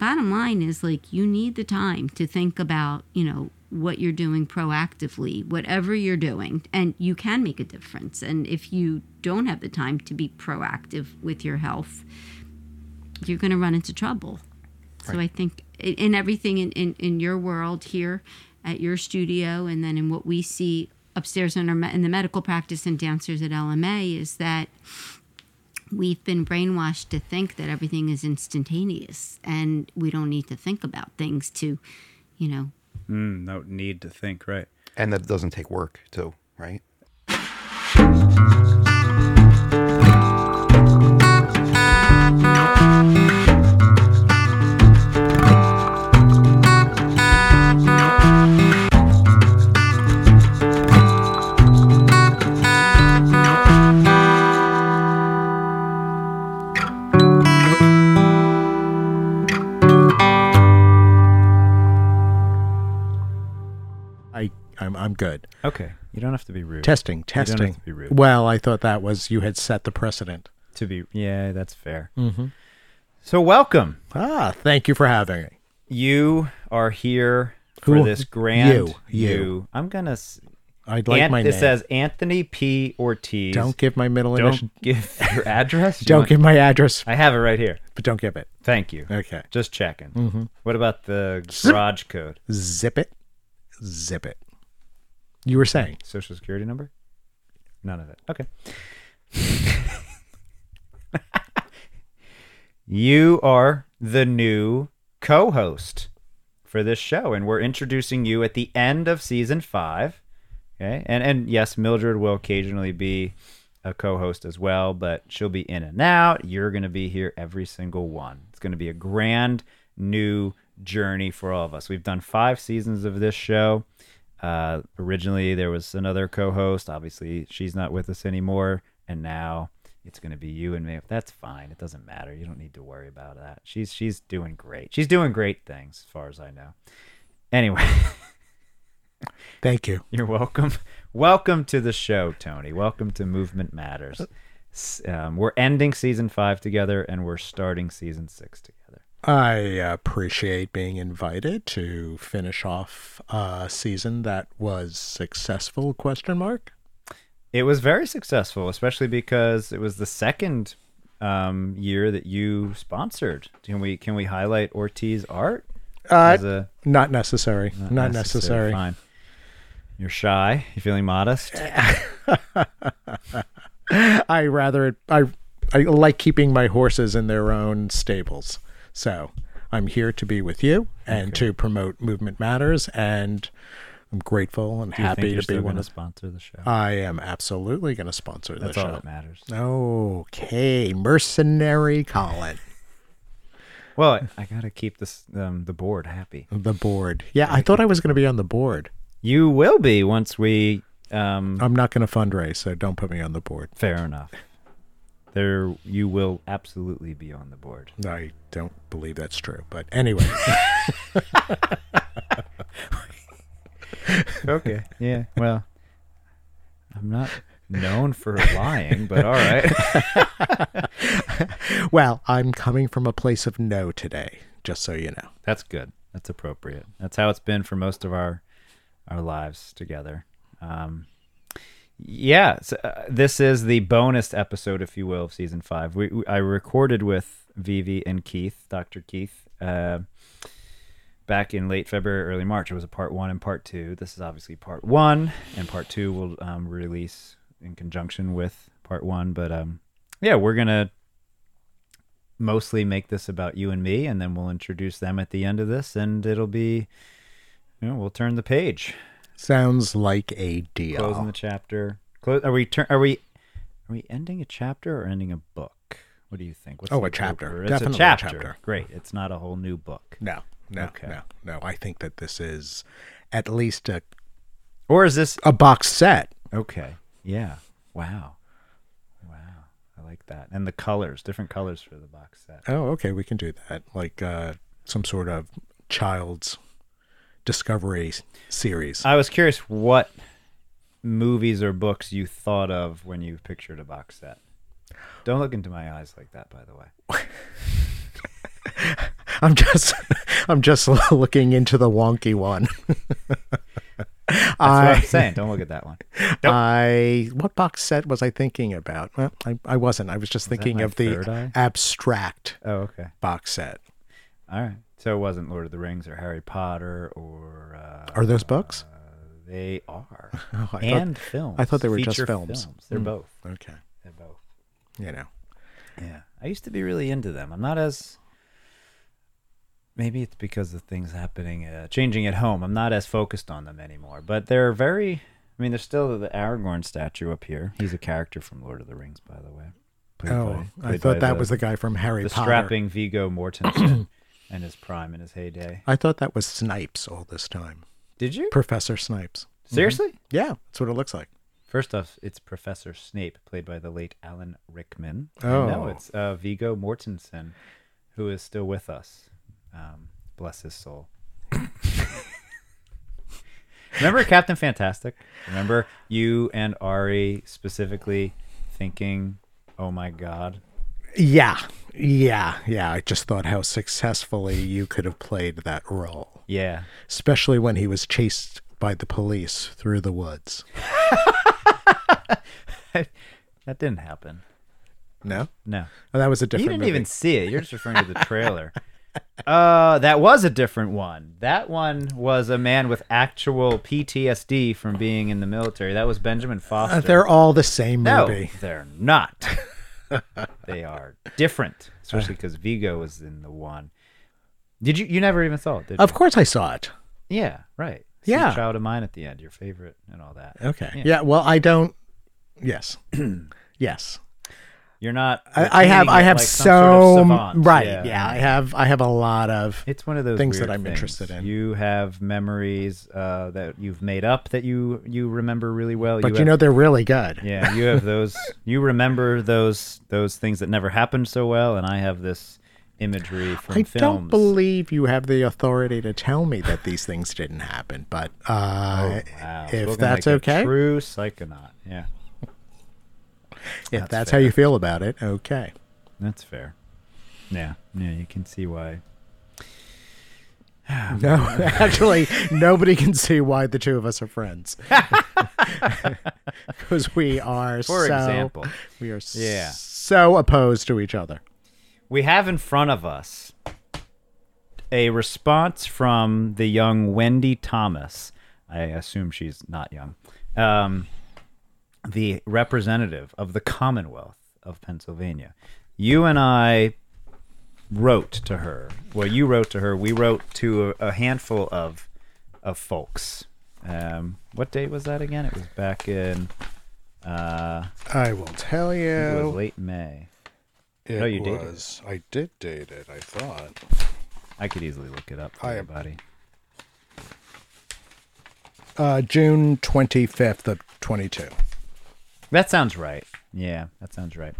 bottom line is like you need the time to think about, you know, what you're doing proactively, whatever you're doing, and you can make a difference. And if you don't have the time to be proactive with your health, you're going to run into trouble. So I think in everything in, in, in your world here at your studio and then in what we see upstairs in, our, in the medical practice and downstairs at LMA is that we've been brainwashed to think that everything is instantaneous and we don't need to think about things to, you know, Mm, no need to think, right? And that doesn't take work too, right? I'm good. Okay, you don't have to be rude. Testing, don't have testing. to be rude. Well, I thought that was you had set the precedent. to be, yeah, that's fair. Mm-hmm. So welcome. Ah, thank you for having me. You are here for Who- this grand. you, you. I'm gonna. s- I'd like Ant- my it name. says Anthony P. Ortiz. don't give my middle initial. don't give your address. You Don't want- give my address, I have it right here. but don't give it. Thank you. Okay. Just checking. Mm-hmm. What about the garage code? Zip it, zip it. You were saying Social security number? None of it. Okay. you are the new co host for this show, and we're introducing you at the end of season five. Okay. And, and yes, Mildred will occasionally be a co host as well, but she'll be in and out. You're going to be here every single one. It's going to be a grand new journey for all of us. We've done five seasons of this show. Uh, originally, there was another co-host. Obviously, she's not with us anymore, and now it's going to be you and me. That's fine. It doesn't matter. You don't need to worry about that. She's she's doing great. She's doing great things, as far as I know. Anyway, thank you. you're welcome. Welcome to the show, Tony. Welcome to Movement Matters. Um, we're ending season five together, and we're starting season six together. I appreciate being invited to finish off a season that was successful? Question mark. It was very successful, especially because it was the second um, year that you sponsored. Can we can we highlight Ortiz art Uh, a not necessary. Not, necessary. Fine. You're shy. You feeling modest? I rather I I like keeping my horses in their own stables. So I'm here to be with you and to promote Movement Matters, and I'm grateful and Do you think happy to be one to sponsor the show? I am absolutely going to sponsor the show. That's all that matters. Okay, mercenary Colin, Well, I, I got to keep this um, the board happy. the board. Yeah, I thought I was going to be on the board. You will be once we. Um, I'm not going to fundraise, so don't put me on the board. fair enough. There, you will absolutely be on the board. I don't believe that's true, but anyway. Okay. Yeah. Well, I'm not known for lying, but all right. well, I'm coming from a place of no today, just so you know. That's good. That's appropriate. That's how it's been for most of our our lives together. Um, yeah, so, uh, this is the bonus episode, if you will, of season five. We, we I recorded with Vivi and Keith, Doctor Keith, uh, back in late February, early March. It was a part one and part two. This is obviously part one, and part two will um, release in conjunction with part one. But um, yeah, we're gonna mostly make this about you and me, and then we'll introduce them at the end of this, and it'll be, you know, we'll turn the page, Sounds like a deal. closing the chapter. Close. Are we turn? Are we? Are we ending a chapter or ending a book? What do you think? What's Oh, a chapter. appropriate- Definitely a It's a chapter. chapter. Great. It's not a whole new book. No, no, Okay. no, no. I think that this is at least a, Or is this a box set. okay? Yeah. Wow. Wow. I like that. And the colors, different colors for the box set. Oh, okay, we can do that. Like uh, some sort of child's discovery series. I was curious what movies or books you thought of when you pictured a box set. Don't look into my eyes like that, by the way. I'm just I'm just looking into the wonky one. That's what I'm saying. Don't look at that one. I what box set was I thinking about? Well, I, I wasn't. I was just thinking of the eye? abstract Oh, okay. box set. All right. So it wasn't Lord of the Rings or Harry Potter or. Uh, Are those books? They are. Oh, I thought- and films. I thought they were just Feature films. They're Mm. both. Okay. They're both. You know. Yeah. I used to be really into them. I'm not as. Maybe it's because of things happening, uh, changing at home. I'm not as focused on them anymore. But they're very. I mean, there's still the Aragorn statue up here. He's a character from Lord of the Rings, by the way. Played Oh, by- I thought that the- was the guy from Harry the Potter. strapping Viggo Mortensen and his prime in his heyday. I thought that was Snipes all this time. Did you? Professor Snipes. Seriously? Yeah, that's what it looks like. First off, it's Professor Snape, played by the late Alan Rickman. Oh. No, it's uh, Viggo Mortensen, who is still with us. Um, bless his soul. Remember Captain Fantastic? Remember you and Ari specifically thinking, "Oh my God." Yeah, yeah, yeah. I just thought how successfully you could have played that role, Yeah, especially when he was chased by the police through the woods. that didn't happen. No, No, oh, that was a different you didn't movie. even see it. You're just referring to the trailer. Uh, that was a different one. That one was a man with actual PTSD from being in the military. That was Benjamin Foster. Uh, they're all the same no, movie. they're not. they are different, especially because Viggo was in the one. Did you? You never even saw it, did you? Of course, I saw it. Yeah, right. Yeah. Child of Mine at the end, your favorite, and all that. Okay. Yeah. well, I don't. Yes. yes. You're not. I, I have. I have like so sort of right. Yeah. I have. I have a lot of. It's one of those things that I'm interested in. You have memories uh, that you've made up that you you remember really well. But you, have- know they're really good. yeah, you have those. You remember those those things that never happened so well, and I have this imagery from I films. I don't believe you have the authority to tell me that these things didn't happen, but uh, Oh, Wow. if that's okay, true psychonaut. Yeah, if that's that's, how you feel about it, okay. that's fair. Yeah, yeah, you can see why. No, actually, nobody can see why the two of us are friends. Because we are For so, example, we are Yeah. so opposed to each other. we have in front of us a response from the young Wendy Thomas. I assume she's not young. Um, the representative of the Commonwealth of Pennsylvania. You and I wrote to her. Well, you wrote to her. We wrote to a, a handful of of folks. Um, what date was that again? It was back in. Uh, I will tell think it was you. late May. It No, you dated. I did date it. I thought. I could easily look it up for I you, buddy. Uh, June twenty fifth of twenty two. That sounds right. Yeah, that sounds right.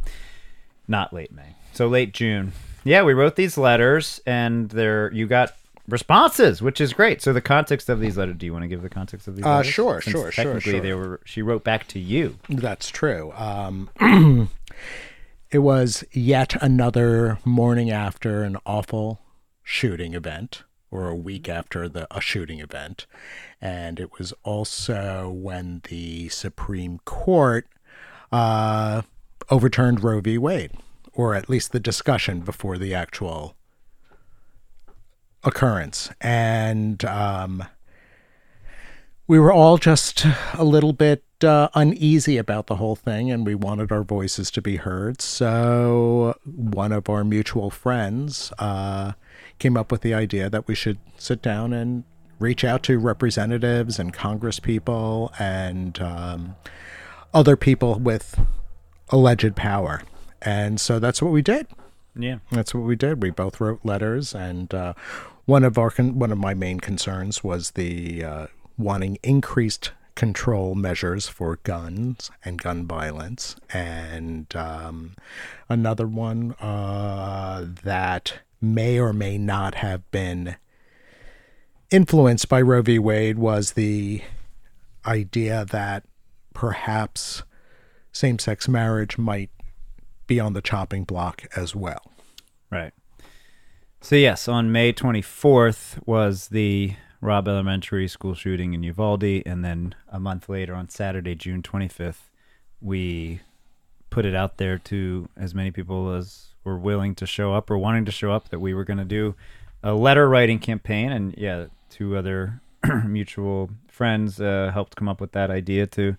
Not late May. So late June. Yeah, we wrote these letters and there you got responses, which is great. So the context of these letters, do you want to give the context of these Uh, letters? sure, Since sure, sure, Technically sure. they were she wrote back to you. That's true. Um, it was yet another morning after an awful shooting event, or a week after the a shooting event, and it was also when the Supreme Court uh, overturned Roe v. Wade, or at least the discussion before the actual occurrence, and um, we were all just a little bit uh, uneasy about the whole thing and we wanted our voices to be heard. So, one of our mutual friends uh, came up with the idea that we should sit down and reach out to representatives and congresspeople and um, other people with alleged power. And so that's what we did. Yeah. That's what we did. We both wrote letters, and uh, one of our con- one of my main concerns was the uh, wanting increased control measures for guns and gun violence, and um, another one uh, that may or may not have been influenced by Roe v. Wade was the idea that perhaps same-sex marriage might be on the chopping block as well. Right. So yes, on May 24th was the Robb Elementary School shooting in Uvalde, and then a month later, on Saturday, June 25th, we put it out there to as many people as were willing to show up or wanting to show up that we were going to do a letter writing campaign, and yeah, two other mutual friends uh, helped come up with that idea to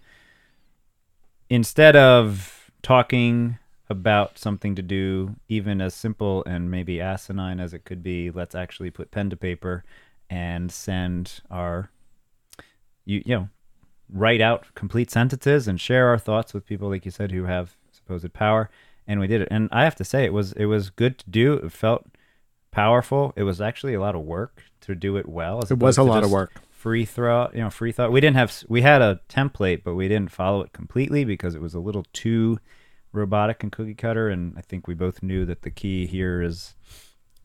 instead of talking about something to do, even as simple and maybe asinine as it could be, let's actually put pen to paper and send our, you, you know, write out complete sentences and share our thoughts with people, like you said, who have supposed power. And we did it. And I have to say, it was it was good to do. It felt powerful. It was actually a lot of work to do it well. It was a lot of work. Free throw, you know, free thought. We didn't have we had a template, but we didn't follow it completely because it was a little too robotic and cookie cutter. And I think we both knew that the key here is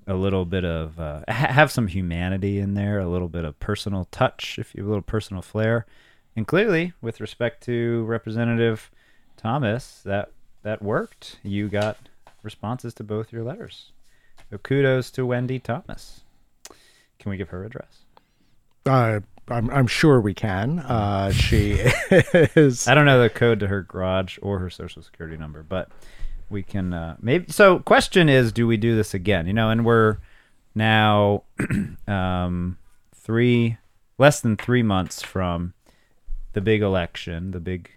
a little bit of uh, have some humanity in there, a little bit of personal touch, if you a little personal flair, and clearly with respect to Representative Thomas, that that worked. You got responses to both your letters. So kudos to Wendy Thomas. Can we give her address? Uh, I'm, I'm sure we can. Uh, she is. I don't know the code to her garage or her social security number, but we can uh, maybe. So, question is, do we do this again? You know, and we're now um, three, less than three months from the big election, the big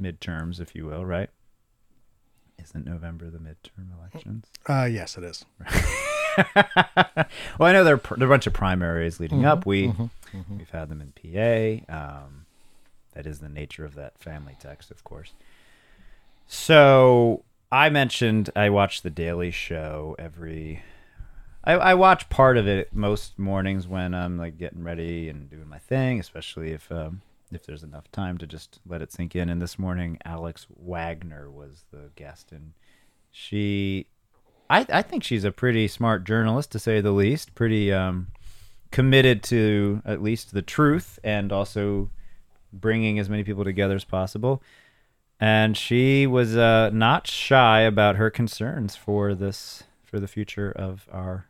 midterms, if you will, right? Isn't November the midterm elections? Uh, yes, it is. well, I know there are, there are a bunch of primaries leading up. We we've had them in PA. Um, that is the nature of that family text, of course. So I mentioned I watch the Daily Show every. I, I watch part of it most mornings when I'm like getting ready and doing my thing, especially if um, if there's enough time to just let it sink in. And this morning, Alex Wagner was the guest, and she, I, I think she's a pretty smart journalist to say the least. Pretty um, committed to at least the truth, and also bringing as many people together as possible. And she was uh, not shy about her concerns for this for the future of our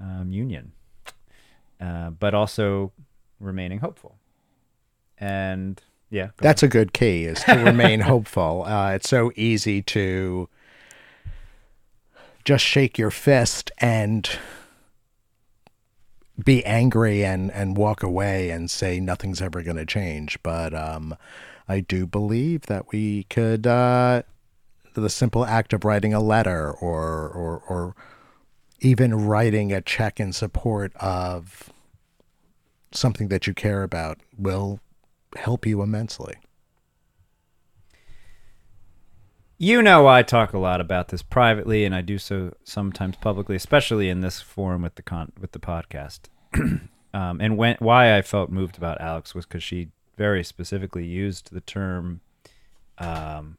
um, union, uh, but also remaining hopeful and yeah, That's a good key is to remain hopeful. Uh, it's so easy to just shake your fist and be angry and, and walk away and say nothing's ever going to change. But um, I do believe that we could, uh, the simple act of writing a letter or, or, or even writing a check in support of something that you care about will help you immensely. You know, I talk a lot about this privately, and I do so sometimes publicly, especially in this forum with the con with the podcast. um, and when why I felt moved about Alex was because she very specifically used the term um,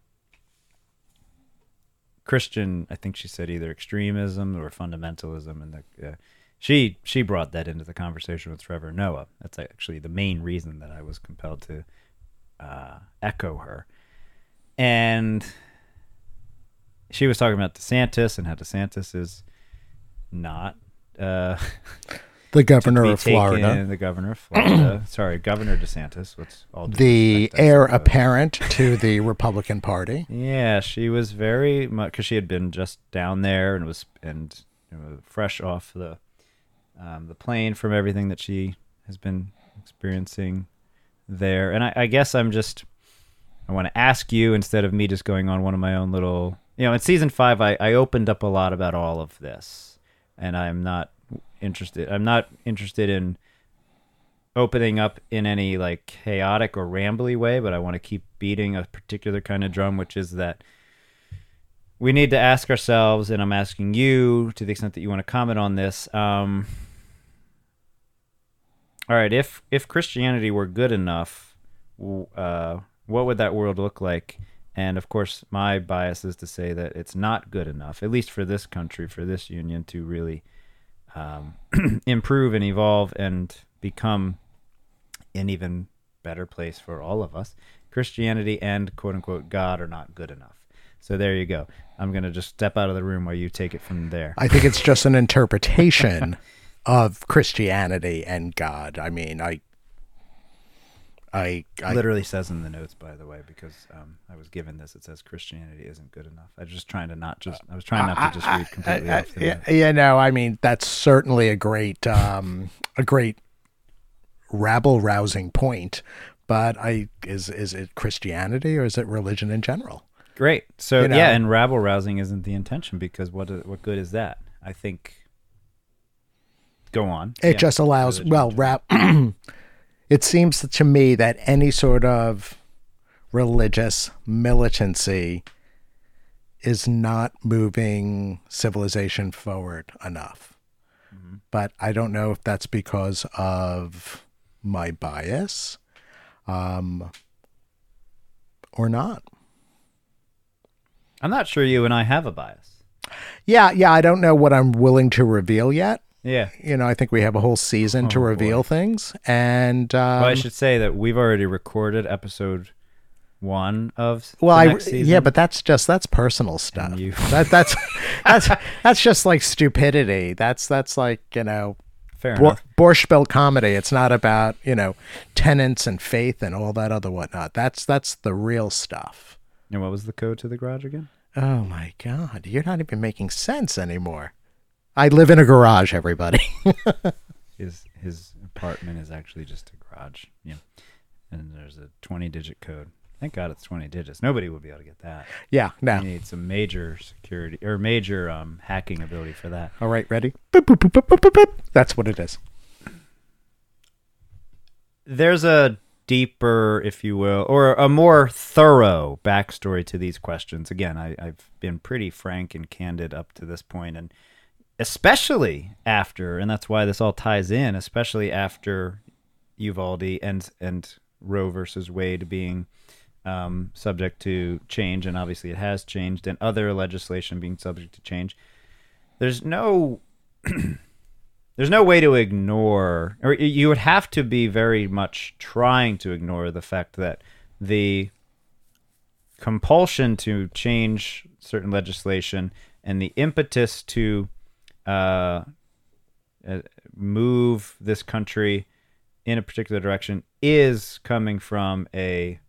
Christian. I think she said either extremism or fundamentalism, and the, uh, she she brought that into the conversation with Trevor Noah. That's actually the main reason that I was compelled to uh, echo her. And she was talking about DeSantis and how DeSantis is not uh, the governor of Florida. The governor of Florida. Sorry, Governor DeSantis. What's all the heir apparent to the Republican Party? Yeah, she was very much because she had been just down there and was and you know, fresh off the um, the plane from everything that she has been experiencing there. And I, I guess I'm just I want to ask you instead of me just going on one of my own little you know in season five I, I opened up a lot about all of this and I'm not interested I'm not interested in opening up in any like chaotic or rambly way but I want to keep beating a particular kind of drum which is that we need to ask ourselves and I'm asking you to the extent that you want to comment on this um, all right if if Christianity were good enough uh, what would that world look like and of course, my bias is to say that it's not good enough, at least for this country, for this union, to really um, improve and evolve and become an even better place for all of us. Christianity and quote unquote God are not good enough. So there you go. I'm gonna just step out of the room while you take it from there. I think it's just an interpretation of Christianity and God. I mean, I, I, I literally says in the notes, by the way, because um, I was given this. It says Christianity isn't good enough. I was just trying to not just. I was trying not to just read completely I- off the yeah, yeah, no, I mean that's certainly a great, um, a great rabble rousing point. But I is is it Christianity or is it religion in general? Great. So You know? yeah, and rabble rousing isn't the intention because what what good is that? I think. Go on. It Yeah. just allows Religion well, rap. it seems to me that any sort of religious militancy is not moving civilization forward enough. Mm-hmm. But I don't know if that's because of my bias um, or not. I'm not sure you and I have a bias. Yeah, yeah, I don't know what I'm willing to reveal yet. Yeah. You know, I think we have a whole season to Oh, reveal boy. things, and um, Well, I should say that we've already recorded episode one of Well, the I yeah, but that's just that's personal stuff. you- That that's that's that's just like stupidity. That's that's like you know, fair enough. Borscht Belt comedy. It's not about you know tenants and faith and all that other whatnot. That's that's the real stuff. And what was the code to the garage again? Oh my God, you're not even making sense anymore. I live in a garage, everybody. His his apartment is actually just a garage. Yeah. And there's a 20 digit code. Thank God it's 20 digits. Nobody would be able to get that. yeah, You need some major security or major um, hacking ability for that. All right, ready? Boop, boop, boop, boop, boop, boop, boop. That's what it is. There's a deeper, if you will, or a more thorough backstory to these questions. Again, I, I've been pretty frank and candid up to this point, and especially after, and that's why this all ties in, especially after Uvalde and and Roe versus Wade being um, subject to change, and obviously it has changed, and other legislation being subject to change. There's no there's no way to ignore, or you would have to be very much trying to ignore the fact that the compulsion to change certain legislation and the impetus to uh, uh, move this country in a particular direction is coming from a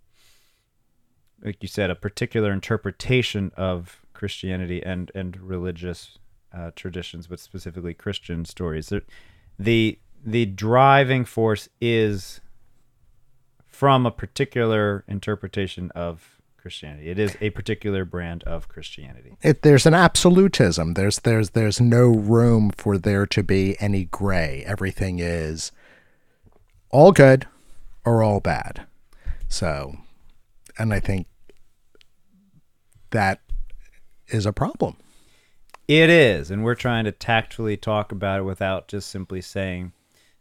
like you said a particular interpretation of christianity and and religious uh, traditions but specifically christian stories. The, the the driving force is from a particular interpretation of christianity it is a particular brand of christianity it, there's an absolutism. There's there's there's no room for there to be any gray. Everything is all good or all bad. So, and I think that is a problem. It is, and we're trying to tactfully talk about it without just simply saying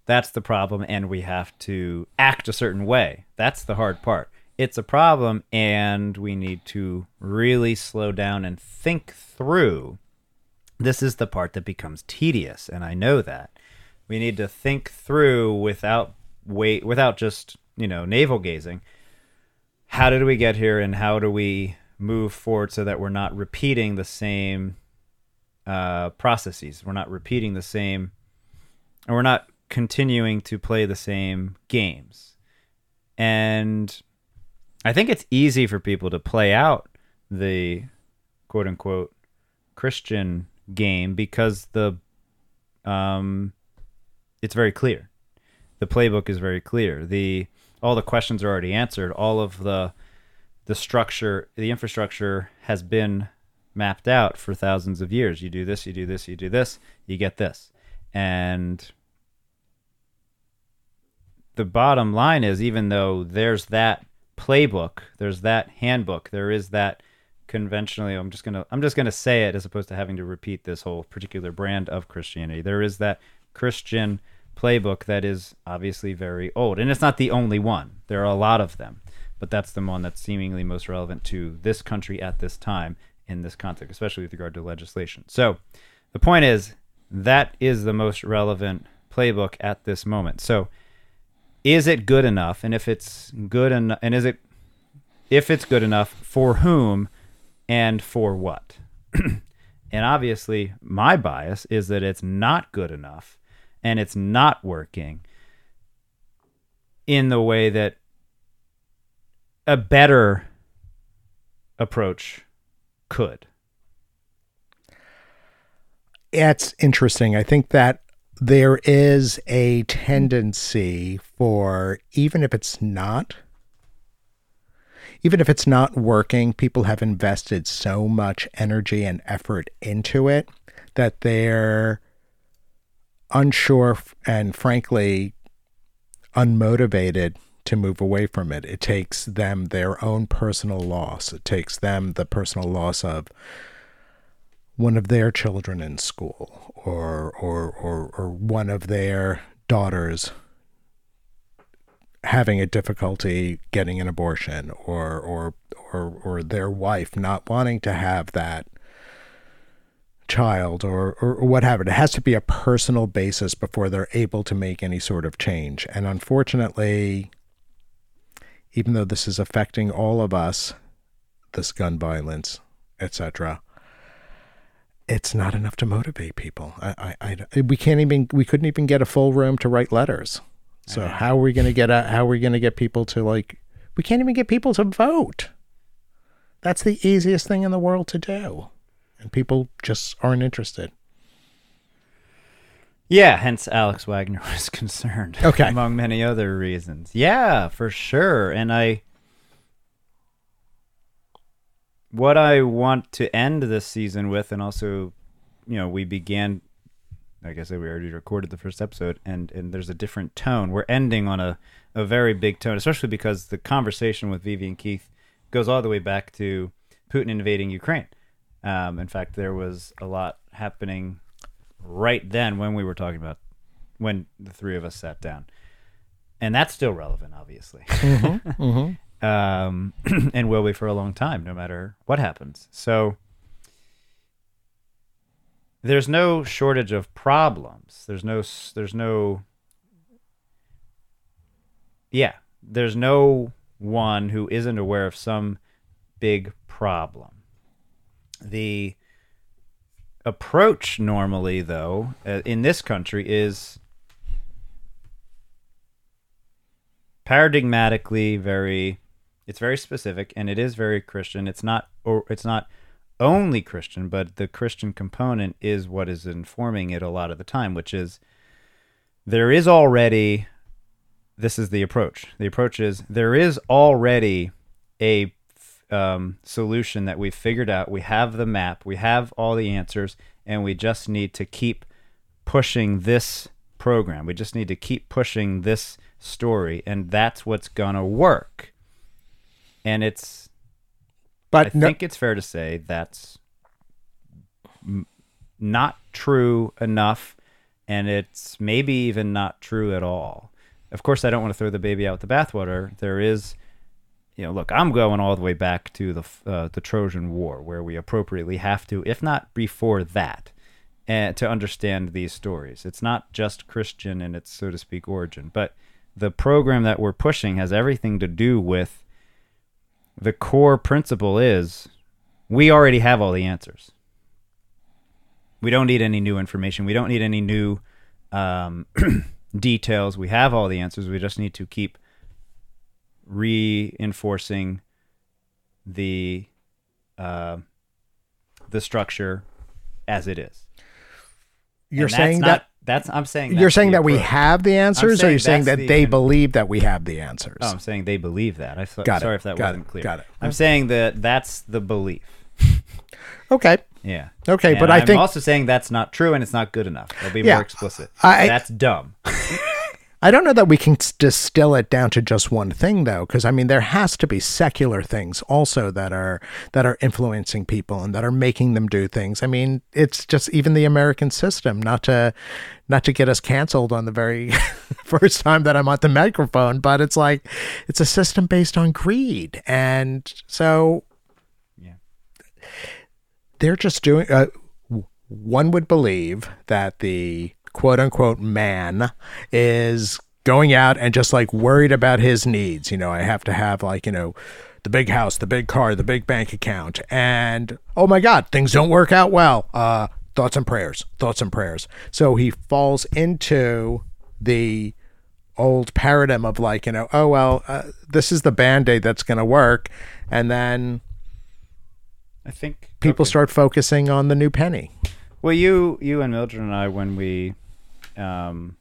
that's the problem and we have to act a certain way. That's the hard part. It's a problem and we need to really slow down and think through. This is the part that becomes tedious, and I know that. We need to think through without wait without just, you know, navel gazing. How did we get here and how do we move forward so that we're not repeating the same uh, processes. We're not repeating the same, and we're not continuing to play the same games. And I think it's easy for people to play out the quote unquote Christian game because the um, it's very clear. The playbook is very clear. The all the questions are already answered. All of the the structure, the infrastructure has been mapped out for thousands of years. You do this, you do this, you do this, you get this. And the bottom line is even though there's that playbook, there's that handbook, there is that conventionally I'm just to I'm just to say it as opposed to having to repeat this whole particular brand of Christianity. There is that Christian playbook that is obviously very old and it's not the only one. There are a lot of them, but that's the one that's seemingly most relevant to this country at this time in this context, especially with regard to legislation. So, the point is that is the most relevant playbook at this moment. So, is it good enough? And if it's good enough, and is it if it's good enough for whom? and for what? and obviously, my bias is that it's not good enough and it's not working in the way that a better approach could. It's interesting. I think that there is a tendency for, even if it's not, even if it's not working, people have invested so much energy and effort into it that they're unsure and frankly unmotivated to move away from it. It takes them their own personal loss. It takes them the personal loss of one of their children in school or or or, or one of their daughters having a difficulty getting an abortion or or or or their wife not wanting to have that child or, or, or what have it. It has to be a personal basis before they're able to make any sort of change. And unfortunately, even though this is affecting all of us, this gun violence, etc., it's not enough to motivate people. I, I, I, we can't even, we couldn't even get a full room to write letters. So how are we going to get a, how are we going to get people to like, we can't even get people to vote. That's the easiest thing in the world to do. And people just aren't interested. Yeah, hence Alex Wagner was concerned. Okay. Among many other reasons. Yeah, for sure. And I what I want to end this season with and also, you know, we began like I said, we already recorded the first episode and, and there's a different tone. We're ending on a, a very big tone, especially because the conversation with Vivi and Keith goes all the way back to Putin invading Ukraine. Um, in fact, there was a lot happening right then when we were talking about when the three of us sat down, and that's still relevant, obviously, Um, and will be for a long time, no matter what happens. So there's no shortage of problems. There's no. There's no. Yeah, there's no one who isn't aware of some big problem. The approach normally though uh, in this country is paradigmatically very it's very specific and it is very christian it's not or it's not only christian but the christian component is what is informing it a lot of the time which is there is already this is the approach the approach is there is already a um, solution that we've figured out. We have the map, we have all the answers, and we just need to keep pushing this program. We just need to keep pushing this story, and that's what's gonna work. And it's, But I no, think it's fair to say that's m- not true enough, and it's maybe even not true at all. Of course, I don't want to throw the baby out with the bathwater. There is you know, look, I'm going all the way back to the uh, the Trojan War, where we appropriately have to, if not before that, uh, to understand these stories. It's not just Christian in its so to speak origin, but the program that we're pushing has everything to do with the core principle is we already have all the answers. We don't need any new information. We don't need any new um, details. We have all the answers. We just need to keep reinforcing the uh, the structure as it is. you're saying not- that that's I'm saying you're saying that we have the answers, or you're saying that the they believe that we have the answers. Oh, I'm saying they believe that. I thought, Got it. sorry if that Got wasn't it. clear. Got it. I'm saying that that's the belief. okay. Yeah. Okay, And but I I'm think- also saying that's not true and it's not good enough. I'll be Yeah. more explicit. I- that's dumb. I don't know that we can distill it down to just one thing though, because I mean there has to be secular things also that are that are influencing people and that are making them do things. I mean, it's just even the American system, not to not to get us canceled on the very first time that I'm on the microphone, but it's like it's a system based on greed. And so Yeah. they're just doing uh, one would believe that the quote unquote man is going out and just like worried about his needs you know i have to have like you know the big house, the big car, the big bank account, and oh my God, things don't work out well. Uh, thoughts and prayers, thoughts and prayers. So he falls into the old paradigm of like, you know, oh well, uh, this is the band aid that's going to work, and then I think people okay. start focusing on the new penny. Well, you you and Mildred and I, when we, um,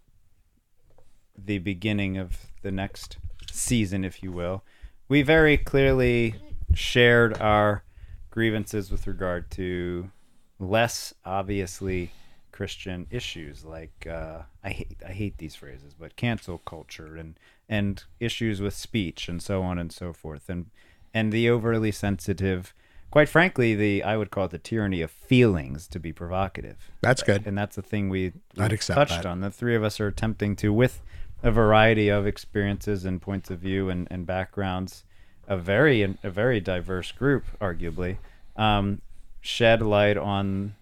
the beginning of the next season, if you will, we very clearly shared our grievances with regard to less obviously Christian issues like uh, I hate I hate these phrases, but cancel culture and and issues with speech and so on and so forth, and and the overly sensitive quite frankly, the I would call it the tyranny of feelings to be provocative. That's good. And that's the thing we, we I'd accept touched that. on. The three of us are attempting to, with a variety of experiences and points of view and, and backgrounds, a very a very diverse group, arguably, um, shed light on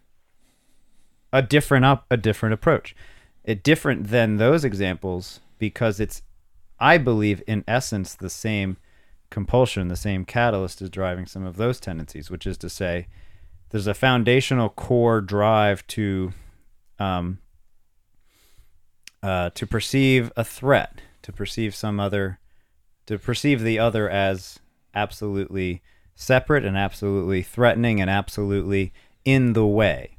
a different up a different approach, it different than those examples because it's, I believe, in essence, the same compulsion, the same catalyst is driving some of those tendencies, which is to say, there's a foundational core drive to um, uh, to perceive a threat, to perceive some other, to perceive the other as absolutely separate and absolutely threatening and absolutely in the way.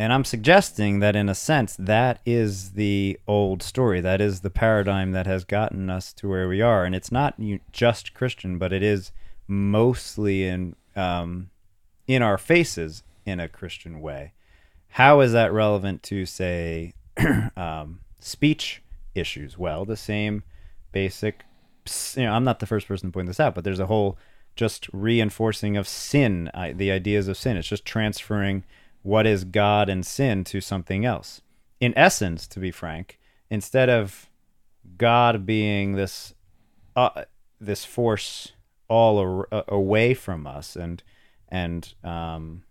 And I'm suggesting that, in a sense, that is the old story. That is the paradigm that has gotten us to where we are. And it's not just Christian, but it is mostly in um, in our faces in a Christian way. How is that relevant to, say, um, speech issues? Well, the same basic. You know, I'm not the first person to point this out, but there's a whole just reinforcing of sin, the ideas of sin. It's just transferring what is God and sin to something else. In essence, to be frank, instead of God being this uh, this force all a- away from us and and um,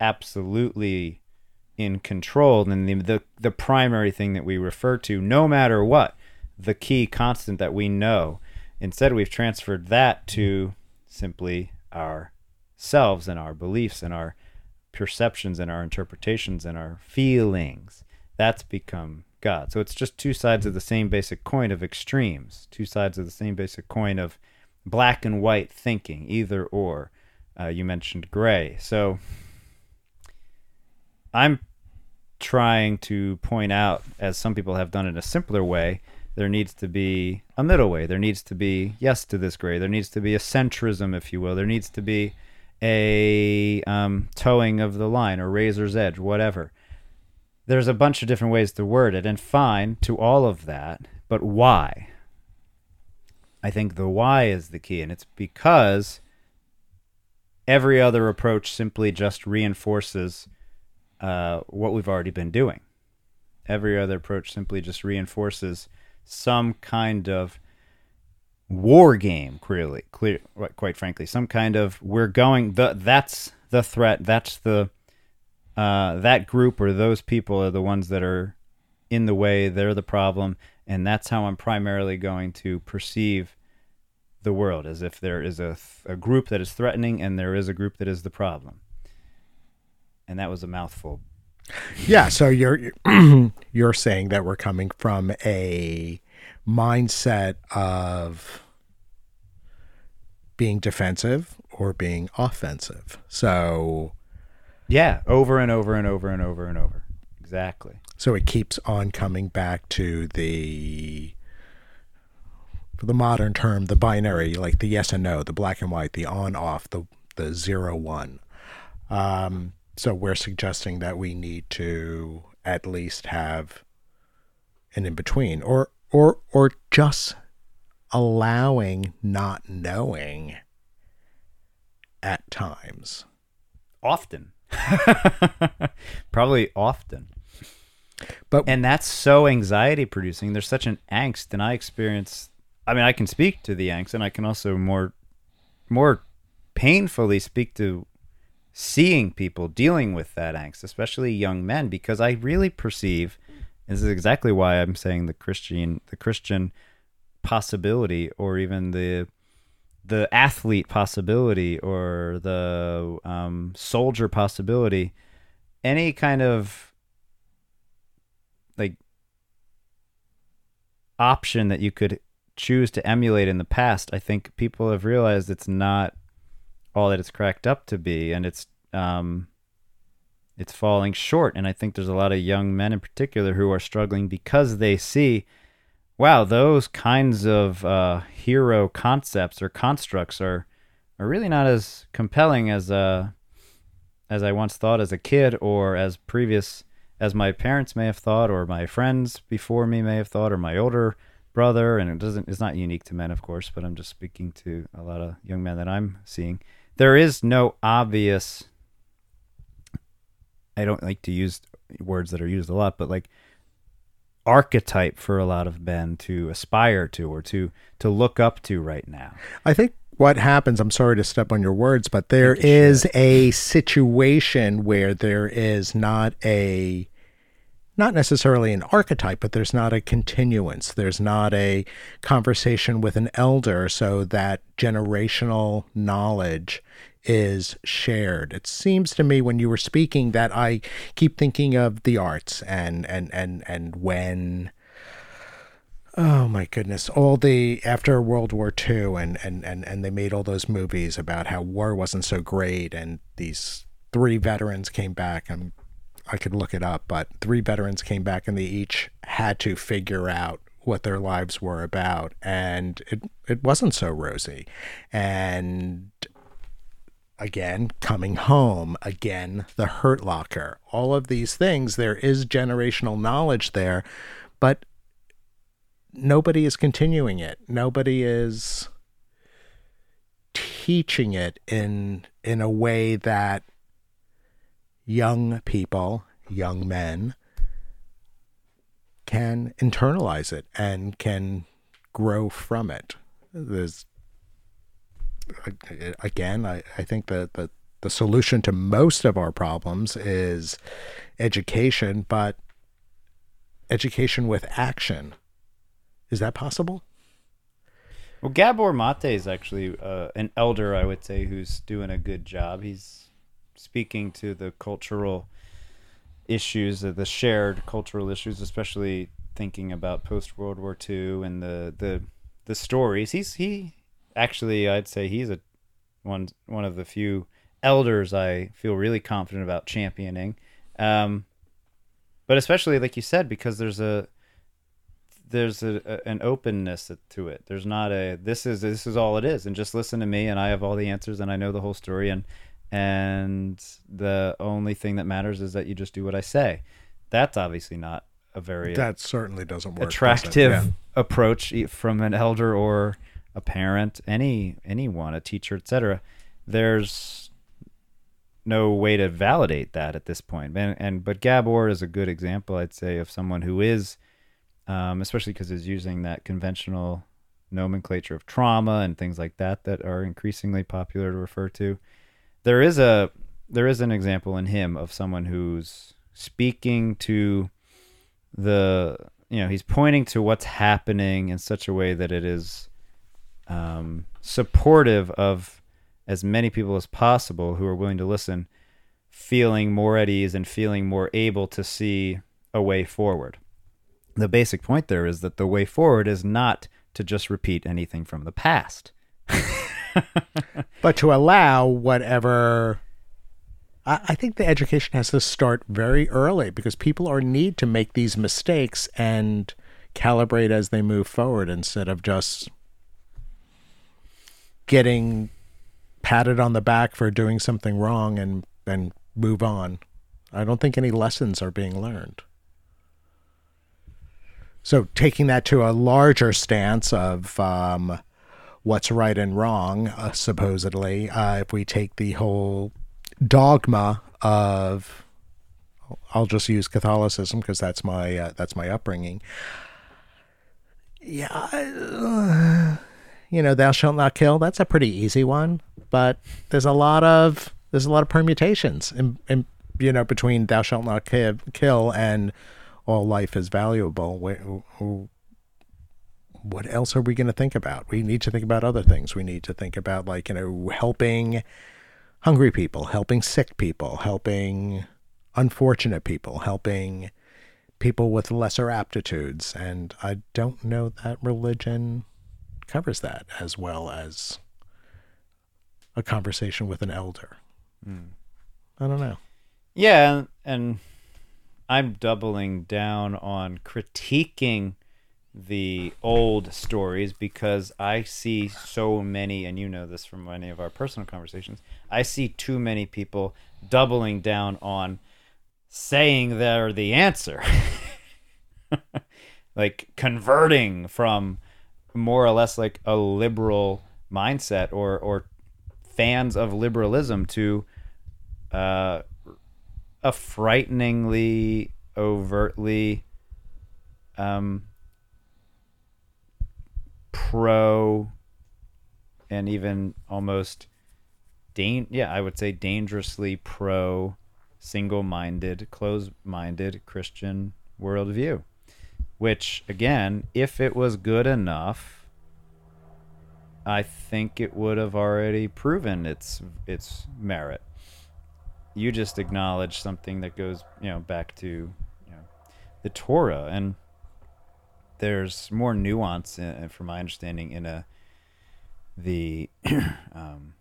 absolutely in control, and the, the the primary thing that we refer to, no matter what, the key constant that we know. Instead, we've transferred that to simply ourselves and our beliefs and our perceptions and our interpretations and our feelings. That's become God. So it's just two sides of the same basic coin of extremes, two sides of the same basic coin of black and white thinking, either or. Uh, you mentioned gray. So I'm trying to point out, as some people have done in a simpler way, there needs to be a middle way. There needs to be yes to this gray. There needs to be a centrism, if you will. There needs to be a um, toeing of the line or razor's edge, whatever. There's a bunch of different ways to word it, and fine to all of that, but why? I think the why is the key, and it's because every other approach simply just reinforces uh, what we've already been doing. Every other approach simply just reinforces some kind of war game clearly clear quite frankly. Some kind of we're going the that's the threat that's the uh, that group or those people are the ones that are in the way they're the problem and that's how i'm primarily going to perceive the world as if there is a, a group that is threatening and there is a group that is the problem. And that was a mouthful. Yeah so you're you're saying that we're coming from a mindset of being defensive or being offensive. So, yeah, over and over and over and over and over. Exactly. So it keeps on coming back to the for the modern term, the binary, like the yes and no, the black and white, the on off, the the zero one. Um, so we're suggesting that we need to at least have an in between, or or or just allowing not knowing at times. Often. Probably often. But and that's so anxiety producing. There's such an angst and I experience I mean I can speak to the angst and I can also more more painfully speak to seeing people dealing with that angst, especially young men because I really perceive this is exactly why I'm saying the Christian the Christian possibility or even the the athlete possibility or the um, soldier possibility, any kind of like option that you could choose to emulate in the past, I think people have realized it's not all that it's cracked up to be, and it's um, it's falling short. And I think there's a lot of young men in particular who are struggling because they see, wow, those kinds of uh, hero concepts or constructs are are really not as compelling as uh as I once thought as a kid or as previous as my parents may have thought or my friends before me may have thought or my older brother and it doesn't it's not unique to men of course but i'm just speaking to a lot of young men that i'm seeing there is no obvious i don't like to use words that are used a lot but like archetype for a lot of men to aspire to or to to look up to right now I think what happens, I'm sorry to step on your words, but there is a situation where there is not a not necessarily an archetype, but there's not a continuance. There's not a conversation with an elder so that generational knowledge is shared. It seems to me when you were speaking that I keep thinking of the arts and and and and when Oh my goodness! All the after World War II, and and and and they made all those movies about how war wasn't so great, and these three veterans came back. and I could look it up, but three veterans came back, and they each had to figure out what their lives were about, and it it wasn't so rosy, and again coming home again the hurt locker all of these things there is generational knowledge there but nobody is continuing it. Nobody is teaching it in in a way that young people, young men can internalize it and can grow from it. There's again, I, I think that the, the solution to most of our problems is education, but education with action is that possible? Well, Gabor Mate is actually uh, an elder, I would say, who's doing a good job. He's speaking to the cultural issues, uh, the shared cultural issues, especially thinking about post World War II and the the the stories. He's he actually, I'd say, he's a one one of the few elders I feel really confident about championing. Um, but especially like you said, because there's a there's a, a, an openness to it. There's not a this is this is all it is, and just listen to me, and I have all the answers, and I know the whole story, and and the only thing that matters is that you just do what I say. That's obviously not a very that certainly doesn't work. Attractive does? Yeah. approach from an elder or a parent, any anyone, a teacher, etc. There's no way to validate that at this point. And, and but Gabor is a good example, I'd say, of someone who is um, especially because he's using that conventional nomenclature of trauma and things like that that are increasingly popular to refer to. There is a there is an example in him of someone who's speaking to the you know he's pointing to what's happening in such a way that it is um, supportive of as many people as possible who are willing to listen feeling more at ease and feeling more able to see a way forward the basic point there is that the way forward is not to just repeat anything from the past. but to allow whatever I, I think the education has to start very early because people are need to make these mistakes and calibrate as they move forward instead of just getting patted on the back for doing something wrong and and move on. I don't think any lessons are being learned. So taking that to a larger stance of um, what's right and wrong, uh, supposedly, uh, if we take the whole dogma of, I'll just use Catholicism because that's my uh, that's my upbringing. Yeah, uh, you know, thou shalt not kill. That's a pretty easy one, but there's a lot of there's a lot of permutations, in, in you know, between thou shalt not kill and all life is valuable. what else are we going to think about? We need to think about other things. We need to think about like, you know, helping hungry people, helping sick people, helping unfortunate people, helping people with lesser aptitudes. And I don't know that religion covers that as well as a conversation with an elder. Hmm. I don't know. Yeah, and, and I'm doubling down on critiquing the old stories because I see so many, and you know this from many of our personal conversations. I see too many people doubling down on saying they're the answer, like converting from more or less like a liberal mindset or or fans of liberalism to uh, a frighteningly overtly um, pro and even almost dan- yeah i would say dangerously pro single-minded closed-minded christian worldview which again if it was good enough i think it would have already proven its its merit. You just acknowledge something that goes you know back to you know the torah and there's more nuance in, from my understanding in a the um,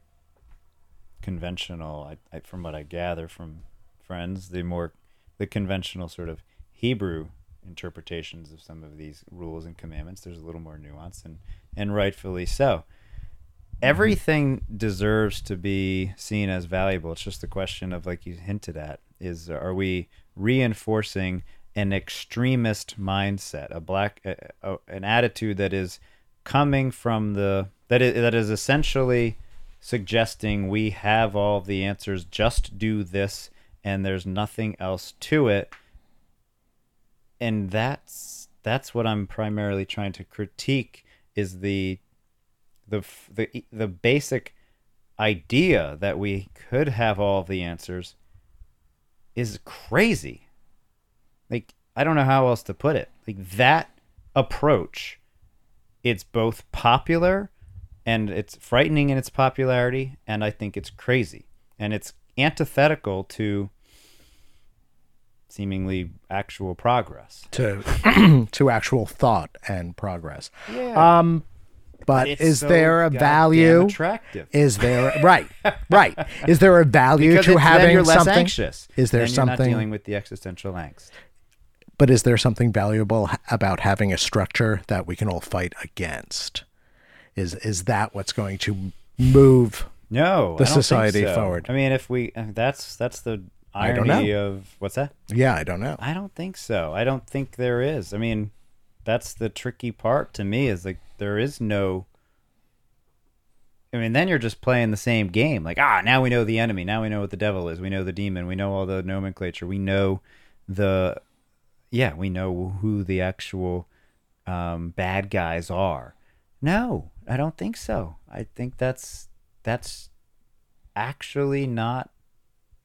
conventional I, I, from what i gather from friends the more the conventional sort of hebrew interpretations of some of these rules and commandments there's a little more nuance and and rightfully so. Mm-hmm. Everything deserves to be seen as valuable. It's just the question of like you hinted at is are we reinforcing an extremist mindset a black a, a, an attitude that is coming from the that is, that is essentially suggesting we have all the answers just do this and there's nothing else to it and that's that's what I'm primarily trying to critique is the the the the basic idea that we could have all the answers is crazy. Like I don't know how else to put it. Like that approach it's both popular and it's frightening in its popularity and I think it's crazy. And it's antithetical to seemingly actual progress. To to actual thought and progress. Yeah. Um but It's is so there a value? attractive? Is there right, right? Is there a value because to it's- then having you're less something? anxious. Is there Then you're not something- dealing with the existential angst? But is there something valuable about having a structure that we can all fight against? Is is that what's going to move? No, the society so. forward. I mean, if we that's that's the I don't know. of what's that? Yeah, I don't know. I don't think so. I don't think there is. I mean, that's the tricky part to me is like there is no. I mean, then you're just playing the same game. Like, ah, now we know the enemy. Now we know what the devil is. We know the demon. We know all the nomenclature. We know the, yeah, we know who the actual um, bad guys are. No, I don't think so. I think that's that's actually not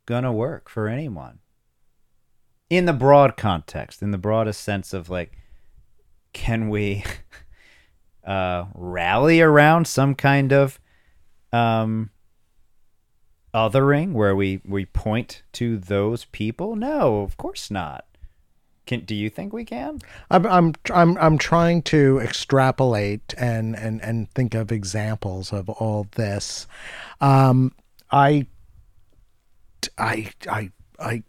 gonna work for anyone. In the broad context in the broadest sense of like can we uh rally around some kind of um othering where we we point to those people? No of course not. Can do you think we can? I'm I'm I'm I'm trying to extrapolate and and and think of examples of all this. Um, I I I I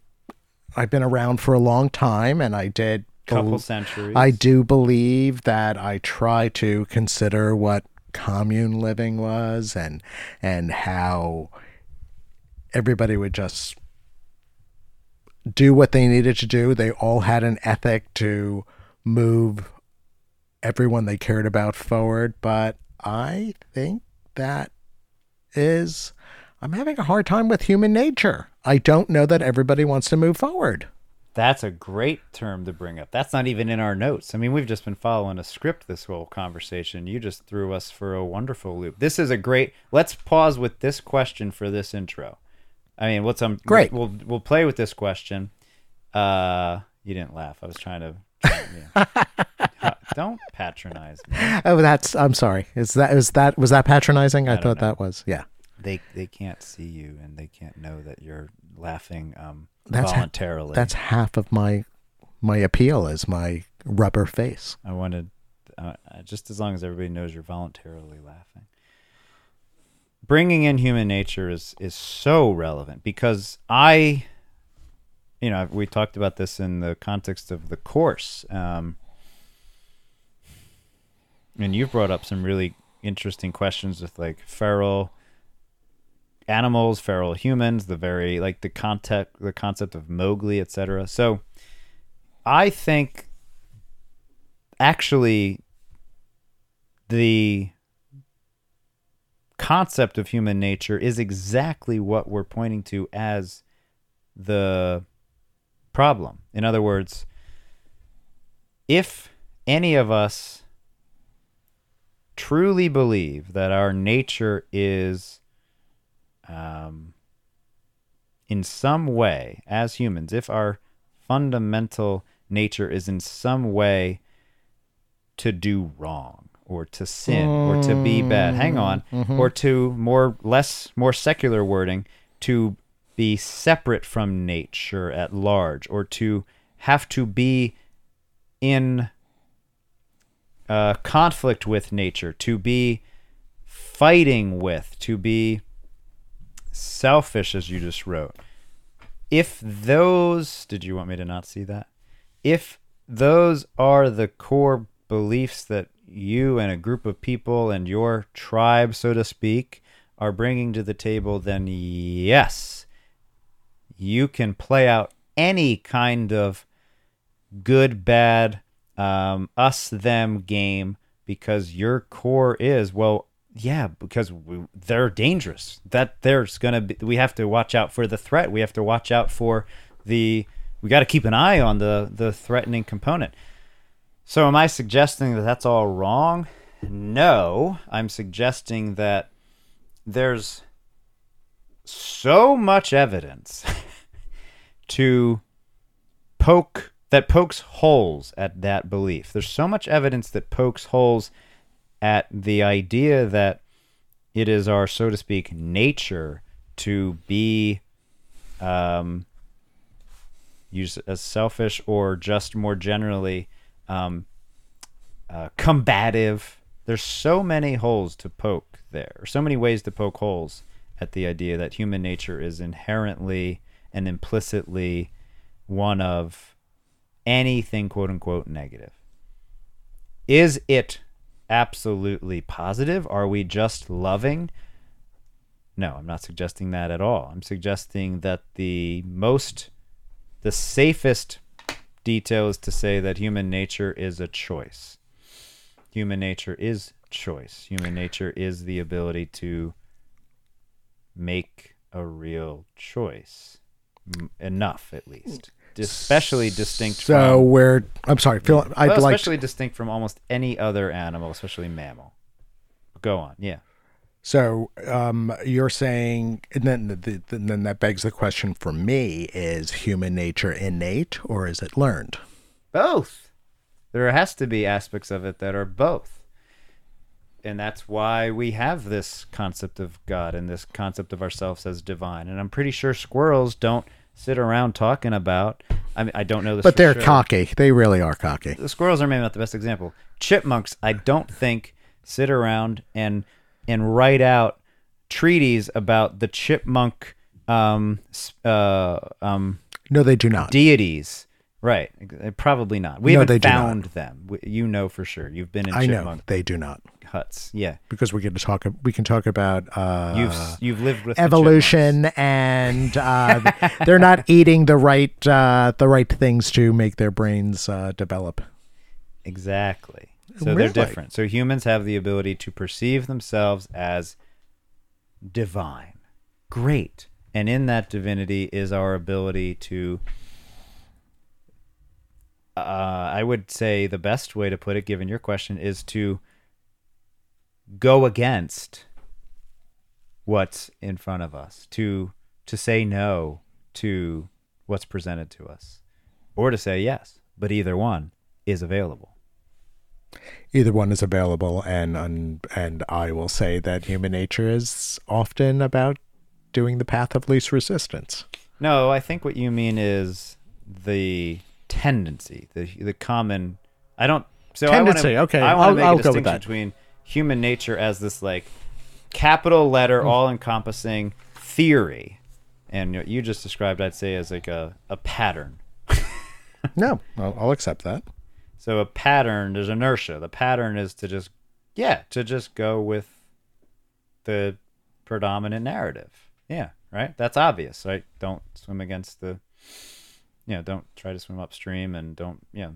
I've been around for a long time, and I did couple bel- centuries I do believe that I try to consider what commune living was and and how everybody would just do what they needed to do. They all had an ethic to move everyone they cared about forward, but I think that is I'm having a hard time with human nature. I don't know that everybody wants to move forward. That's a great term to bring up. That's not even in our notes. I mean, we've just been following a script this whole conversation. You just threw us for a wonderful loop. This is a great. Let's pause with this question for this intro. I mean, what's um Great. We'll we'll play with this question. Uh, you didn't laugh. I was trying to. yeah. don't patronize me. Oh, that's. I'm sorry. Is that is that was that patronizing? I, don't thought know. that was. Yeah. They they can't see you and they can't know that you're laughing um That's ha- voluntarily. That's half of my my appeal is my rubber face. I wanted uh, just as long as everybody knows you're voluntarily laughing. Bringing in human nature is is so relevant because I, you know, we talked about this in the context of the course, um, and you've brought up some really interesting questions with like feral animals, feral humans, the very like the concept the concept of Mowgli, etc. So, I think actually the concept of human nature is exactly what we're pointing to as the problem. In other words, if any of us truly believe that our nature is um, in some way, as humans, if our fundamental nature is in some way to do wrong or to sin or to be bad hang on or to more less more secular wording to be separate from nature at large or to have to be in uh, conflict with nature to be fighting with to be selfish as you just wrote if those did you want me to not see that? If those are the core beliefs that you and a group of people and your tribe so to speak are bringing to the table then yes you can play out any kind of good bad um, us them game because your core is well yeah because we, they're dangerous. That there's gonna be we have to watch out for the threat. We have to watch out for the we got to keep an eye on the the threatening component. So am i suggesting that that's all wrong? No i'm suggesting that there's so much evidence to poke that pokes holes at that belief. There's so much evidence that pokes holes at the idea that it is our, so to speak, nature to be um, used as selfish or just more generally um, uh, combative. There's so many holes to poke there, so many ways to poke holes at the idea that human nature is inherently and implicitly one of anything quote unquote negative. Is it absolutely positive? Are we just loving? No, I'm not suggesting that at all. I'm suggesting that the most, the safest detail is to say that human nature is a choice. Human nature is choice. Human nature is the ability to make a real choice. M- enough, at least. Especially distinct So from we're. I'm sorry, Phil. I'd well, like. especially distinct from almost any other animal, especially mammal. Go on, yeah. So um, you're saying, and then the, the, then that begs the question for me: Is human nature innate or is it learned? Both. There has to be aspects of it that are both. And that's why we have this concept of God and this concept of ourselves as divine. And I'm pretty sure squirrels don't sit around talking about. I mean, I don't know this, But they're sure. cocky. They really are cocky. the squirrels are maybe not the best example. Chipmunks, I don't think sit around and and write out treaties about the chipmunk um uh um No, they do not. deities. Right, Uh, probably not. We No, haven't they do not. found them. You know for sure. You've been in I know they do not huts. Yeah, because we can talk. We can talk about uh, you've you've lived with evolution, and uh, they're not eating the right uh, the right things to make their brains uh, develop. Exactly. So Really? they're different. So humans have the ability to perceive themselves as divine. Great. And in that divinity is our ability to uh, I would say the best way to put it, given your question, is to go against what's in front of us, to to say no to what's presented to us, or to say yes. But either one is available. Either one is available, and and and I will say that human nature is often about doing the path of least resistance. No, I think what you mean is the tendency, the the common. I don't. So Tendency, I wanna, okay, I want I'll- to make I'll a go with distinction that. between human nature as this like capital letter, Mm. all-encompassing theory, and what you just described, I'd say, as like a a pattern. No, I'll, I'll accept that. So a pattern, there's inertia. The pattern is to just, yeah, to just go with the predominant narrative. Yeah, right. That's obvious, right? Don't swim against the, know, don't try to swim upstream and don't, yeah.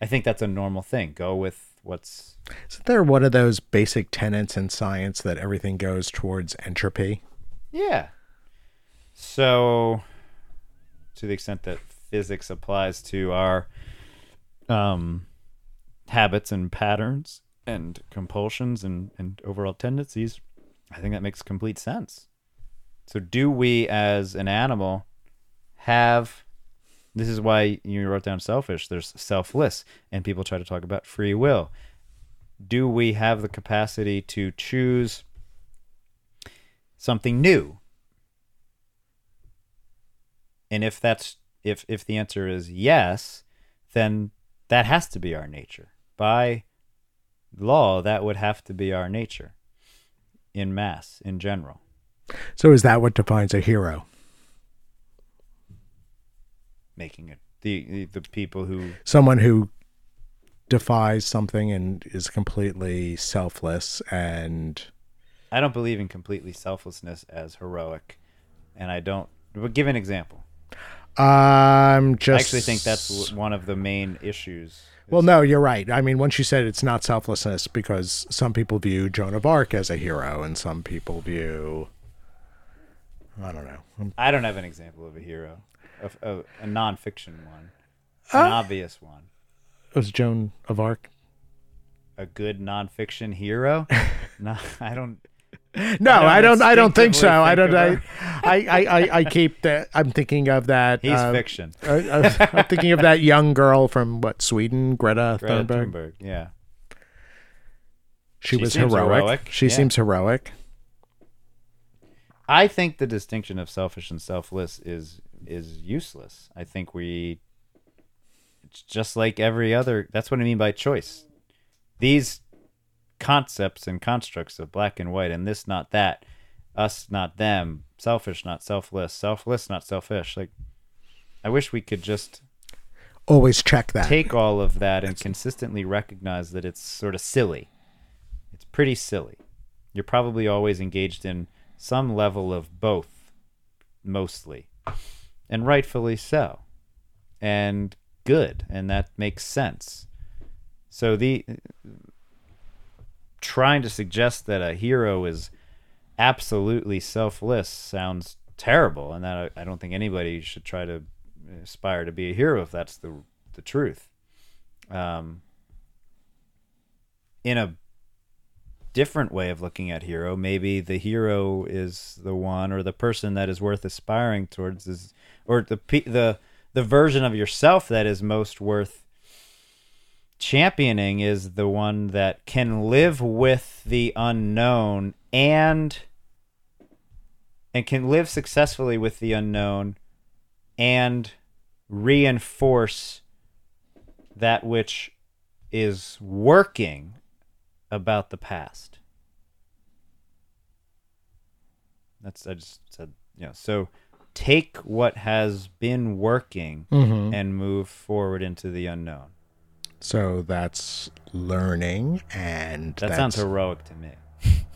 I think that's a normal thing. Go with what's, Isn't there one of those basic tenets in science that everything goes towards entropy? yeah. So, to the extent that physics applies to our um, habits and patterns and compulsions and, and overall tendencies, I think that makes complete sense. So, do we as an animal have this is why you wrote down selfish, there's selfless, and people try to talk about free will. Do we have the capacity to choose something new? And if that's if if the answer is yes, then that has to be our nature. By law, that would have to be our nature in mass, in general. So is that what defines a hero? Making it the the, people who Someone who defies something and is completely selfless and I don't believe in completely selflessness as heroic, and I don't. But give an example. I'm just I actually think that's one of the main issues. Well, no, you're right. I mean, once you said it's not selflessness, because some people view Joan of Arc as a hero, and some people view, I don't know. Um, I don't have an example of a hero, of a, a nonfiction one, an obvious one, Was Joan of Arc? a good nonfiction hero. no, I don't. No, I don't. I don't think so. I don't. I, I, I, I, keep that. I'm thinking of that. He's uh, fiction. I, I'm thinking of that young girl from what Sweden, Greta, Greta Thunberg. Yeah. She, was heroic. She seems heroic. I think the distinction of selfish and selfless is is useless. I think we it's just like every other that's what I mean by choice. These concepts and constructs of black and white and this not that, us not them, selfish not selfless, selfless not selfish. Like I wish we could just Always check that. take all of that and consistently recognize that it's sort of silly. It's pretty silly. You're probably always engaged in some level of both, mostly, and rightfully so, and good, and that makes sense. So the trying to suggest that a hero is absolutely selfless sounds terrible, and that I, I don't think anybody should try to aspire to be a hero if that's the the truth. Um, in a different way of looking at hero, maybe the hero is the one or the person that is worth aspiring towards is or the the the version of yourself that is most worth championing is the one that can live with the unknown and and can live successfully with the unknown and reinforce that which is working about the past. That's I just said, you know, so take what has been working Mhm. and move forward into the unknown. So that's learning, and That that's, sounds heroic to me.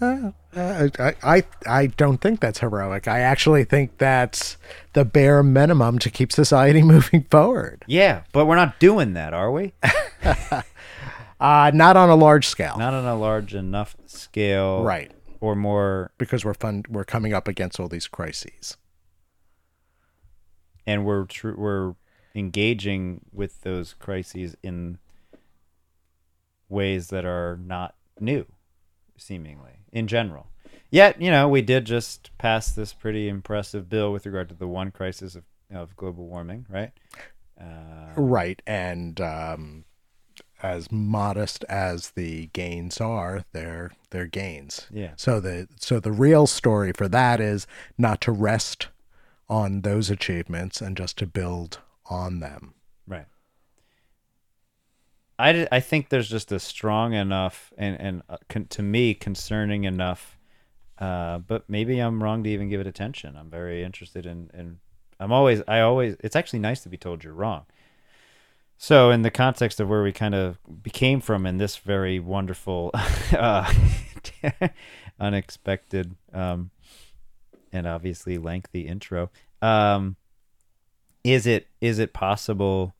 Uh, uh, I, I I don't think that's heroic. I actually think that's the bare minimum to keep society moving forward. Yeah, but we're not doing that, are we? Uh, not on a large scale, Not on a large enough scale, right? Or more, Because we're fun, we're coming up against all these crises. and we're tr- we're engaging with those crises in ways that are not new, seemingly in general. Yet, you know, we did just pass this pretty impressive bill with regard to the one crisis of, of global warming, right? Uh, Right, and um, as modest as the gains are, they're they're gains. Yeah. So the so the real story for that is not to rest on those achievements and just to build on them. Right. I, I think there's just a strong enough and and uh, con- to me concerning enough, uh, but maybe I'm wrong to even give it attention. I'm very interested in in. I'm always I always it's actually nice to be told you're wrong. So in the context of where we kind of became from in this very wonderful, uh, unexpected, um, and obviously lengthy intro, um, is it is it possible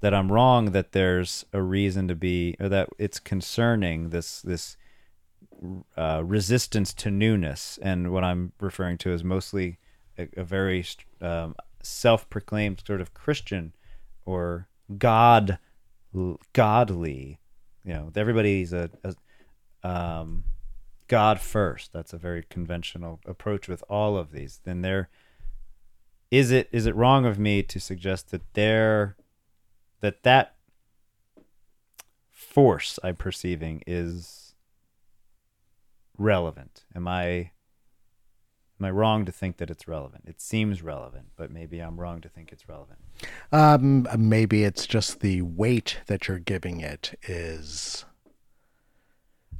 that I'm wrong that there's a reason to be or that it's concerning this this uh, resistance to newness? And what I'm referring to is mostly a, a very um, self-proclaimed sort of Christian or God godly. You know everybody's a, a um, God first. That's a very conventional approach with all of these. Then there is it is it wrong of me to suggest that there that that force I'm perceiving is relevant. Am I am I wrong to think that it's relevant? It seems relevant, but maybe I'm wrong to think it's relevant. Um, maybe it's just the weight that you're giving it is.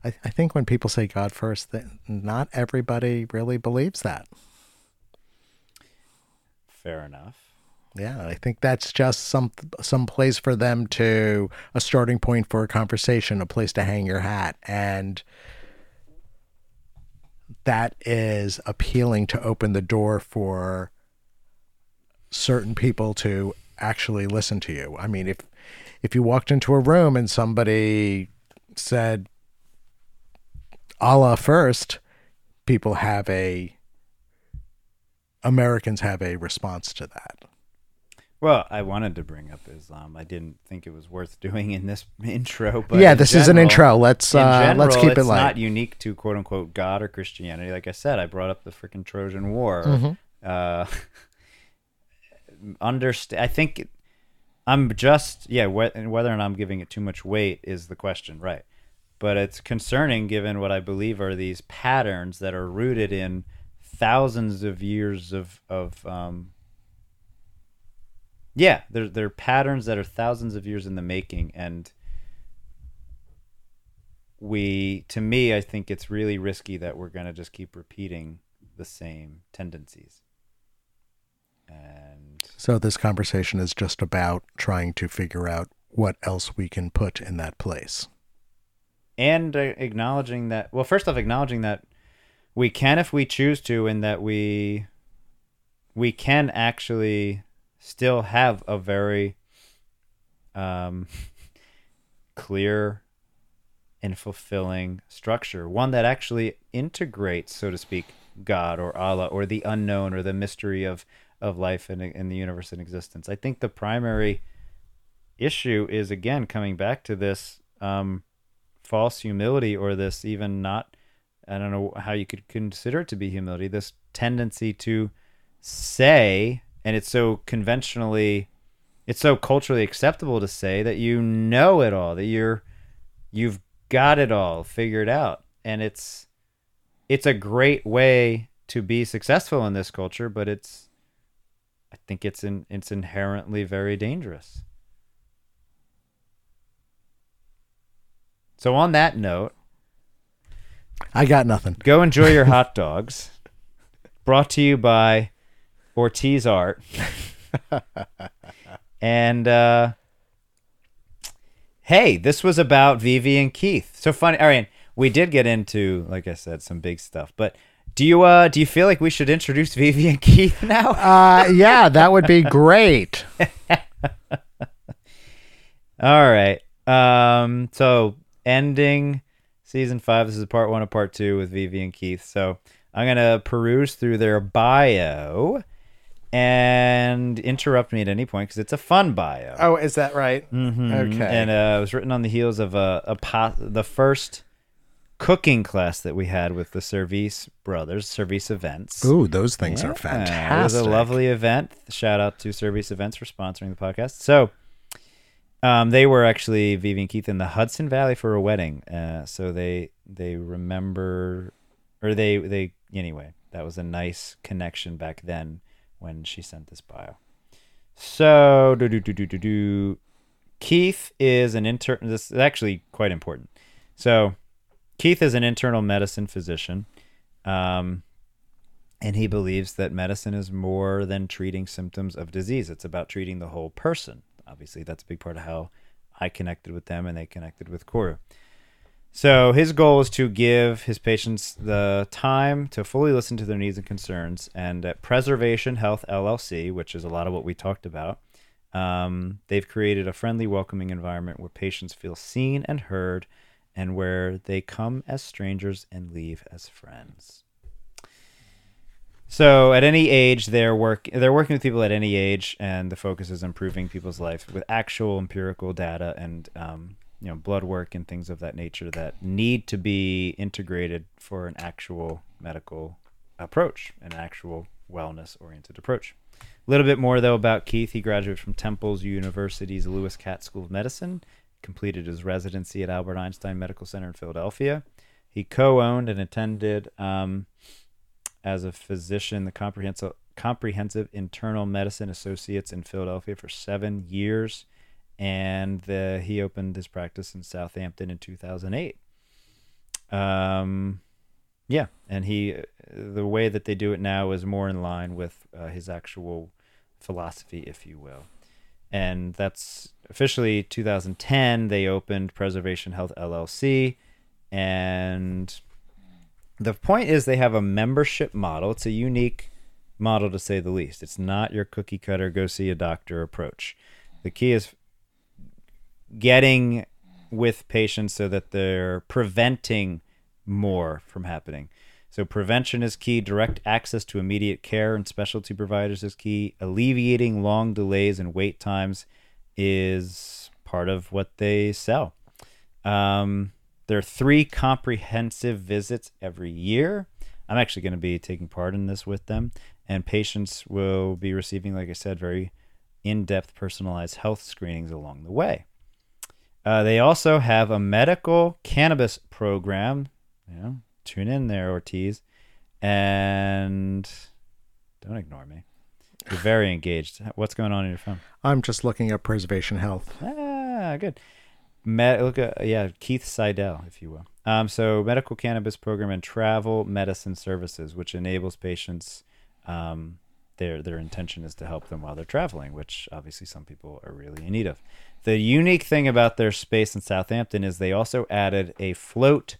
I, I think when people say God first, that not everybody really believes that. Fair enough. Yeah, I think that's just some some place for them to a starting point for a conversation, a place to hang your hat, and that is appealing to open the door for certain people to actually listen to you. I mean, if if you walked into a room and somebody said Allah first, people have a Americans have a response to that. Well, I wanted to bring up Islam. I didn't think it was worth doing in this intro, but yeah, in this is an intro. Let's in uh, let's general, keep it light. not unique to quote unquote God or Christianity. Like I said, I brought up the freaking Trojan War. Mhm. Uh, understand? I think I'm just yeah. Wh- and whether or not I'm giving it too much weight is the question, right? But it's concerning given what I believe are these patterns that are rooted in thousands of years of of um, yeah, they're they're patterns that are thousands of years in the making, and we, to me, I think it's really risky that we're gonna just keep repeating the same tendencies. And So this conversation is just about trying to figure out what else we can put in that place. and uh, acknowledging that well first off acknowledging that we can if we choose to and that we we can actually still have a very um clear and fulfilling structure. One that actually integrates so to speak god or allah or the unknown or the mystery of of life and in the universe and existence. I think the primary issue is again coming back to this um false humility or this even not I don't know how you could consider it to be humility this tendency to say and it's so conventionally it's so culturally acceptable to say that you know it all that you're you've got it all figured out and it's it's a great way to be successful in this culture but it's I think it's in, it's inherently very dangerous So on that note, I got nothing. go enjoy your hot dogs. Brought to you by Ortiz Art. and uh hey, this was about Vivi and Keith. So funny. All right, we did get into, like I said, some big stuff. But do you uh do you feel like we should introduce Vivi and Keith now? Uh, yeah, that would be great. All right. Um. So ending season five. This is part one of part two with Vivi and Keith. So I'm gonna peruse through their bio and interrupt me at any point because it's a fun bio. Oh, is that right? Mhm. okay. And uh, it was written on the heels of a, a po- the first cooking class that we had with the Service brothers, Service Events. Ooh, those things Yeah, are fantastic. It was a lovely event. Shout out to Service Events for sponsoring the podcast. So, Um, they were actually Vivi and Keith in the Hudson Valley for a wedding. Uh, so they they remember, or they they anyway. That was a nice connection back then when she sent this bio. So do do do do do do. Keith is an intern. This is actually quite important. So Keith is an internal medicine physician. Um, and he believes that medicine is more than treating symptoms of disease. It's about treating the whole person. Obviously, that's a big part of how I connected with them and they connected with Koru. So his goal is to give his patients the time to fully listen to their needs and concerns. And at Preservation Health LLC, which is a lot of what we talked about, um, they've created a friendly, welcoming environment where patients feel seen and heard, and where they come as strangers and leave as friends. So at any age, they're work they're working with people at any age, and the focus is improving people's life with actual empirical data and um, you know blood work and things of that nature that need to be integrated for an actual medical approach, an actual wellness oriented approach. A little bit more though about Keith. He graduated from Temple's University's Lewis Katz School of Medicine, completed his residency at Albert Einstein Medical Center in Philadelphia. He co-owned and attended. Um, as a physician, the comprehensive comprehensive internal medicine associates in Philadelphia for seven years, and the, he opened his practice in Southampton in 2008. Um, yeah, and he the way that they do it now is more in line with uh, his actual philosophy, if you will. And that's officially 2010. They opened Preservation Health LLC, and the point is they have a membership model. It's a unique model to say the least. It's not your cookie cutter go see a doctor approach. The key is getting with patients so that they're preventing more from happening. So prevention is key, direct access to immediate care and specialty providers is key. Alleviating long delays and wait times is part of what they sell. Um, there are three comprehensive visits every year. I'm actually going to be taking part in this with them, and patients will be receiving, like I said, very in depth personalized health screenings along the way. Uh, they also have a medical cannabis program. Know, tune in there, Ortiz, and don't ignore me. You're very engaged. What's going on in your phone? I'm just looking at preservation health. Ah, good. Med- look at yeah, Keith Seidel, if you will. Um, so medical cannabis program and travel medicine services, which enables patients. Um, their their intention is to help them while they're traveling, which obviously some people are really in need of. The unique thing about their space in Southampton is they also added a float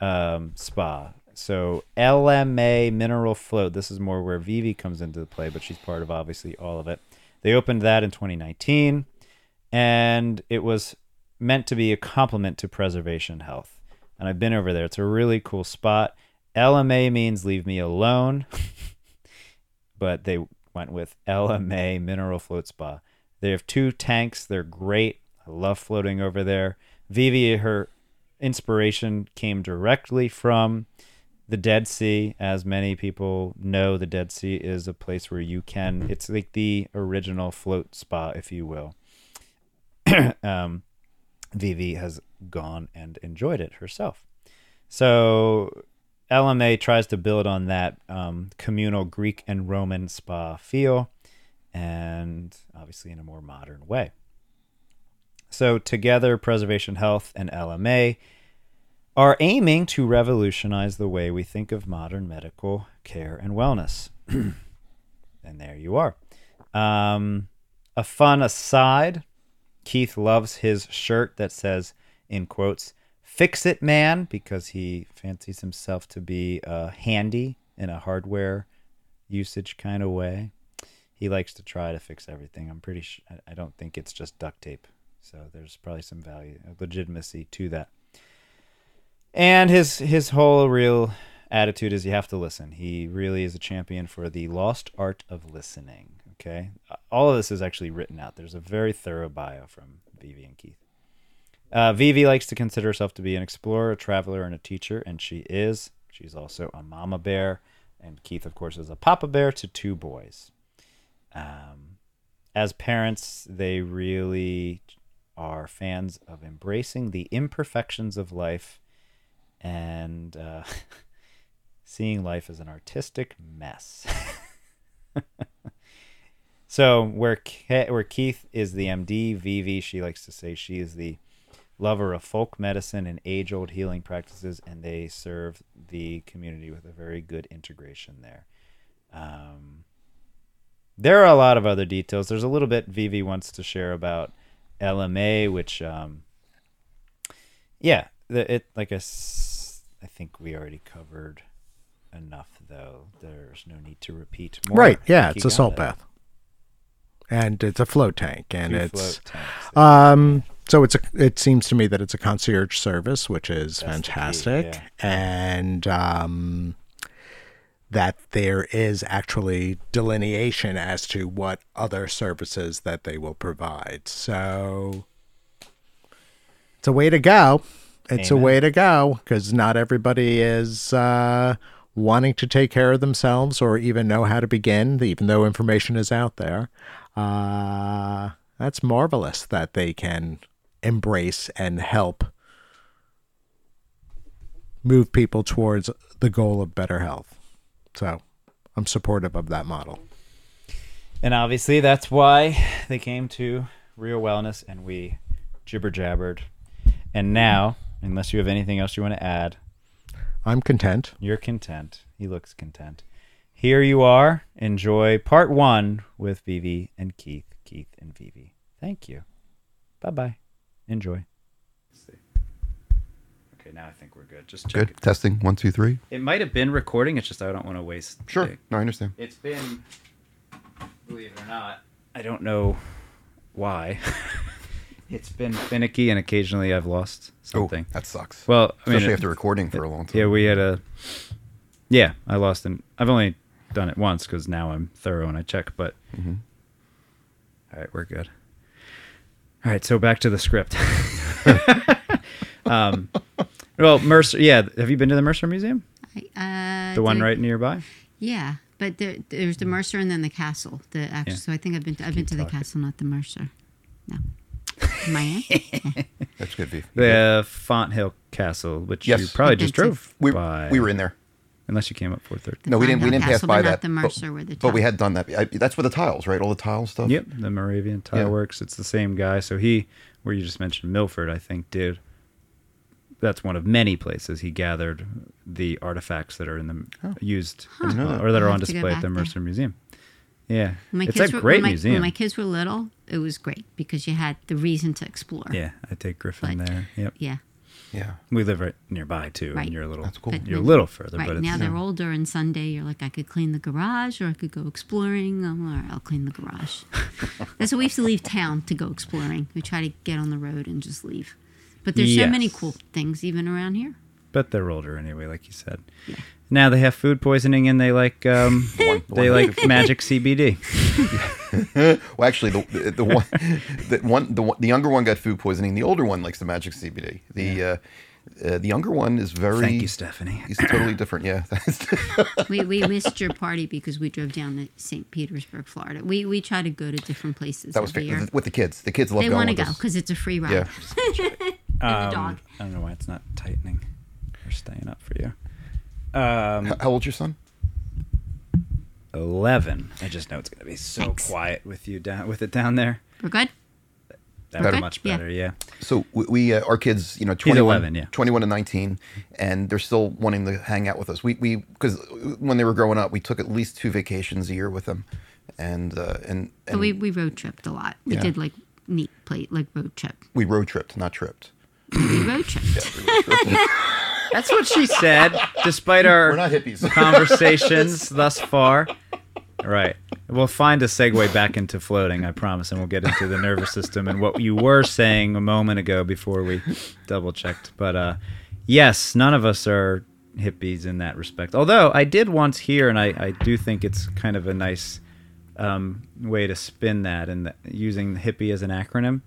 um, spa. So LMA Mineral Float. This is more where Vivi comes into the play, but she's part of obviously all of it. They opened that in 2019, and it was meant to be a complement to preservation health. And I've been over there. It's a really cool spot. LMA means leave me alone, but they went with LMA Mineral Float Spa. They have two tanks. They're great. I love floating over there. Vivi, her inspiration came directly from the Dead Sea. As many people know, the Dead Sea is a place where you can, it's like the original float spa, if you will. um, Vivi has gone and enjoyed it herself. So LMA tries to build on that um, communal Greek and Roman spa feel, and obviously in a more modern way. So together, Preservation Health and LMA are aiming to revolutionize the way we think of modern medical care and wellness. and there you are. Um, a fun aside Keith loves his shirt that says, in quotes, Fix It Man, because he fancies himself to be uh, handy in a hardware usage kind of way. He likes to try to fix everything. I'm pretty sure, I don't think it's just duct tape. So there's probably some value, legitimacy to that. And his his whole real attitude is you have to listen. He really is a champion for the lost art of listening. Okay, all of this is actually written out. There's a very thorough bio from Vivi and Keith. Uh, Vivi likes to consider herself to be an explorer, a traveler, and a teacher, and she is. She's also a mama bear, and Keith, of course, is a papa bear to two boys. Um, as parents, they really are fans of embracing the imperfections of life and uh, seeing life as an artistic mess. so where Ke- where Keith is the MD, Vivi, she likes to say she is the lover of folk medicine and age-old healing practices, and they serve the community with a very good integration there. Um, there are a lot of other details. There's a little bit Vivi wants to share about LMA, which, um, yeah, the, it like I, I think we already covered enough. Though there's no need to repeat more. Right. Yeah, it's a salt it. bath. And it's a float tank and Two it's um so it's a it seems to me that it's a concierge service, which is That's the key, fantastic. yeah. And um that there is actually delineation as to what other services that they will provide. So it's a way to go. It's Amen. a way to go because not everybody is uh, wanting to take care of themselves or even know how to begin, even though information is out there. Uh, that's marvelous that they can embrace and help move people towards the goal of better health. So I'm supportive of that model. And obviously, that's why they came to Real Wellness and we jibber jabbered. And now, unless you have anything else you want to add, I'm content. you're content. He looks content. Here you are. Enjoy part one with Vivi and Keith. Keith and Vivi. Thank you. Bye bye. Enjoy. Okay, now I think we're good. Just check Good. it. Testing. One, two, three. It might have been recording. It's just I don't want to waste. Sure. the- No, I understand. It's been, believe it or not, I don't know why. it's been finicky, and occasionally I've lost something. Oh, that sucks. well, I mean, Especially it- after recording for a long time. yeah, we had a. Yeah, I lost, and I've only done it once because now I'm thorough and I check. But Mhm. all right, we're good. All right, so back to the script. um, well, Mercer. Yeah, have you been to the Mercer Museum? I, uh, The one did- right nearby. Yeah, but there, there's the Mercer and then the Castle. The actual, Yeah. so I think I've been to, I've been Keep to the. Castle, not the Mercer. No, am I? That's good, Viv. The Fonthill Castle, which Yes. you probably I've just to. drove We, by. we were in there. Unless you came up 430. No, we didn't. We didn't pass Castle, by but not that. the but- Mercer where the but we had done that. I, that's where the tiles, right? All the tile stuff. Yep, the Moravian Tile Yeah. Works. It's the same guy. So he, where you just mentioned Milford, I think did. That's one of many places he gathered the artifacts that are in the Oh. used I didn't know uh, that. or that are I'll on have to go display at back the there. Mercer Museum. Yeah, When my it's kids a were, great when my, museum. When my kids were little, it was great because you had the reason to explore. yeah, I take Griffin But- there. Yep, Yeah. Yeah. we live right nearby too, Right. and you're a little. That's cool. But You're a little further, Right but it's now they're older, and Sunday you're like, I could clean the garage, or I could go exploring. Um, all right, I'll clean the garage. That's why we used to leave town to go exploring. We try to get on the road and just leave. But there's so many cool things even around here. but they're older anyway, like you said. Yeah. Now they have food poisoning and they like um, one- they one- like magic CBD. Well, actually, the the one, the one, the the younger one got food poisoning. The older one likes the magic CBD. The uh, uh, the younger one is very. Thank you, Stephanie. He's totally different. Yeah. We, we missed your party because we drove down to St. Petersburg, Florida. We we try to go to different places that was every fa- year. with the kids. The kids love They want to go because it's a free ride. Yeah. And the dog. Um, I don't know why it's not tightening or staying up for you. Um, H- How old's your son? Eleven. I just know it's gonna be so Thanks. quiet with you down with it down there. We're good. That's Better? much better. Yeah. So we, we uh, our kids, you know, 21, 11, yeah. 21 and 19, and they're still wanting to hang out with us. We we because when they were growing up, we took at least two vacations a year with them, and uh, and, But and we, we road tripped a lot. We Yeah. did like neat plate like road trip. we road tripped, not tripped. We road tripped. That's what she said, despite our We're not hippies. conversations thus far. Right. We'll find a segue back into floating, I promise, and we'll get into the nervous system and what you were saying a moment ago before we double checked. But uh, yes, none of us are hippies in that respect. Although I did once hear, and I, I do think it's kind of a nice um, way to spin that, and using hippie as an acronym.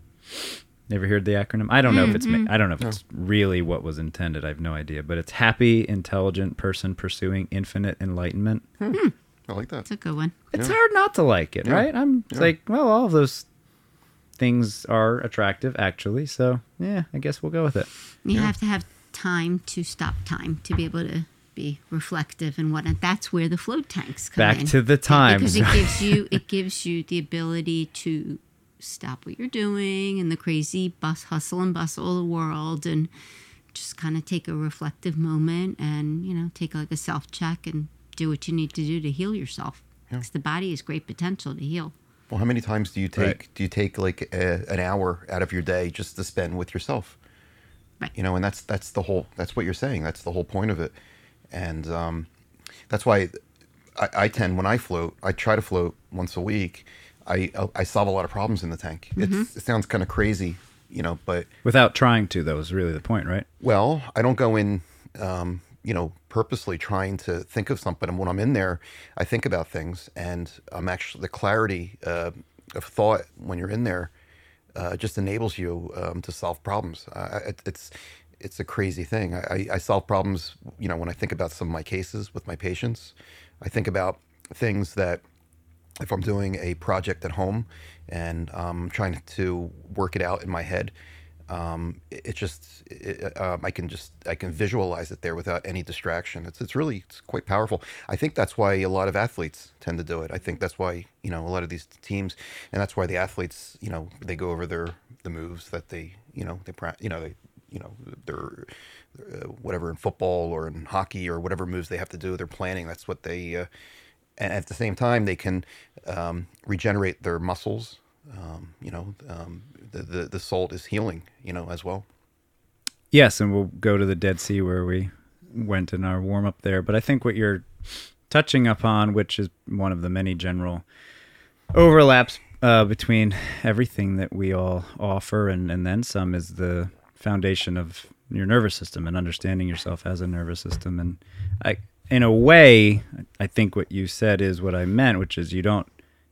Never heard the acronym? I don't know if it's ma- mm-hmm. I don't know if it's really what was intended. I have no idea, but it's happy, intelligent person pursuing infinite enlightenment. Hmm. Hmm. I like that. It's a good one. It's hard not to like it, right? I'm Yeah. like, well, all of those things are attractive actually. So yeah, I guess we'll go with it. You have to have time to stop time to be able to be reflective and whatnot. That's where the float tanks come Back in. to the Yeah, times. because it gives you it gives you the ability to stop what you're doing and the crazy bus hustle and bustle of the world and just kind of take a reflective moment and you know take like a self check and do what you need to do to heal yourself. Because the body has great potential to heal. Well, how many times do you take Right. do you take like a, an hour out of your day just to spend with yourself? Right. You know, and that's that's the whole that's what you're saying. That's the whole point of it, and um, that's why I, I tend when I float, I try to float once a week. I I solve a lot of problems in the tank. It's, it sounds kind of crazy, you know, but Without trying to, though, is really the point, right? well, I don't go in, um, you know, purposely trying to think of something. And when I'm in there, I think about things, and I'm actually the clarity uh, of thought when you're in there uh, just enables you um, to solve problems. Uh, it, it's it's a crazy thing. I, I, I solve problems, you know, when I think about some of my cases with my patients. I think about things that if I'm doing a project at home and I'm trying to work it out in my head, um, it, it just it, um, I can just I can visualize it there without any distraction. It's it's really it's quite powerful. I think that's why a lot of athletes tend to do it. I think that's why you know a lot of these teams, and that's why the athletes you know they go over their the moves that they you know they you know they you know their uh, whatever in football or in hockey or whatever moves they have to do. They're planning. That's what they. Uh, and at the same time they can um, regenerate their muscles. Um, you know, um, the, the the salt is healing. You know, as well. Yes, and we'll go to the Dead Sea where we went in our warm up there. But I think what you're touching upon, which is one of the many general overlaps uh, between everything that we all offer and, and then some, is the foundation of your nervous system and understanding yourself as a nervous system. And I, in a way, I think what you said is what I meant, which is you don't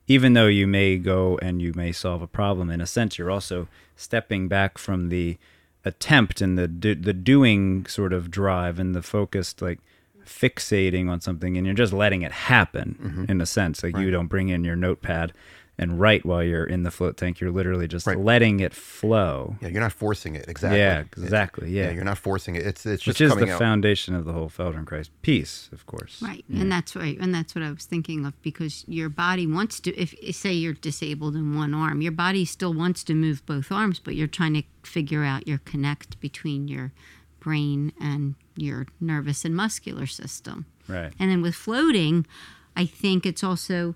even though you may go and you may solve a problem in a sense you're also stepping back from the attempt and the do, the doing sort of drive and the focused like fixating on something and you're just letting it happen mm-hmm. in a sense. Like you don't bring in your notepad and write while you're in the float tank you're literally just Right. letting it flow Yeah, you're not forcing it exactly. Yeah, exactly, yeah. you're not forcing it. It's it's just which just is coming the out. foundation of the whole Feldenkrais piece of course Right, and that's right, and that's what I was thinking of because your body wants to. If say you're disabled in one arm, your body still wants to move both arms, but you're trying to figure out your connect between your brain and your nervous and muscular system. right And then with floating, I think it's also,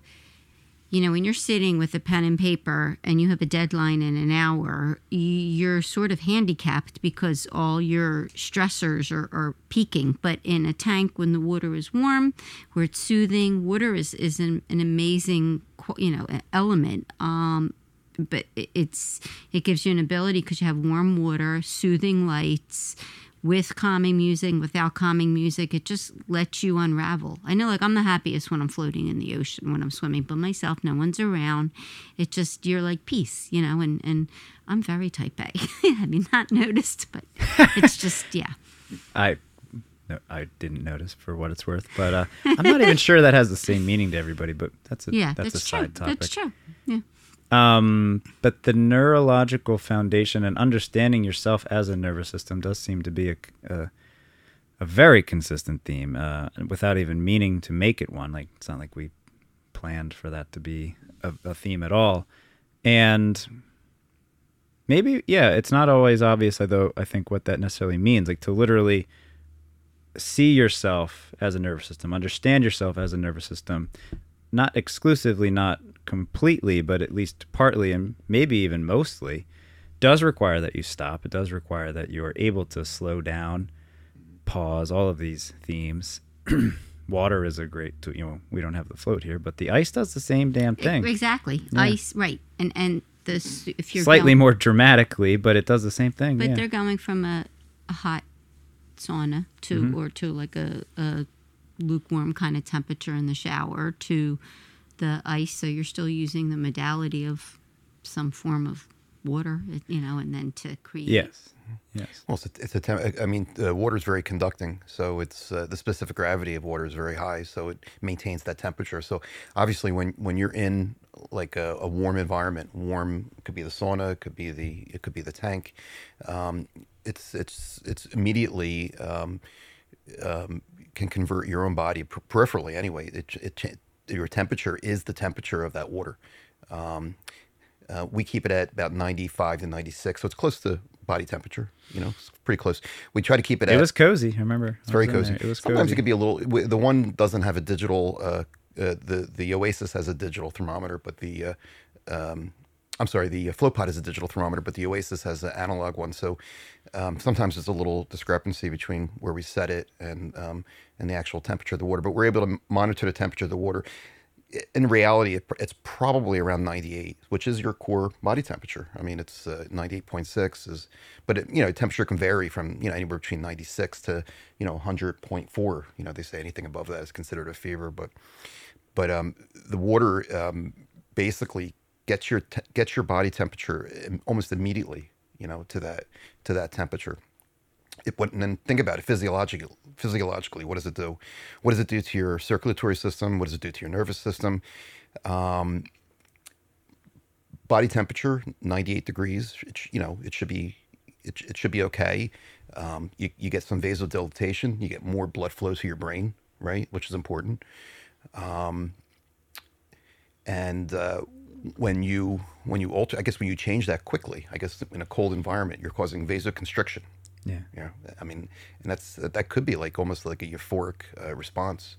you know, when you're sitting with a pen and paper and you have a deadline in an hour, you're sort of handicapped because all your stressors are, are peaking. But in a tank, when the water is warm, where it's soothing, water is, is an, an amazing, you know, element. Um, but it's it gives you an ability because you have warm water, soothing lights, with calming music, without calming music. It just lets you unravel. I know, like I'm the happiest when I'm floating in the ocean when I'm swimming, but myself, no one's around. It just you're like peace, you know. And and I'm very type A. I mean, not noticed, but it's just yeah. I no, I didn't notice for what it's worth, but uh, I'm not even sure that has the same meaning to everybody. But that's a Yeah, that's, that's, a true. side topic. That's true. Yeah. Um, but the neurological foundation and understanding yourself as a nervous system does seem to be a a, a very consistent theme, uh, without even meaning to make it one. Like it's not like we planned for that to be a, a theme at all, and maybe yeah, it's not always obvious. Although I think what that necessarily means, like to literally see yourself as a nervous system, understand yourself as a nervous system, not exclusively, not completely, but at least partly and maybe even mostly, does require that you stop. It does require that you are able to slow down, pause, all of these themes. Water is a great, tool. you know, we don't have the float here, but the ice does the same damn thing. Exactly. Ice. Right. And and this if you're Slightly going- more dramatically, but it does the same thing. But yeah. they're going from a, a hot sauna to Mm-hmm. or to like a, a lukewarm kind of temperature in the shower to the ice. So you're still using the modality of some form of water, you know, and then to create. Yes. Yes. Well, it's a, it's a tem- I mean, the water is very conducting, so it's uh, the specific gravity of water is very high, so it maintains that temperature. So obviously, when when you're in like a, a warm environment, warm could be the sauna, it could be the it could be the tank. Um, it's it's it's immediately um, um, can convert your own body per- peripherally anyway. It, it cha- your temperature is the temperature of that water. Um, uh, we keep it at about 95 to 96, so it's close to body temperature. You know, it's pretty close. We try to keep it. At It at, was cozy. I remember. it's very cozy. It was Sometimes cozy. it could be a little. The one doesn't have a digital. Uh, uh, the the Oasis has a digital thermometer, but the uh, um, I'm sorry, the uh, Flowpot is a digital thermometer, but the Oasis has an analog one. So um, sometimes there's a little discrepancy between where we set it and um, and the actual temperature of the water. But we're able to monitor the temperature of the water. In reality, it, it's probably around 98, which is your core body temperature. I mean, it's uh, 98.6 is, but it, you know, temperature can vary from you know anywhere between 96 to you know 100.4. You know, they say anything above that is considered a fever, but but um, the water um, basically gets your te- your body temperature almost immediately, you know, to that to that temperature. It, what, and then think about it physiologically. Physiologically, what does it do? What does it do to your circulatory system? What does it do to your nervous system? Um, body temperature, ninety-eight degrees. It, you know, it should be it, it should be okay. Um, you, you get some vasodilatation. You get more blood flow to your brain, right? Which is important and uh, when you when you alter i guess when you change that quickly i guess in a cold environment you're causing vasoconstriction Yeah. yeah i mean and that's that could be like almost like a euphoric uh, response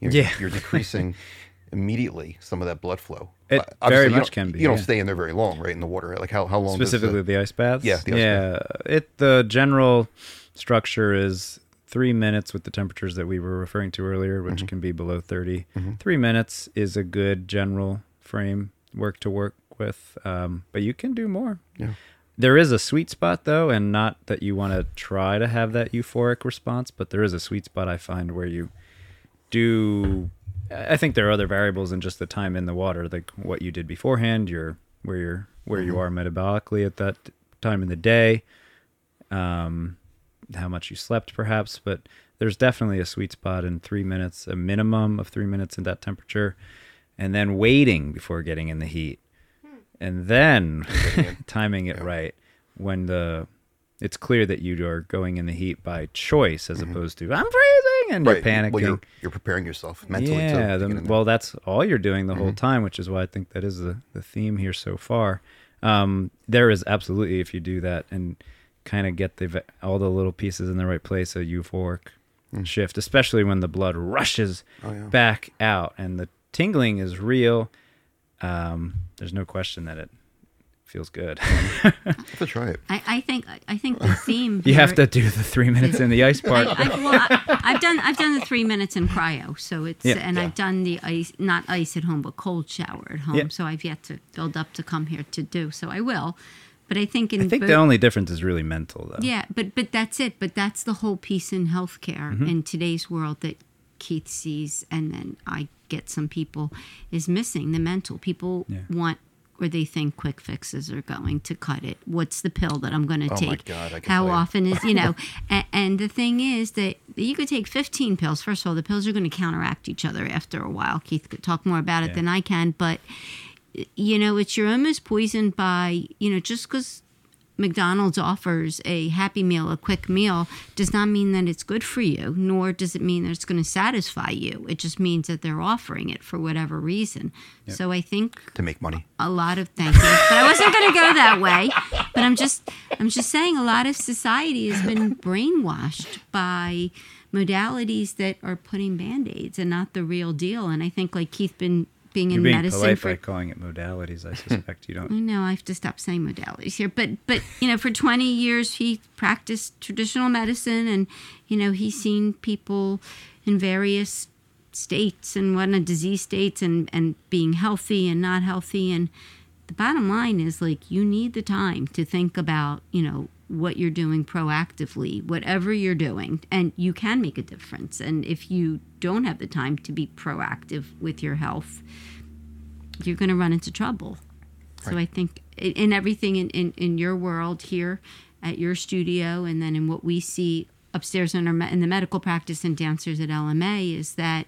you know, Yeah. you're decreasing immediately some of that blood flow It Uh, obviously very you much can be, you don't stay in there very long right in the water like how, how long does the- Specifically, the ice baths. Yeah, the ice yeah. It the general structure is three minutes with the temperatures that we were referring to earlier, which Mm-hmm. can be below 30 Three minutes is a good general frame work to work with, um, but you can do more. Yeah. There is a sweet spot though, and not that you want to try to have that euphoric response, but there is a sweet spot I find where you do. I think there are other variables than just the time in the water, like what you did beforehand, your where you're where you are metabolically at that time in the day, um, how much you slept perhaps, but there's definitely a sweet spot in three minutes, a minimum of three minutes in that temperature, and then waiting before getting in the heat, and then timing it right when the it's clear that you are going in the heat by choice as opposed to I'm freezing and Mm-hmm. right you're panicking. well you're, you're preparing yourself mentally yeah, to, to the- get there. well, that's all you're doing the whole time, which is why I think that is the, the theme here so far. Um, there is absolutely, if you do that and kind of get the all the little pieces in the right place, a euphoric shift, especially when the blood rushes Oh, yeah. back out and the tingling is real. Um, there's no question that it feels good. I have to try it I, I think I think the theme. you have to do the three minutes in the ice part. I, well, I, I've done I've done the three minutes in cryo, so it's Yeah. and I've done the ice not ice at home, but cold shower at home. Yeah. So I've yet to build up to come here to do. So I will, but I think in I think both- the only difference is really mental, though. yeah, but but that's it. But that's the whole piece in healthcare Mm-hmm. in today's world that Keith sees, and then I get some people is missing the mental. People Yeah. want or they think quick fixes are going to cut it. What's the pill that I'm going to Oh my take? God, How you. often is you know? and, and the thing is that you could take 15 pills. First of all, the pills are going to counteract each other after a while. Keith could talk more about it Yeah. than I can, but you know, it's you're almost poisoned by, you know, just because McDonald's offers a happy meal, a quick meal, does not mean that it's good for you, nor does it mean that it's going to satisfy you. It just means that they're offering it for whatever reason. So I think to make money a lot of thank you, but I wasn't going to go that way. But I'm just, I'm just saying, a lot of society has been brainwashed by modalities that are putting band aids and not the real deal. And I think, like Keith, been being You're in being medicine polite for by calling it modalities. I suspect you don't. I know I have to stop saying modalities here, but but you know, for 20 years he practiced traditional medicine, and you know he's seen people in various states and whatnot, disease states, and and being healthy and not healthy, and the bottom line is like you need the time to think about you know what you're doing proactively whatever you're doing and you can make a difference. And if you don't have the time to be proactive with your health you're going to run into trouble. So i think in, in everything in, in, in your world here at your studio, and then in what we see upstairs in, our, in the medical practice and downstairs at LMA, is that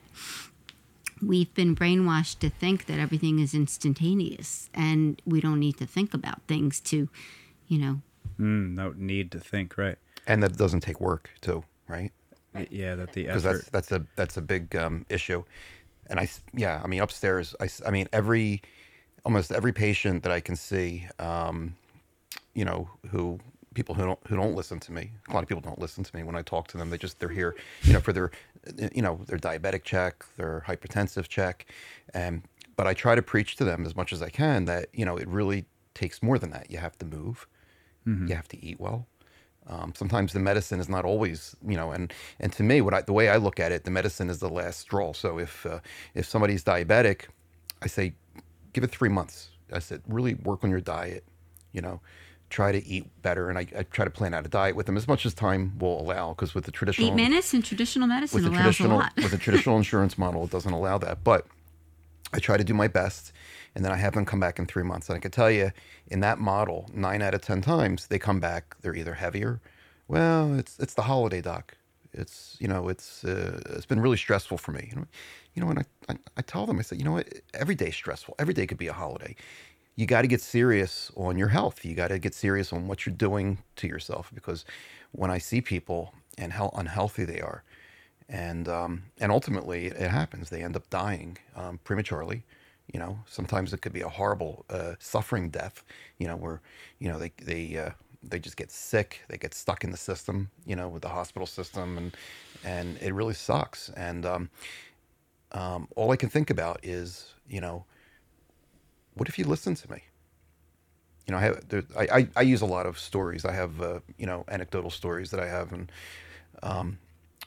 we've been brainwashed to think that everything is instantaneous and we don't need to think about things to, you know, Mm, no need to think, right? and that doesn't take work too, right? Yeah, that the because effort. that's that's a that's a big um, issue. And I yeah, I mean upstairs, I I mean every almost every patient that I can see, um, you know, who people who don't who don't listen to me. A lot of people don't listen to me when I talk to them. They just they're here, you know, for their you know their diabetic check, their hypertensive check, and but I try to preach to them as much as I can that you know it really takes more than that. You have to move, you have to eat well. Um, sometimes the medicine is not always, you know, and and to me, what I, the way I look at it, the medicine is the last straw. So if uh, if somebody's diabetic, I say, give it three months. I said, really work on your diet, you know, try to eat better, and I, I try to plan out a diet with them as much as time will allow. Because with the traditional eight minutes in traditional medicine with the allows a lot. with the traditional insurance model, it doesn't allow that. But I try to do my best, and then I have them come back in three months. And I can tell you, in that model, nine out of ten times they come back. They're either heavier. Well, it's it's the holiday doc. It's you know it's uh, it's been really stressful for me. You know, you know, and I, I I tell them I say you know what every day's stressful. Every day could be a holiday. You got to get serious on your health. You got to get serious on what you're doing to yourself because when I see people and how unhealthy they are, and um, and ultimately it happens. They end up dying um, prematurely. You know, sometimes it could be a horrible uh, suffering death. You know, where you know they they uh, they just get sick. They get stuck in the system. You know, with the hospital system, and and it really sucks. And um, um, all I can think about is you know, what if you listen to me? You know, I have there, I, I I use a lot of stories. I have uh, you know anecdotal stories that I have and um,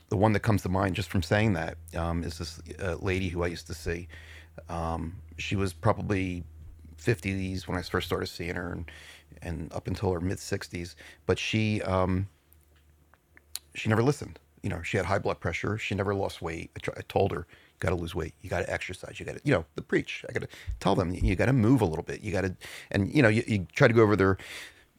the one that comes to mind just from saying that um, is this uh, lady who I used to see. Um, she was probably 50s when I first started seeing her, and, and up until her mid 60s. But she um, she never listened. You know, she had high blood pressure. She never lost weight. I, I told her, you got to lose weight. You got to exercise. You got to, you know, the preach. I got to tell them, you got to move a little bit. You got to, and you know, you, you try to go over their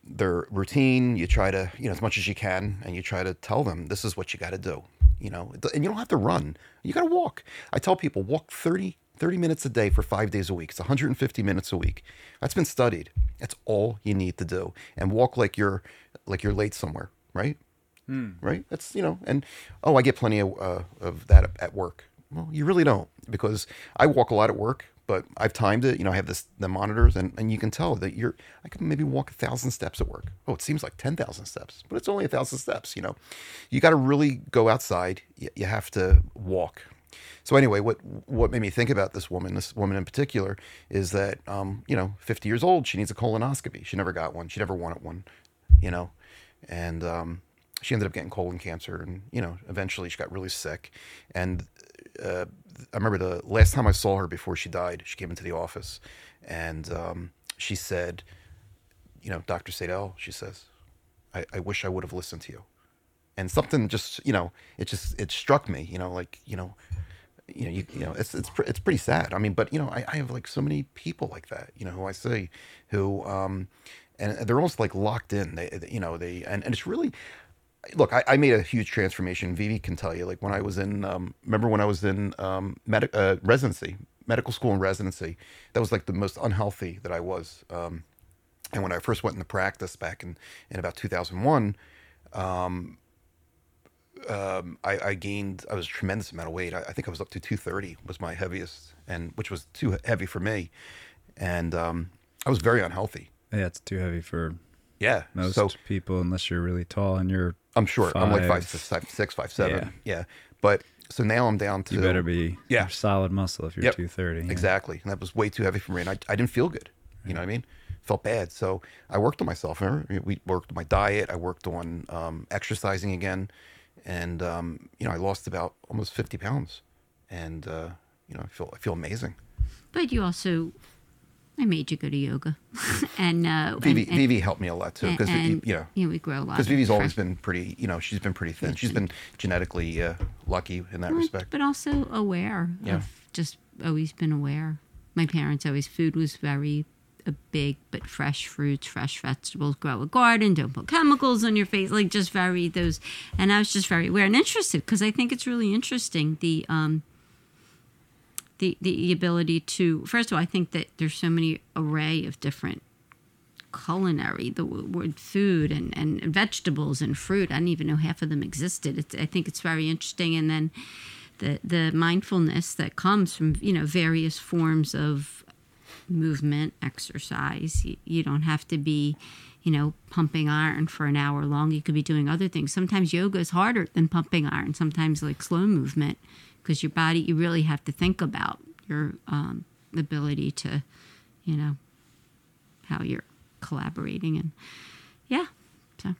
their routine. You try to, you know, as much as you can, and you try to tell them this is what you got to do. You know, and you don't have to run. You got to walk. I tell people walk 30, 30 minutes a day for five days a week. It's 150 minutes a week. That's been studied. That's all you need to do, and walk like you're like you're late somewhere, right? Right. That's you know, and oh, I get plenty of uh, of that at work. Well, you really don't because I walk a lot at work, but I've timed it. You know, I have this the monitors, and, and you can tell that you're. I can maybe walk a thousand steps at work. Oh, it seems like ten thousand steps, but it's only a thousand steps. You know, you got to really go outside. You, you have to walk. So anyway, what what made me think about this woman, this woman in particular, is that um, you know, 50 years old, she needs a colonoscopy. She never got one. She never wanted one. You know, and um, she ended up getting colon cancer, and you know, eventually she got really sick. And uh, I remember the last time I saw her before she died, she came into the office, and um, she said, "You know, Doctor Sadell," she says, I, "I wish I would have listened to you." And something just, you know, it just it struck me, you know, like you know, you know, you, you know, it's it's it's pretty sad. I mean, but you know, I, I have like so many people like that, you know, who I see, who, um, and they're almost like locked in. They, they- you know, they and, and it's really, look, I, I made a huge transformation. Vivi can tell you, like when I was in, um, remember when I was in um, medic uh, residency, medical school and residency, that was like the most unhealthy that I was. Um, and when I first went into practice back in in about 2001 um, I, I gained I was a tremendous amount of weight. I, I think I was up to 230 was my heaviest, and which was too heavy for me, and um, I was very unhealthy. Yeah, it's too heavy for Yeah, most so people unless you're really tall and you're. I'm sure I'm like five, five. six, five, six, five, seven. Yeah. Yeah. but so now I'm down to You better be Yeah. solid muscle if you're Yep, 230. yeah. Exactly. And that was way too heavy for me. And I, I didn't feel good. You know what I mean? Felt bad. So I worked on myself. Remember? We worked on my diet. I worked on um, exercising again. And, um, you know, I lost about almost 50 pounds. And, uh, you know, I feel, I feel amazing. But you also, I made you go to yoga, and uh, Vivi, and, and, Vivi helped me a lot too. Because, you know, you know, we grow a lot. because Vivi's always fresh- been pretty, you know, she's been pretty thin. She's been genetically uh, lucky in that Well, respect. but also aware Yeah. of just always been aware. My parents always food was very a big but fresh fruits, fresh vegetables, grow a garden, don't put chemicals on your face, like just very those. And I was just very aware and interested because I think it's really interesting the um the the ability to first of all, I think that there's so many array of different culinary the word food and, and vegetables and fruit. I didn't even know half of them existed. It's, i think it's very interesting. And then the the mindfulness that comes from you know various forms of movement exercise. You, you don't have to be you know pumping iron for an hour long. You could be doing other things. Sometimes yoga is harder than pumping iron. Sometimes like slow movement because your body you really have to think about your um, ability to you know how you're collaborating and yeah so.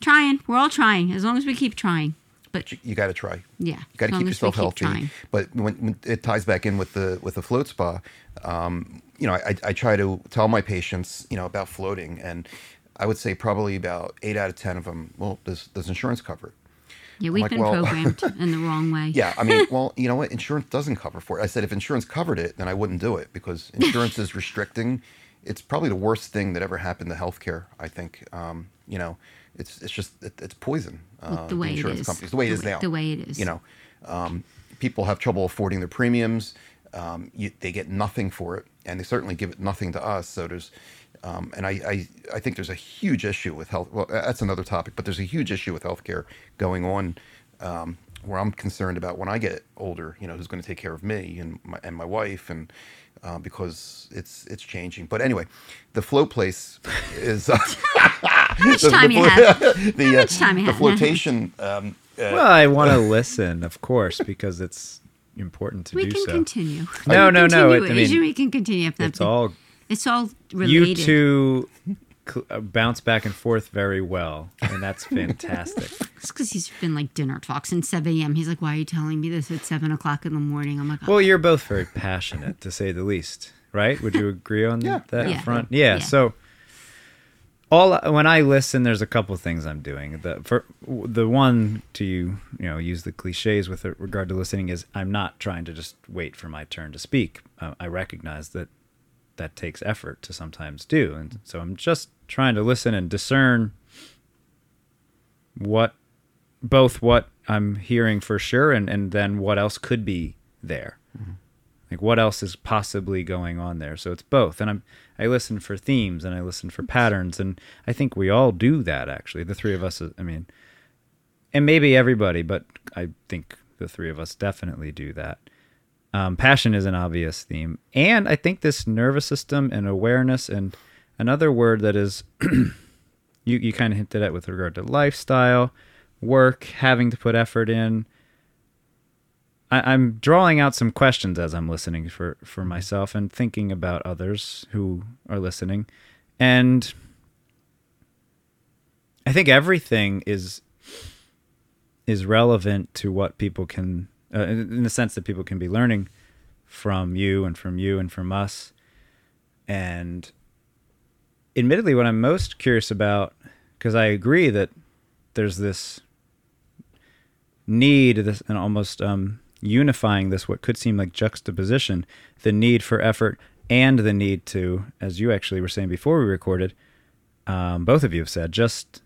Trying. We're all trying as long as we keep trying. But you got to try. yeah You got to keep yourself healthy. trying. But when, when it ties back in with the with the float spa, um, you know, I, I try to tell my patients, you know, about floating, and I would say probably about eight out of ten of them, well, does does insurance cover it? yeah we've like, been well- programmed in the wrong way Yeah, I mean, well, you know what? Insurance doesn't cover for it. I said if insurance covered it, then I wouldn't do it because insurance is restricting. It's probably the worst thing that ever happened to healthcare. I think, um, you know, it's it's just it, it's poison. Uh, the way it insurance is. companies, the way it The is way- now. the way it is. You know, um, people have trouble affording their premiums. Um, you, they get nothing for it, and they certainly give it nothing to us. So there's, um, and I, I, I think there's a huge issue with health. Well, that's another topic, but there's a huge issue with healthcare going on, um, where I'm concerned about when I get older. You know, who's going to take care of me and my and my wife, and uh, because it's it's changing. But anyway, the float place is. Uh, how much time you have the, How much time you the have? flotation. Um, uh, Well, I want to listen, of course, because it's important to we do so. We can continue No, no, no, it- I mean, we can continue if It's that's all it's all related. you two cl- uh, bounce back and forth very well, and that's fantastic. It's because he's been like dinner talks and 7 a.m. He's like, why are you telling me this at 7 o'clock in the morning? I'm like, oh, well, you're both very passionate, to say the least, right? Would you agree on Yeah. that Yeah. front? Yeah. Yeah. So, all when I listen, there's a couple things I'm doing. The for the one to you, you know, use the cliches with regard to listening is I'm not trying to just wait for my turn to speak. Uh, I recognize that that takes effort to sometimes do, and so I'm just trying to listen and discern what both what I'm hearing for sure and and then what else could be there. Like what else is possibly going on there? So it's both. And I'm I listen for themes and I listen for patterns and I think we all do that actually. The three of us I mean and maybe everybody, but I think the three of us definitely do that. Um, passion is an obvious theme. And I think this nervous system and awareness and another word that is you you kind of hinted at with regard to lifestyle, work, having to put effort in. I, I'm drawing out some questions as I'm listening for for myself and thinking about others who are listening, and I think everything is is relevant to what people can, uh, in the sense that people can be learning from you and from you and from us, and admittedly, what I'm most curious about, because I agree that there's this need, this and almost um, unifying this what could seem like juxtaposition, the need for effort and the need to, as you actually were saying before we recorded, um, both of you have said, just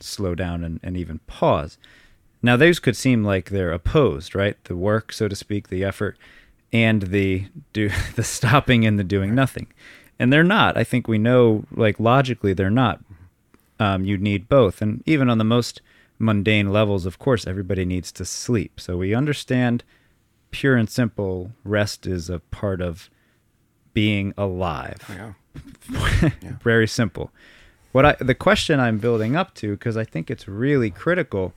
slow down and, and even pause. Now, those could seem like they're opposed, right? The work, so to speak, the effort, and the do the stopping and the doing nothing, and they're not. I think we know, like logically, they're not. Um, you need both, and even on the most mundane levels, of course, everybody needs to sleep. So we understand, pure and simple, rest is a part of being alive yeah. very simple. What I the question I'm building up to because I think it's really critical,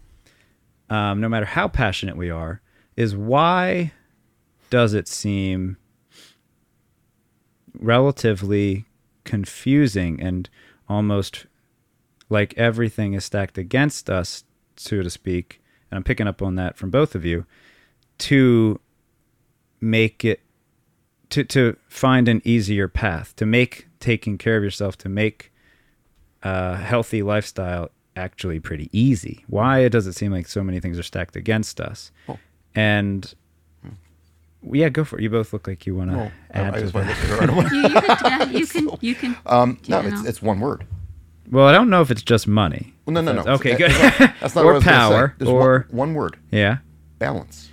um, no matter how passionate we are, is why does it seem relatively confusing and almost like everything is stacked against us, so to speak? And I'm picking up on that from both of you to make it to to find an easier path to make taking care of yourself to make a healthy lifestyle actually pretty easy why does it seem like so many things are stacked against us Oh. and Yeah, go for it. You both look like you want to Well, I, add I to just that. want to look at her. You, you, could, yeah, you can. You can. Um, no, it's, it's one word. Well, I don't know if it's just money. Well, no, no, no. Okay, good. That's, that's not Or what I was gonna say. power, There's or- one, one word: Yeah. balance.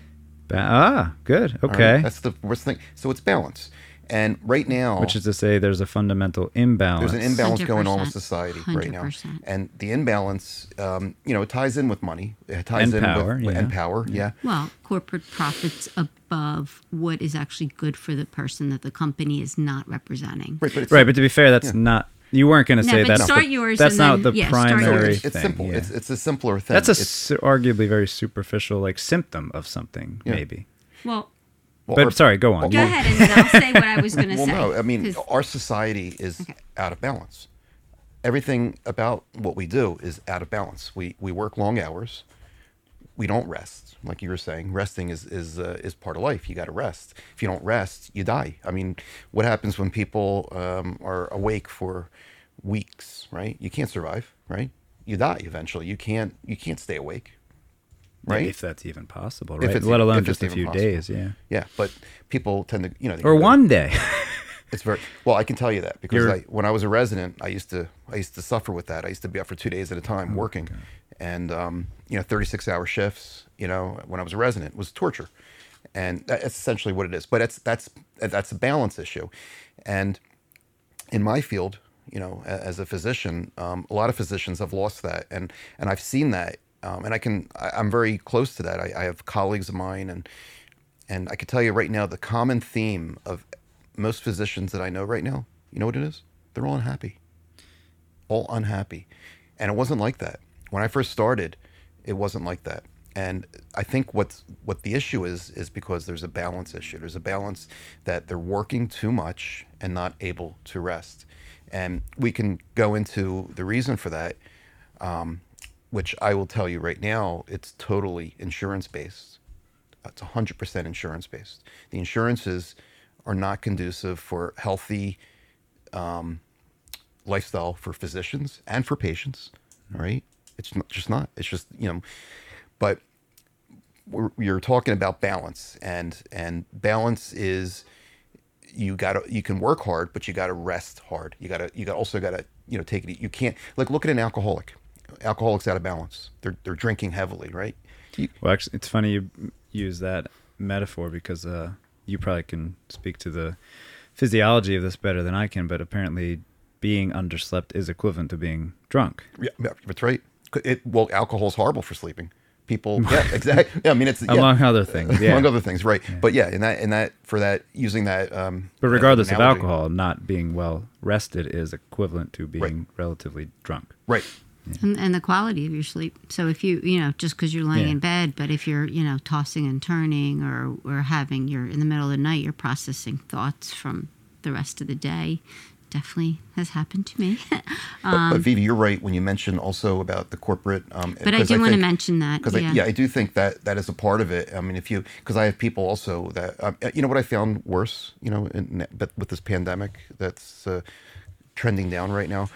Ba- ah, good. all right? Okay. That's the worst thing. So it's balance. And right now, Which is to say, there's a fundamental imbalance. there's an imbalance going on with 100%. society right now, and the imbalance, um, you know, it ties in with money. It ties And in power, with yeah. and power. Yeah. Well, corporate profits above what is actually good for the person that the company is not representing. Right, but it's right, but to be fair, that's not. You weren't going to No, say but that's start the, yours That's and not then- the yeah, primary yours. it's, it's thing. simple. yeah. It's it's a simpler thing. that's a It's- su- arguably very superficial like symptom of something, Yeah. maybe. Well, well, But our- sorry, go on. go ahead and then I'll say what I was going to Well, say. Well, no, I mean, 'cause- our society is Okay. out of balance. Everything about what we do is out of balance. We we work long hours. We don't rest, like you were saying. Resting is is uh, is part of life. You got to rest. If you don't rest, you die. I mean, what happens when people um, are awake for weeks? Right? You can't survive. Right? You die eventually. You can't you can't stay awake. Right? If that's even possible, right? Let alone just a few possible. days, yeah. yeah, but people tend to you know Or one day. It's very well. I can tell you that because I, when I was a resident, I used to I used to suffer with that. I used to be up for two days at a time working, and um, you know, thirty six hour shifts. You know, when I was a resident, was torture, and that's essentially what it is. But it's that's that's a balance issue, and in my field, you know, as a physician, um, a lot of physicians have lost that, and and I've seen that, um, and I can I, I'm very close to that. I, I have colleagues of mine, and and I can tell you right now, the common theme of most physicians that I know right now, you know what it is? They're all unhappy, all unhappy, and it wasn't like that when I first started. It wasn't like that. And I think what's what the issue is is because there's a balance issue. There's a balance that they're working too much and not able to rest. And we can go into the reason for that, um, which I will tell you right now, it's totally insurance based. It's 100% insurance based. The insurances are not conducive for healthy um, lifestyle for physicians and for patients. All right, it's not, just not. It's just you know, but we're, you're talking about balance, and and balance is you gotta you can work hard, but you gotta rest hard. You gotta you got also gotta you know take it. You can't like look at an alcoholic. Alcoholics out of balance. They're they're drinking heavily, right? You, Well, actually, it's funny you use that metaphor because uh, you probably can speak to the physiology of this better than I can. But apparently, being underslept is equivalent to being drunk. Yeah, yeah, that's right. It, well, alcohol is horrible for sleeping. People, yeah, exactly. Yeah, I mean, it's yeah, Among other things, yeah. among other things, right? But yeah, in that, in that, for that, using that. Um, But regardless of alcohol, not being well rested is equivalent to being relatively drunk. right? And, and the quality of your sleep. So if you, you know, just because you're laying Yeah. in bed, but if you're, you know, tossing and turning or or having you're in the middle of the night, you're processing thoughts from the rest of the day. Definitely has happened to me. But, but Vivi, you're right when you mention also about the corporate. Um, but I do want to mention that. because Yeah. I, yeah, I do think that that is a part of it. I mean, if you because I have people also that um, you know what I found worse, you know, in, but with this pandemic that's uh, trending down right now,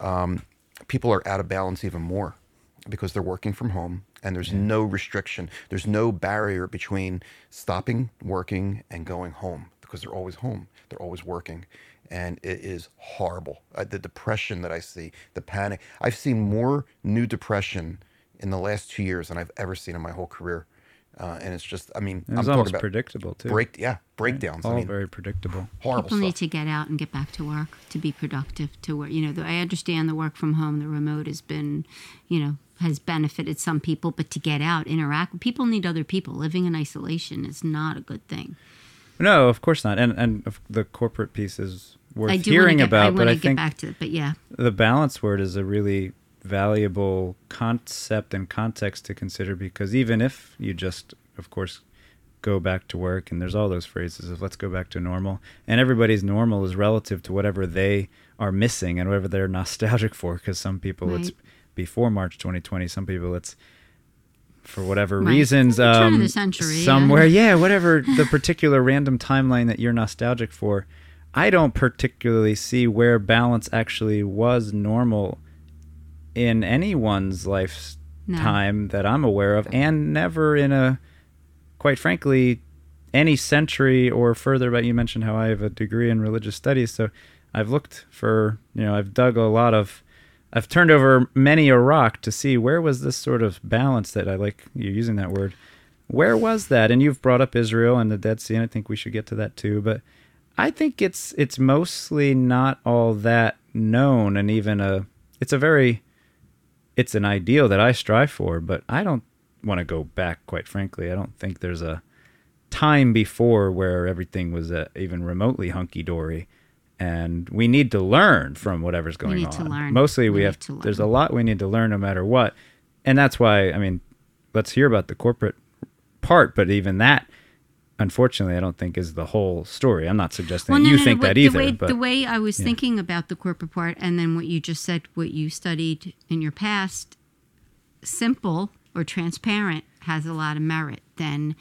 um, people are out of balance even more because they're working from home and there's no restriction, there's no barrier between stopping working and going home because they're always home, they're always working. And it is horrible. Uh, the depression that I see, the panic. I've seen more new depression in the last two years than I've ever seen in my whole career. Uh, and it's just, I mean, And I'm it's talking almost about predictable too. break, yeah, breakdowns. All I mean, very predictable. horrible People stuff. need to get out and get back to work to be productive. To work, you know, the, I understand the work from home, the remote has been, you know, has benefited some people, but to get out, interact, people need other people. Living in isolation is not a good thing. No, of course not. And and the corporate piece is worth I do hearing want to get, I about, but want I to get think back to it. But yeah, the balance word is a really valuable concept and context to consider because even if you just, of course, go back to work and there's all those phrases of let's go back to normal and everybody's normal is relative to whatever they are missing and whatever they're nostalgic for because some people it's before March 2020 some people it's for whatever Right. reasons The turn of um the century, yeah. somewhere yeah whatever the particular random timeline that you're nostalgic for I don't particularly see where balance actually was normal in anyone's lifetime that I'm aware of, and never in a, quite frankly, any century or further. But you mentioned how I have a degree in religious studies, so I've looked for you know I've dug a lot of. I've turned over many a rock to see where was this sort of balance that I like you using that word. Where was that? And you've brought up Israel and the Dead Sea, and I think we should get to that too. But I think it's it's mostly not all that known, and even a it's a very it's an ideal that I strive for, but I don't want to go back. Quite frankly, I don't think there's a time before where everything was uh, even remotely hunky dory. And we need to learn from whatever's going need on. to learn. Mostly, we, We have to there's a lot we need to learn no matter what, and that's why I mean, let's hear about the corporate part. But even that, unfortunately, I don't think is the whole story. I'm not suggesting that you think what- that either. The way, but the way I was yeah. thinking about the corporate part, and then what you just said, what you studied in your past, simple or transparent has a lot of merit than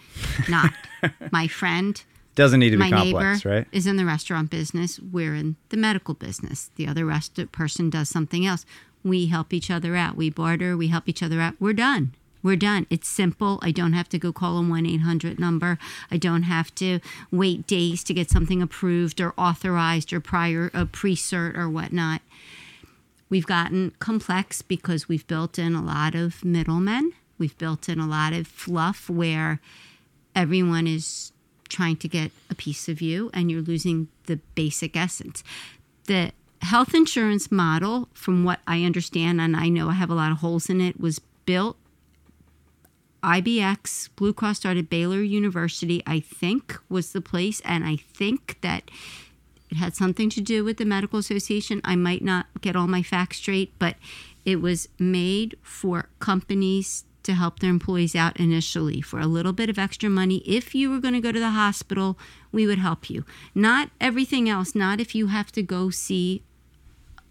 not. My friend, doesn't need to be complex, neighbor right? is in the restaurant business. We're in the medical business. The other rest person does something else. We help each other out. We barter. We help each other out. We're done. We're done. It's simple. I don't have to go call a 1 800 number. I don't have to wait days to get something approved or authorized or prior, uh, a pre cert or whatnot. We've gotten complex because we've built in a lot of middlemen. We've built in a lot of fluff where everyone is trying to get a piece of you and you're losing the basic essence. The health insurance model, from what I understand, and I know I have a lot of holes in it, was built. IBX, Blue Cross started Baylor University, I think, was the place. And I think that it had something to do with the medical association. I might not get all my facts straight, but it was made for companies to help their employees out initially for a little bit of extra money. If you were going to go to the hospital, we would help you. Not everything else, not if you have to go see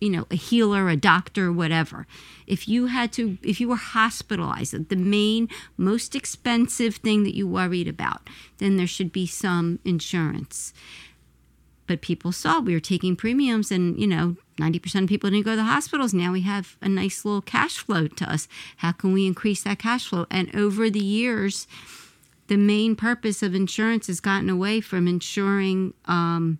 you know, a healer, a doctor, whatever. If you had to, if you were hospitalized, the main, most expensive thing that you worried about, then there should be some insurance. But people saw we were taking premiums, and you know, 90% of people didn't go to the hospitals. Now we have a nice little cash flow to us. How can we increase that cash flow? And over the years, the main purpose of insurance has gotten away from insuring um,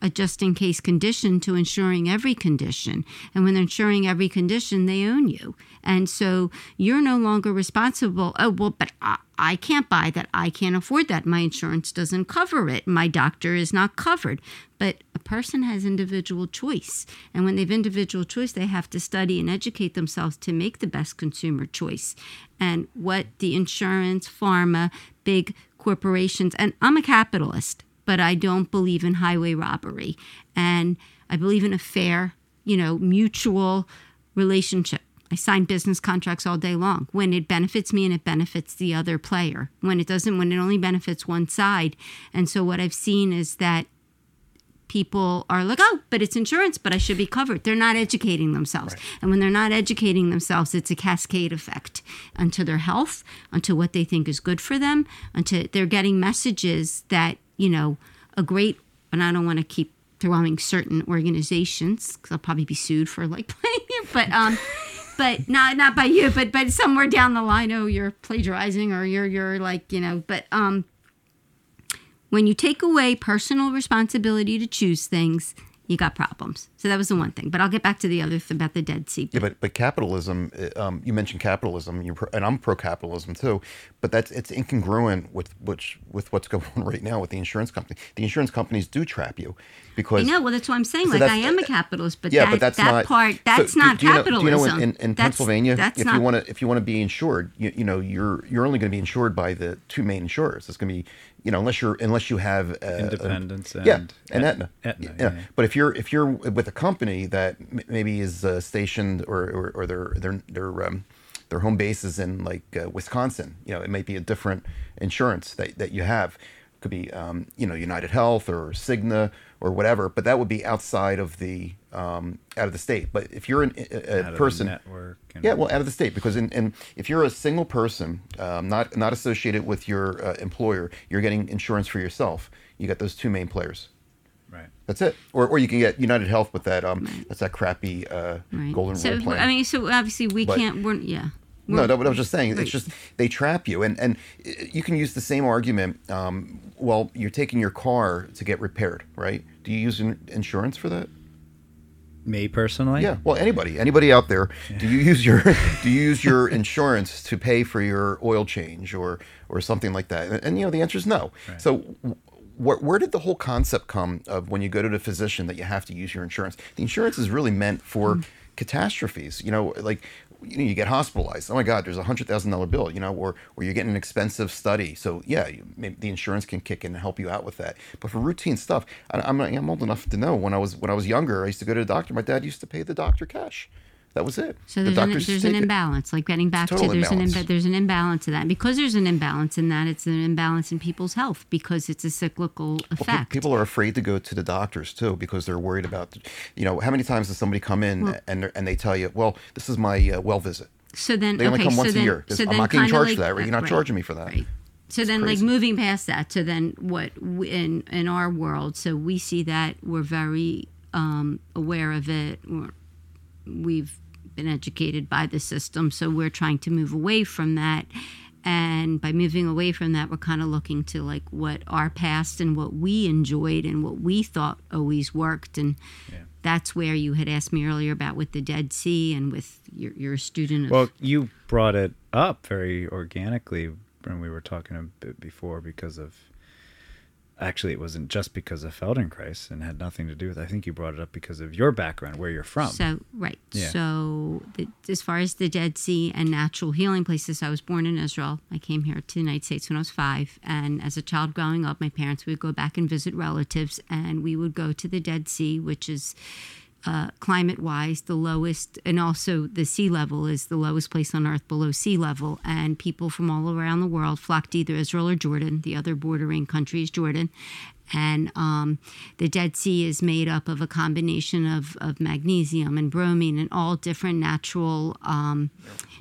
a just in case condition to insuring every condition. And when they're insuring every condition, they own you. And so you're no longer responsible. Oh, well, but I, I can't buy that. I can't afford that. My insurance doesn't cover it. My doctor is not covered. But a person has individual choice. And when they have individual choice, they have to study and educate themselves to make the best consumer choice. And what the insurance, pharma, big corporations, and I'm a capitalist but I don't believe in highway robbery. And I believe in a fair, you know, mutual relationship. I sign business contracts all day long when it benefits me and it benefits the other player. When it doesn't, when it only benefits one side. And so what I've seen is that people are like, oh, but it's insurance, but I should be covered. They're not educating themselves. And when they're not educating themselves, it's a cascade effect onto their health, onto what they think is good for them, onto they're getting messages that, you know, a great, and I don't want to keep throwing certain organizations because I'll probably be sued for like playing it, but, um, but not not by you, but but somewhere down the line, oh, you're plagiarizing or you're you're like you know, but um, when you take away personal responsibility to choose things, you got problems. So that was the one thing. But I'll get back to the other thing about the Dead Sea. Yeah, but but capitalism. uh, Um, you mentioned capitalism, pro, and I'm pro capitalism too. But that's it's incongruent with which with what's going on right now with the insurance company. The insurance companies do trap you because I know. Well, that's what I'm saying. So like I am a capitalist, but yeah, that, but that's that not part. so That's do- not do you know- capitalism. Do you know in, in, in That's- Pennsylvania, that's if not, you want to if you want to be insured, you, you know you're you're only going to be insured by the two main insurers. It's going to be you know unless you're unless you have uh, Independence yeah, and and Et- Aetna. Aetna, yeah. yeah, yeah. But if you're if you're with a company that m- maybe is uh, stationed or, or, or their their their um, their home base is in like uh, Wisconsin, you know, it might be a different insurance that, that you have. Could be um, you know United Health or Cigna or whatever, but that would be outside of the um, out of the state. But if you're an, a, a Out of the person, network. And, yeah, well, out of the state because in, in if you're a single person, um, not not associated with your uh, employer, you're getting insurance for yourself. You got those two main players. right. That's it. Or, or you can get United Health with that. Um, that's that crappy uh, right. Golden so Rule plan. I mean, so obviously we But- can't. We're yeah. No, no, but I was just saying, Right. it's just they trap you, and and uh, you can use the same argument. Um, well, you're taking your car to get repaired, right? Do you use insurance for that? Me personally, Yeah. Well, anybody, anybody out there, do you use your do you use your insurance to pay for your oil change or or something like that? And, and, you know, the answer is no. So. Where, where did the whole concept come of when you go to the physician that you have to use your insurance? The insurance is really meant for hmm. catastrophes. You know, like you know, you get hospitalized. Oh my God, there's a hundred thousand dollar bill. You know, or or you're getting an expensive study. So yeah, you, the insurance can kick in and help you out with that. But for routine stuff, I, I'm I'm old enough to know when I was when I was younger, I used to go to the doctor. My dad used to pay the doctor cash. That was it. So the there's, an, there's an it. imbalance. Like getting back to there's an imbalance. imba- there's an imbalance to that. Because there's an imbalance in that, it's an imbalance in people's health because it's a cyclical Well, effect. people are afraid to go to the doctors too because they're worried about, you know, how many times does somebody come in and they're- and they tell you, well, this is my uh, well visit. so then They only okay, come so once then, a year. So I'm then not getting charged like, for that, right? You're not right. charging me for that. Right. So then, like moving past that, so then what w- in in our world, so we see that we're very um, aware of it. We're, we've been educated by the system, so we're trying to move away from that. And by moving away from that, we're kind of looking to like what our past and what we enjoyed and what we thought always worked. And that's where you had asked me earlier about with the Dead Sea and with you're, you're student of Well, you brought it up very organically when we were talking a bit before because of. Actually, it wasn't just because of Feldenkrais and had nothing to do with. I think you brought it up because of your background, where you're from. So right. Yeah. So the, as far as the Dead Sea and natural healing places, I was born in Israel. I came here to the United States when I was five, and as a child growing up, my parents would go back and visit relatives, and we would go to the Dead Sea, which is. Uh, climate wise, the lowest, and also the sea level is the lowest place on earth below sea level. And people from all around the world flocked either Israel or Jordan. The other bordering country is Jordan. And um, the Dead Sea is made up of a combination of, of magnesium and bromine and all different natural um,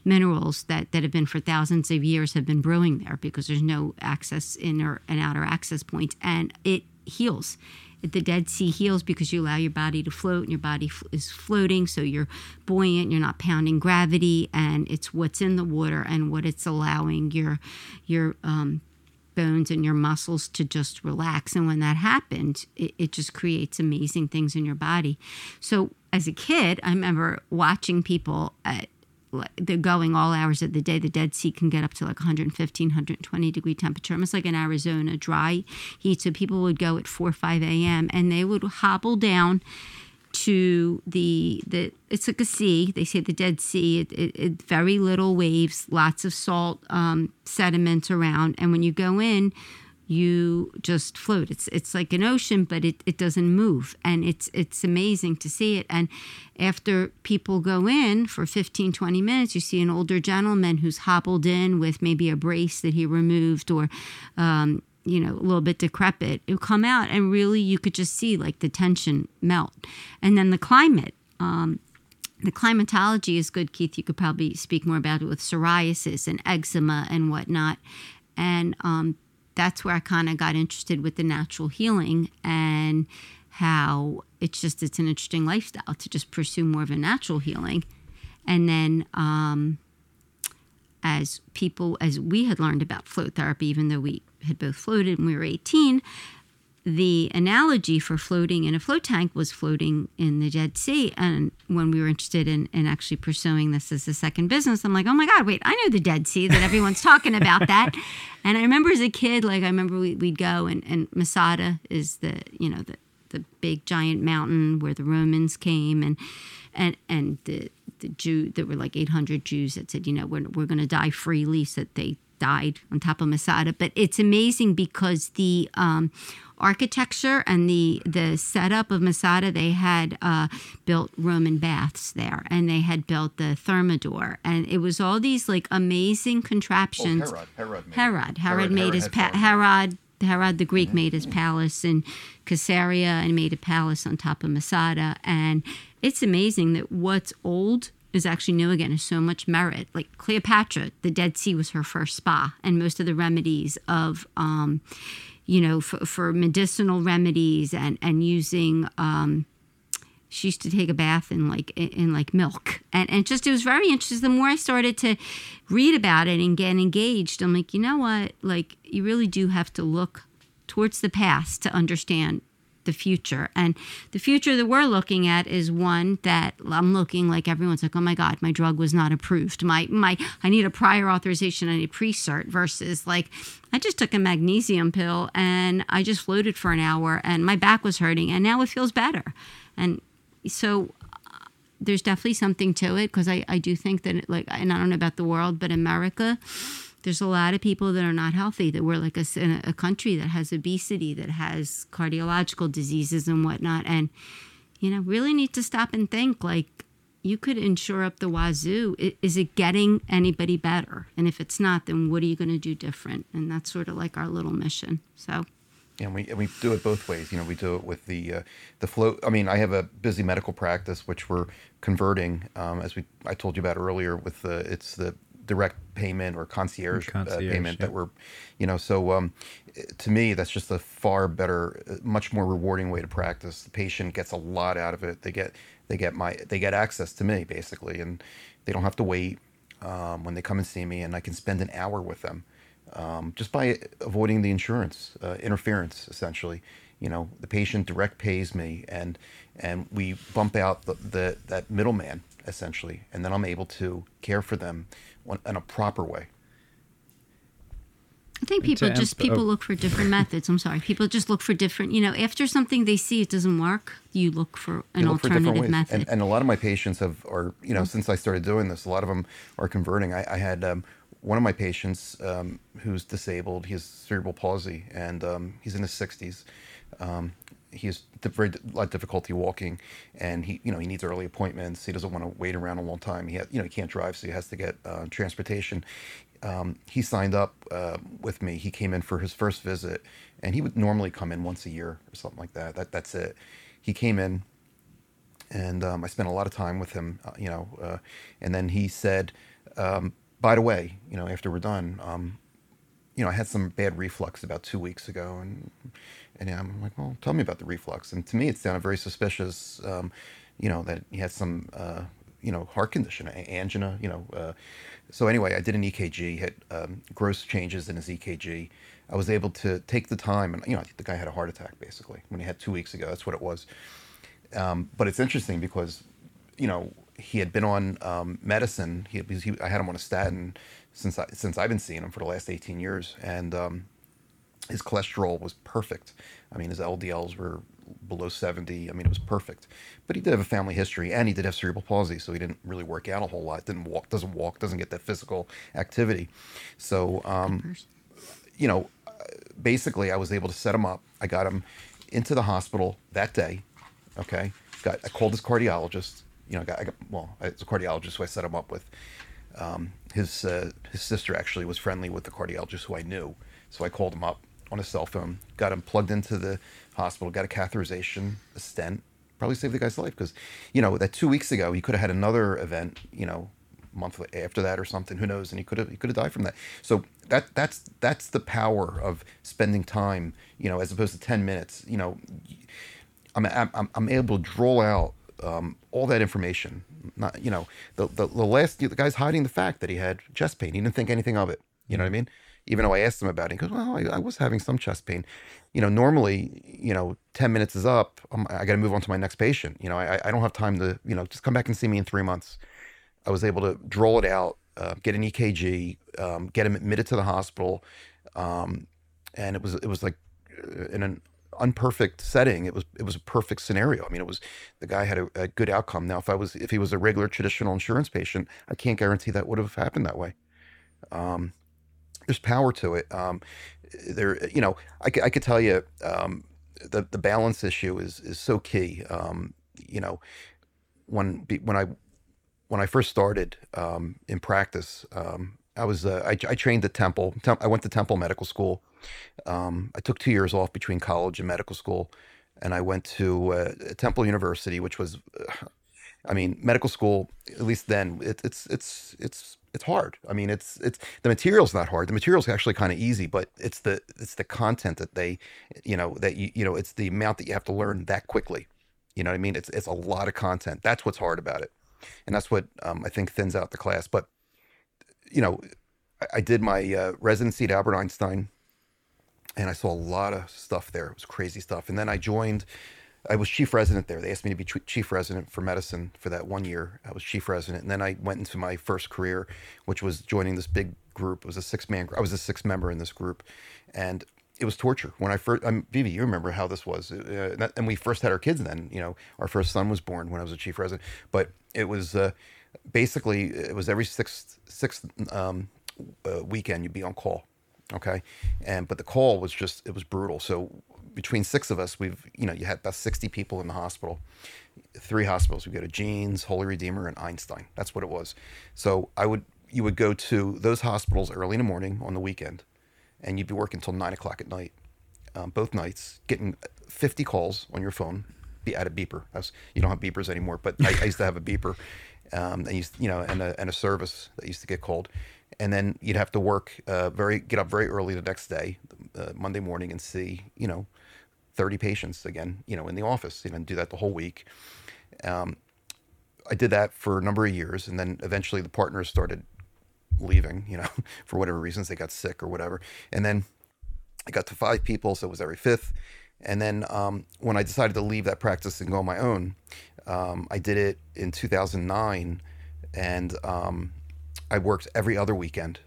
minerals that, that have been for thousands of years have been brewing there because there's no access in or an outer access point. And it heals. The Dead Sea heals because you allow your body to float and your body f- is floating. So you're buoyant, you're not pounding gravity, and it's what's in the water and what it's allowing your, your, um, bones and your muscles to just relax. And when that happened, it, it just creates amazing things in your body. So as a kid, I remember watching people at they're going all hours of the day. The Dead Sea can get up to like 115, 120 degree temperature, almost like in Arizona, dry heat. So people would go at 4 or 5 a.m. and they would hobble down to the the it's like a sea they say the dead sea it, it, it very little waves lots of salt um, sediments around and when you go in you just float it's it's like an ocean but it, it doesn't move and it's it's amazing to see it and after people go in for 15 20 minutes you see an older gentleman who's hobbled in with maybe a brace that he removed or um, you know, a little bit decrepit, it would come out and really you could just see like the tension melt. And then the climate, um, the climatology is good, Keith. You could probably speak more about it with psoriasis and eczema and whatnot. And um, that's where I kind of got interested with the natural healing and how it's just it's an interesting lifestyle to just pursue more of a natural healing. And then um, as people, as we had learned about float therapy, even though we had both floated when we were 18, the analogy for floating in a float tank was floating in the Dead Sea. And when we were interested in, in actually pursuing this as a second business, I'm like, oh my God, wait, I know the Dead Sea that everyone's talking about that. And I remember as a kid, like, I remember we, we'd go, and, and Masada is the, you know, the, the big giant mountain where the Romans came, and, and, and the, the Jew, there were like 800 Jews that said, you know, we're, we're going to die freely, so that they died on top of Masada. But it's amazing because the um, architecture and the the setup of Masada, they had uh, built Roman baths there, and they had built the Thermidor, and it was all these like amazing contraptions. Herod, Herod made. Herod, Herod, Herod- made Herod his pa- Herod. Herod. Herod the Greek made his palace in Caesarea and made a palace on top of Masada. And it's amazing that what's old is actually new again. Is so much merit. Like Cleopatra, the Dead Sea was her first spa, and most of the remedies of, um, you know, for, for medicinal remedies and and using. Um, she used to take a bath in like in, in like milk and and just it was very interesting the more i started to read about it and get engaged i'm like you know what like you really do have to look towards the past to understand the future. And the future that we're looking at is one that i'm looking like everyone's like oh my god my drug was not approved. My my i need a prior authorization i need pre-cert versus like i just took a magnesium pill and i just floated for an hour and my back was hurting and now it feels better. And so uh, there's definitely something to it because I, I do think that it, like and I don't know about the world but America there's a lot of people that are not healthy that we're like a, a country that has obesity that has cardiological diseases and whatnot and you know really need to stop and think like you could insure up the wazoo is it getting anybody better and if it's not then what are you going to do different and that's sort of like our little mission so and we and we do it both ways. You know, we do it with the uh, the flow. I mean, I have a busy medical practice which we're converting, um, as we I told you about earlier. With the it's the direct payment or concierge, Concierge, uh, payment yep. that we're, you know, so um, to me that's just a far better, uh, much more rewarding way to practice. The patient gets a lot out of it. They get they get my they get access to me basically, and they don't have to wait um, when they come and see me, and I can spend an hour with them um, just by avoiding the insurance uh, interference. Essentially, you know, the patient direct pays me, and and we bump out the, the that middleman essentially, and then I'm able to care for them in a proper way. I think people just emp- people oh. look for different methods. I'm sorry. People just look for different. You know, after something they see it doesn't work, you look for an look alternative ways. method. And, and a lot of my patients have, are, you know, since I started doing this, a lot of them are converting. I, I had um, one of my patients um, who's disabled. He has cerebral palsy, and um, he's in his 60s. He has very lot difficulty walking, and he, you know, he needs early appointments. He doesn't want to wait around a long time. He, ha- you know, he can't drive, so he has to get uh, transportation. Um, he signed up uh, with me. He came in for his first visit, and he would normally come in once a year or something like that. That that's it. He came in, and um, I spent a lot of time with him, uh, you know. Uh, and then he said, um, "By the way, you know, after we're done, um, you know, I had some bad reflux about two weeks ago, and and I'm like, well, tell me about the reflux. And to me, it sounded very suspicious, um, you know, that he had some, uh, you know, heart condition, angina, you know. Uh, so anyway, I did an EKG, had um, gross changes in his EKG. I was able to take the time, and you know, I think the guy had a heart attack basically when he had two weeks ago. That's what it was. Um, but it's interesting because, you know, he had been on um, medicine. He, he, I had him on a statin since I, since I've been seeing him for the last 18 years, and um, his cholesterol was perfect. I mean, his LDLs were below 70. I mean, it was perfect. But he did have a family history, and he did have cerebral palsy, so he didn't really work out a whole lot. Didn't walk, doesn't walk, doesn't get that physical activity. So, um, you know, basically, I was able to set him up. I got him into the hospital that day. Okay, got I called his cardiologist. You know, I got, I got well, it's a cardiologist who I set him up with. Um, his uh, his sister actually was friendly with the cardiologist who I knew, so I called him up on a cell phone, got him plugged into the hospital, got a catheterization, a stent, probably saved the guy's life because, you know, that two weeks ago he could have had another event, you know, month after that or something, who knows, and he could have he could have died from that. So that that's that's the power of spending time, you know, as opposed to ten minutes, you know. I'm, I'm, I'm able to draw out um, all that information. Not, you know, the, the, the last, the guy's hiding the fact that he had chest pain. He didn't think anything of it. You know what I mean? Even though I asked him about it, he goes, well, I, I was having some chest pain. You know, normally, you know, 10 minutes is up. Um, I got to move on to my next patient. You know, I, I don't have time to, you know, just come back and see me in three months. I was able to draw it out, uh, get an EKG, um, get him admitted to the hospital. Um, and it was, it was like uh, in an unperfect setting. It was it was a perfect scenario. I mean, it was the guy had a, a good outcome. Now, if I was if he was a regular traditional insurance patient, I can't guarantee that would have happened that way. Um, there's power to it. Um, there, you know, I could tell you um, the the balance issue is is so key. Um, you know, when when I when I first started um, in practice, um, I was uh, I, I trained at Temple. Tem- I went to Temple Medical School. Um, I took two years off between college and medical school, and I went to uh, Temple University, which was, uh, I mean, medical school. At least then, it, it's it's it's it's hard. I mean, it's it's the material's not hard. The material's actually kind of easy, but it's the it's the content that they, you know, that you you know, it's the amount that you have to learn that quickly You know what I mean? It's it's a lot of content. That's what's hard about it, and that's what um, I think thins out the class. But you know, I, I did my uh, residency at Albert Einstein, and I saw a lot of stuff there. It was crazy stuff. And then I joined. I was chief resident there. They asked me to be chief resident for medicine for that one year. I was chief resident, and then I went into my first career, which was joining this big group. It was a six man. I was a six member in this group, and it was torture when I first. Um, Vivi, you remember how this was, uh, and, that, and we first had our kids. Then you know, our first son was born when I was a chief resident. But it was uh, basically it was every sixth sixth um, uh, weekend you'd be on call, okay, and but the call was just it was brutal. So between six of us, we've you know you had about sixty people in the hospital, three hospitals. We go to Jeanes, Holy Redeemer, and Einstein. That's what it was. So I would you would go to those hospitals early in the morning on the weekend and you'd be working until nine o'clock at night, um, both nights, getting 50 calls on your phone. Be at a beeper. Was, you don't have beepers anymore, but I, I used to have a beeper. Um, I used, you know, and a, and a service that used to get called, and then you'd have to work uh, very, get up very early the next day, uh, Monday morning, and see, you know, 30 patients again, you know, in the office, know, and do that the whole week. Um, I did that for a number of years, and then eventually the partners started leaving, you know, for whatever reasons they got sick or whatever. And then I got to five people, so it was every fifth. And then um, when I decided to leave that practice and go on my own, um, I did it in 2009, and um, I worked every other weekend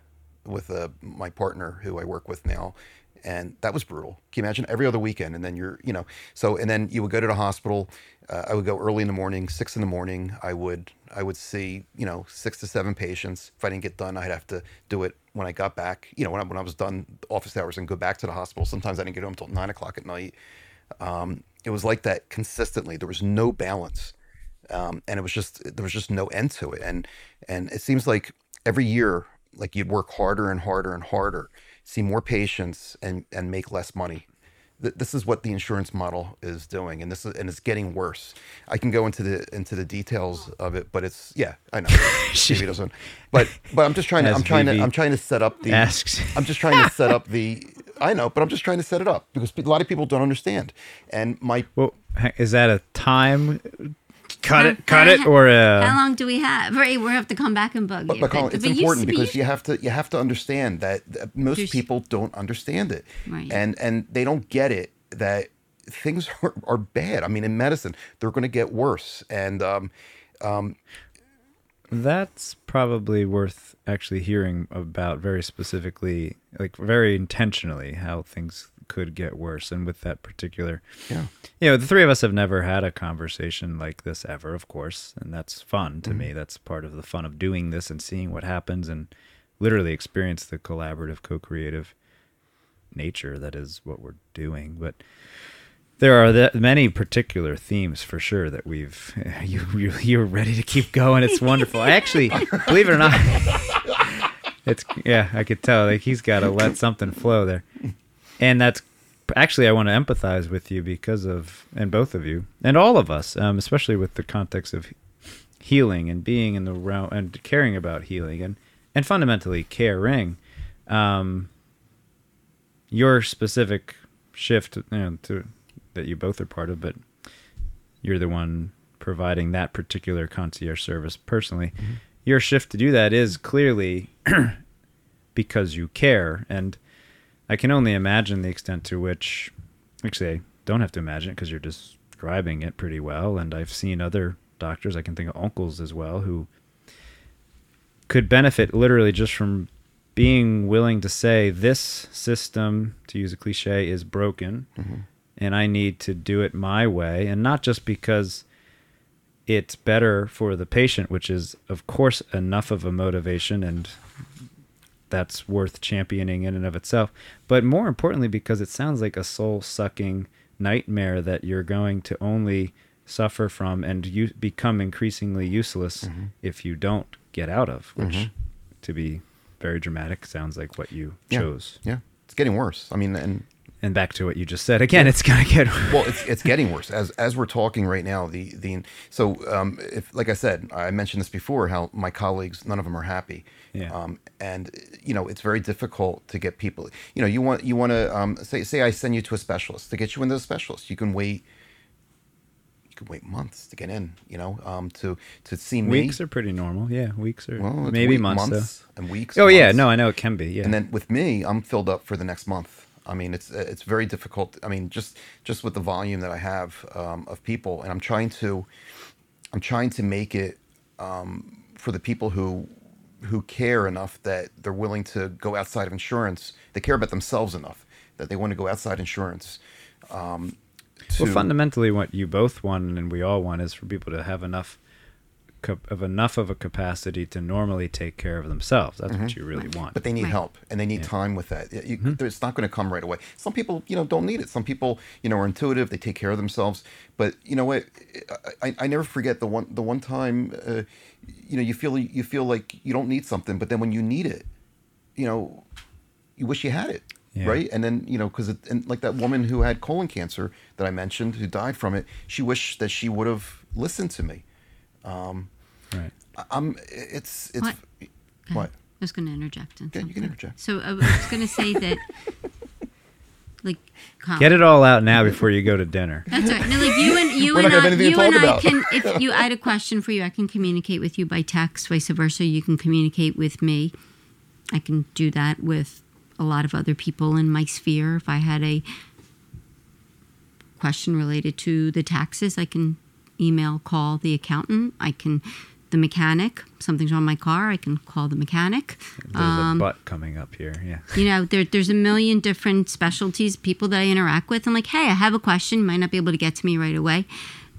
with uh, my partner, who I work with now, and that was brutal. Can you imagine every other weekend? And then you're, you know, so and then you would go to the hospital. Uh, I would go early in the morning, six in the morning. I would I would see, you know, six to seven patients. If I didn't get done, I'd have to do it when I got back. You know, when I, when I was done office hours and go back to the hospital. Sometimes I didn't get home until nine o'clock at night. Um, it was like that consistently. There was no balance, um, and it was just there was just no end to it. And and it seems like every year, like you'd work harder and harder and harder see more patients and and make less money. This is what the insurance model is doing, and this is and it's getting worse. I can go into the into the details of it, but it's yeah, I know. Vivi doesn't, but but I'm just trying to I'm trying to I'm trying to set up the asks. I'm just trying to set up the I know, but I'm just trying to set it up because a lot of people don't understand. And my well, is that a time cut it, cut it, or uh, how long do we have? Right, we have to come back and bug but, you. But, Colin, it's but important you, because you have to you have to understand that most There's, people don't understand it, right. and and they don't get it that things are, are bad. I mean, in medicine, they're going to get worse, and um, um, that's probably worth actually hearing about very specifically, like very intentionally, how things could get worse. And with that particular, yeah, you know, the three of us have never had a conversation like this ever, of course, and that's fun to mm-hmm. me. That's part of the fun of doing this and seeing what happens and literally experience the collaborative, co-creative nature that is what we're doing. But there are that many particular themes for sure that we've you, you you're ready to keep going. It's wonderful. I actually believe it or not. It's yeah, I could tell like he's got to let something flow there and that's actually I want to empathize with you because of and both of you and all of us, um, especially with the context of healing and being in the realm and caring about healing and and fundamentally caring. Um, your specific shift you know, to that you both are part of, but you're the one providing that particular concierge service personally. Mm-hmm. Your shift to do that is clearly because you care and I can only imagine the extent to which, actually, I don't have to imagine it because you're describing it pretty well. And I've seen other doctors, I can think of uncles as well, who could benefit literally just from being willing to say, this system, to use a cliche, is broken. Mm-hmm. And I need to do it my way. And not just because it's better for the patient, which is, of course, enough of a motivation and that's worth championing in and of itself. But more importantly, because it sounds like a soul sucking nightmare that you're going to only suffer from and you become increasingly useless mm-hmm. if you don't get out of, which, mm-hmm. to be very dramatic, sounds like what you yeah. chose. Yeah, it's getting worse. I mean, and and back to what you just said again, it's gonna get well. It's it's getting worse as as we're talking right now. The the so um, if like I said, I mentioned this before, how my colleagues, none of them are happy. Yeah. Um, and you know, it's very difficult to get people. You know, you want you want to um, say say I send you to a specialist to get you into a specialist. You can wait you can wait months to get in. You know, um, to to see me. Weeks are pretty normal. Yeah, weeks are well, maybe week- months. months and weeks. Oh yeah, months. no, I know it can be. Yeah, And then with me, I'm filled up for the next month. I mean, it's it's very difficult. I mean, just just with the volume that I have um, of people, and I'm trying to, I'm trying to make it um, for the people who who care enough that they're willing to go outside of insurance. They care about themselves enough that they want to go outside insurance. Um, to, well, fundamentally, what you both want and we all want is for people to have enough of enough of a capacity to normally take care of themselves. That's what you really want. Mm-hmm. but they need Right. help and they need time with that. You, you- It's not going to come right away. Some people, you know, don't need it. Some people, you know, are intuitive. They take care of themselves. But you know what? I, I, I never forget the one the one time, uh, you know, you feel you feel like you don't need something, but then when you need it, you know, you wish you had it. Yeah. Right, and then you know, because and like that woman who had colon cancer that I mentioned, who died from it, she wished that she would have listened to me. Um, right. I- I'm, it's it's What? what? I was going to interject. in Yeah, you can interject. So I was going to say that, like, Colin, Get it all out now before you go to dinner. That's right. No, like you and you We're and not gonna I, have anything you to and talk I about. can. If you I had a question for you, I can communicate with you by text. Vice versa, you can communicate with me. I can do that with a lot of other people in my sphere. If I had a question related to the taxes, I can email, call the accountant. I can, the mechanic. Something's wrong with my car. I can call the mechanic. There's Um, a butt coming up here. Yeah. you know there, there's a million different specialties people that i interact with i'm like hey i have a question might not be able to get to me right away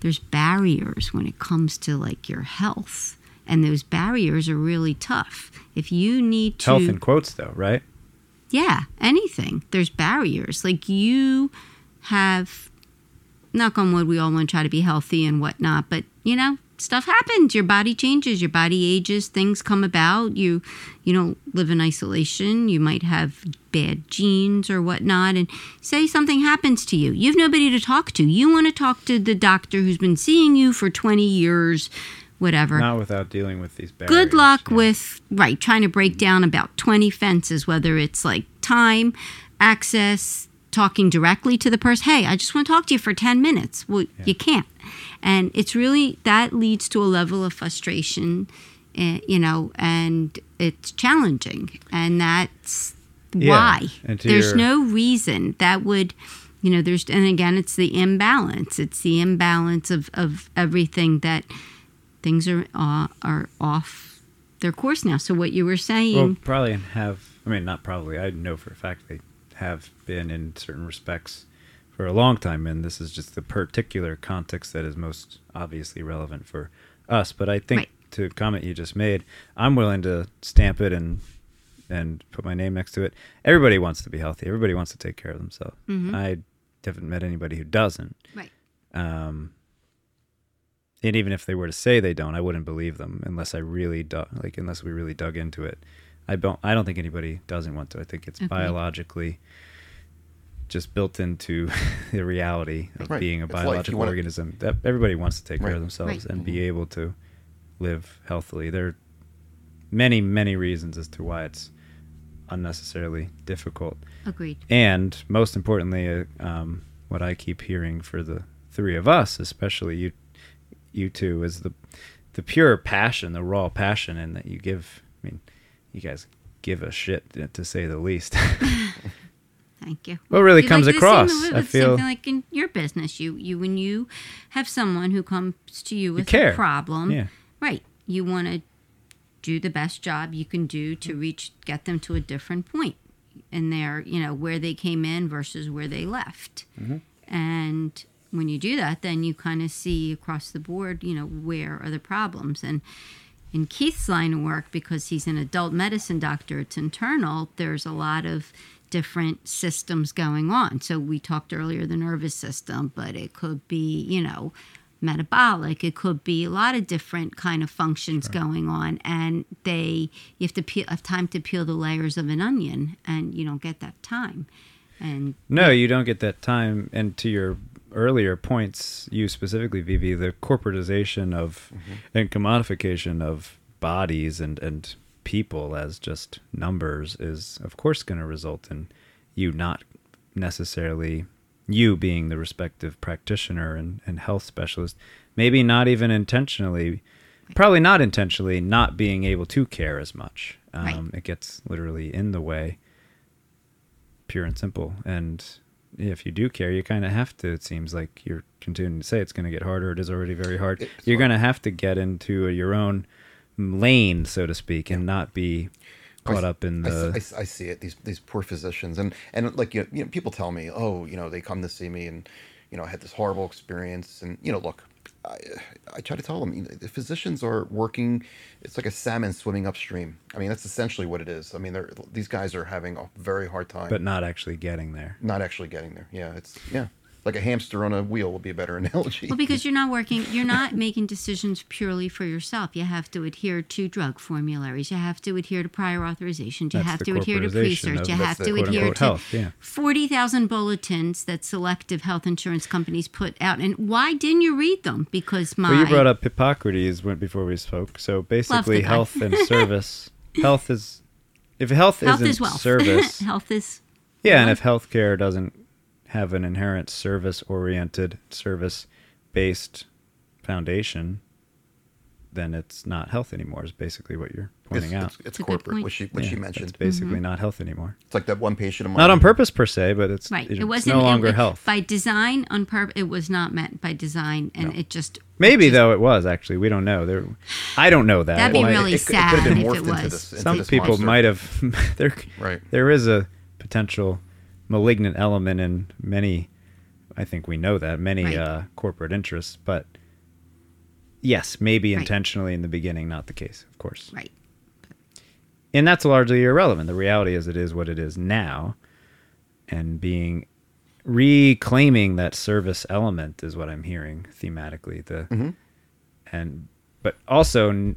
there's barriers when it comes to like your health and those barriers are really tough if you need to Health in quotes, though, right? yeah anything there's barriers like you have knock on wood we all want to try to be healthy and whatnot but you know stuff happens. Your body changes your body ages things come about. You you don't live in isolation. You might have bad genes or whatnot and say something happens to you. You have nobody to talk to. You want to talk to the doctor who's been seeing you for 20 years whatever. Not without dealing with these barriers. good luck yeah. with right trying to break down about 20 fences whether it's like time access talking directly to the person hey i just want to talk to you for 10 minutes well you can't and it's really that leads to a level of frustration eh, you know and it's challenging and that's Yeah, why there's your- no reason that would you know there's and again it's the imbalance it's the imbalance of of everything that things are uh, are off their course now. So what you were saying, Well, probably have. I mean, not probably. I know for a fact they have been in certain respects for a long time, and this is just the particular context that is most obviously relevant for us. But I think Right. to comment you just made, I'm willing to stamp it and and put my name next to it. Everybody wants to be healthy. Everybody wants to take care of themselves. I haven't met anybody who doesn't. right? Um, and even if they were to say they don't, I wouldn't believe them unless I really dug, like unless we really dug into it. I don't. I don't think anybody doesn't want to. I think it's Agreed. biologically just built into the reality of Right. being a It's like you biological wanna- organism. That everybody wants to take care of themselves Right. and be able to live healthily. There are many, many reasons as to why it's unnecessarily difficult. Agreed. And most importantly, uh, um, what I keep hearing for the three of us, especially you, you two, is the the pure passion, the raw passion, and that you give. I mean, you guys give a shit uh, to say the least. Thank you. What really You comes like across, Same, I feel- like in your business, you you when you have someone who comes to you with care. a problem, Yeah. right? You want to do the best job you can do to reach get them to a different point in their you know where they came in versus where they left Mm-hmm. and when you do that then you kind of see across the board you know where are the problems and in keith's line of work because he's an adult medicine doctor it's internal there's a lot of different systems going on so we talked earlier the nervous system but it could be you know metabolic it could be a lot of different kind of functions going on and they you have to peel, have time to peel the layers of an onion and you don't get that time and no, you don't get that time. And to your earlier points, you specifically, Vivi, the corporatization of and commodification of bodies and and people as just numbers is, of course, going to result in you not necessarily you being the respective practitioner and, and health specialist, maybe not even intentionally, probably not intentionally, not being able to care as much. Um, Right. It gets literally in the way, pure and simple. And if you do care, you kind of have to. It seems like you're continuing to say it's going to get harder. It is already very hard. It's you're going to have to get into your own lane, so to speak, and not be caught s- up in I s- the. I, see it. These these poor physicians, and and like you know, you know, people tell me, oh, you know, they come to see me, and you know, I had this horrible experience, and you know, look, I, I try to tell them, you know, the physicians are working. It's like a salmon swimming upstream. I mean, that's essentially what it is. I mean, they're these guys are having a very hard time, but not actually getting there. not actually getting there. Yeah, it's yeah, like a hamster on a wheel would be a better analogy. Well, because you're not working, you're not making decisions purely for yourself. You have to adhere to drug formularies. You have to adhere to prior authorizations. You That's have to adhere to research. You have to adhere to yeah. forty thousand bulletins that selective health insurance companies put out. And why didn't you read them? Because my Well, you brought up Hippocrates when, before we spoke. So basically, health and service. health is if health, health isn't is service. health is yeah, and if healthcare doesn't have an inherent service-oriented, service-based foundation, then it's not health anymore. Is basically what you're it's, pointing out. it's, it's It's a corporate, point. which she which Yeah, she It's mentioned. basically mm-hmm. not health anymore. It's like that one patient of mine. Not on purpose per se, but it's right. It's It wasn't no longer was- health. by design. On purpose, it was not meant by design, and it just Maybe just- though it was actually. We don't know. There, I don't know that. That'd be It might- really it could- it could sad if morphed it into was. this- into some people monster. might have there Right. there is a potential malignant element in many i think we know that many Right. uh, corporate interests but yes maybe Right. intentionally in the beginning not the case of course right. and that's largely irrelevant the reality is it is what it is now and being reclaiming that service element is what i'm hearing thematically the Mm-hmm. and but also n-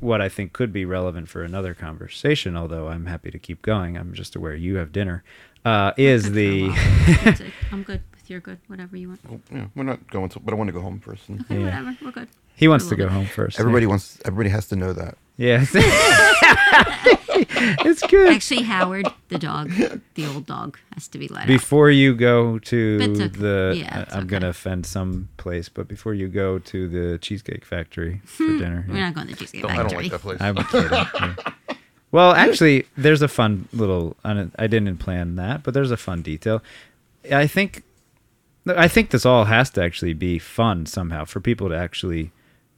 what I think could be relevant for another conversation, although I'm happy to keep going. I'm just aware you have dinner. Uh, is Good for a the while. I'm good with you're good. Whatever you want. Yeah, we're not going to, but I want to go home first. And Okay, Yeah. whatever. We're good. he wants to go little home first. everybody wants, everybody has to know that. yeah, it's good. Actually, Howard, the dog, the old dog, has to be let out. Before you go to It's okay. the, Yeah, it's I- I'm okay. gonna offend some place, but before you go to the Cheesecake Factory for dinner, We're yeah. not going to Cheesecake Don't- I don't like that place. I'm kidding. yeah. Well, actually, there's a fun little. I didn't plan that, but there's a fun detail. I think, I think this all has to actually be fun somehow for people to actually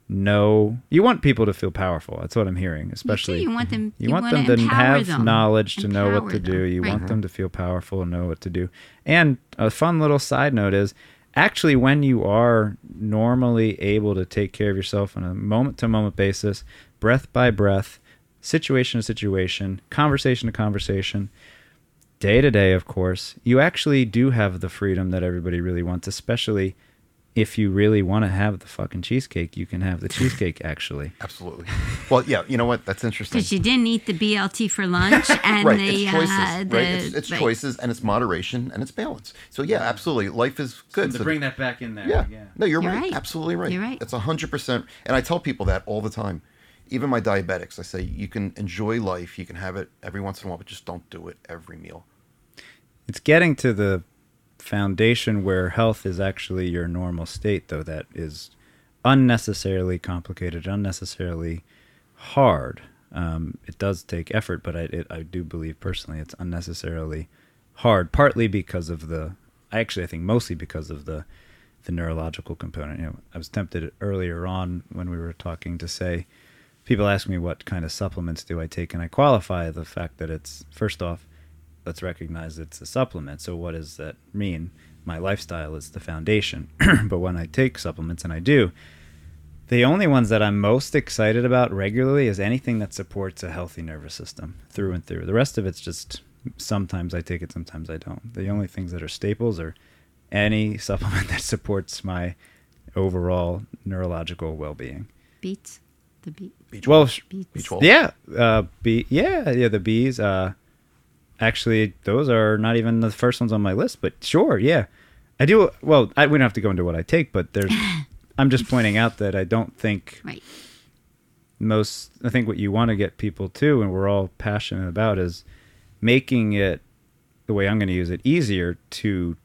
know. You want people to feel powerful. That's what I'm hearing, especially. you want them. Mm-hmm. You, want, wanna them to have them. knowledge to know what to do. them. You Right. want them to feel powerful and know what to do. And a fun little side note is actually when you are normally able to take care of yourself on a moment to moment basis, breath by breath, situation to situation, conversation to conversation, day to day, of course, you actually do have the freedom that everybody really wants, especially if you really want to have the fucking cheesecake, you can have the cheesecake actually. Absolutely. Well, yeah, you know what? That's interesting. Because you didn't eat the BLT for lunch and right, the it's choices, uh, the right? It's, it's right. choices and it's moderation and it's balance. So yeah, absolutely, life is good. So bring that back in there. yeah, no, you're, You're right. right. absolutely right. You're right. It's hundred percent, and I tell people that all the time. Even my diabetics, I say you can enjoy life, you can have it every once in a while, but just don't do it every meal. It's getting to the foundation where health is actually your normal state, though, that is unnecessarily complicated, unnecessarily hard. Um, it does take effort, but I, it, I do believe personally it's unnecessarily hard, partly because of the, actually, I think mostly because of the, the neurological component. You know, I was tempted earlier on when we were talking to say, people ask me what kind of supplements do I take, and I qualify the fact that it's first off, let's recognize it's a supplement. So what does that mean? My lifestyle is the foundation. but when I take supplements, and I do, the only ones that I'm most excited about regularly is anything that supports a healthy nervous system through and through. The rest of it's just sometimes I take it, sometimes I don't. The only things that are staples are any supplement that supports my overall neurological well-being. beets. The beet. Beach Well, well, sh- beach wall. yeah, uh, bee. Yeah, yeah. The bees. Uh, actually, those are not even the first ones on my list. But sure, yeah, I do. Well, I, we don't have to go into what I take, but there's. I'm just pointing out that I don't think Right. most. I think what you want to get people to, and we're all passionate about, is making it the way I'm going to use it easier to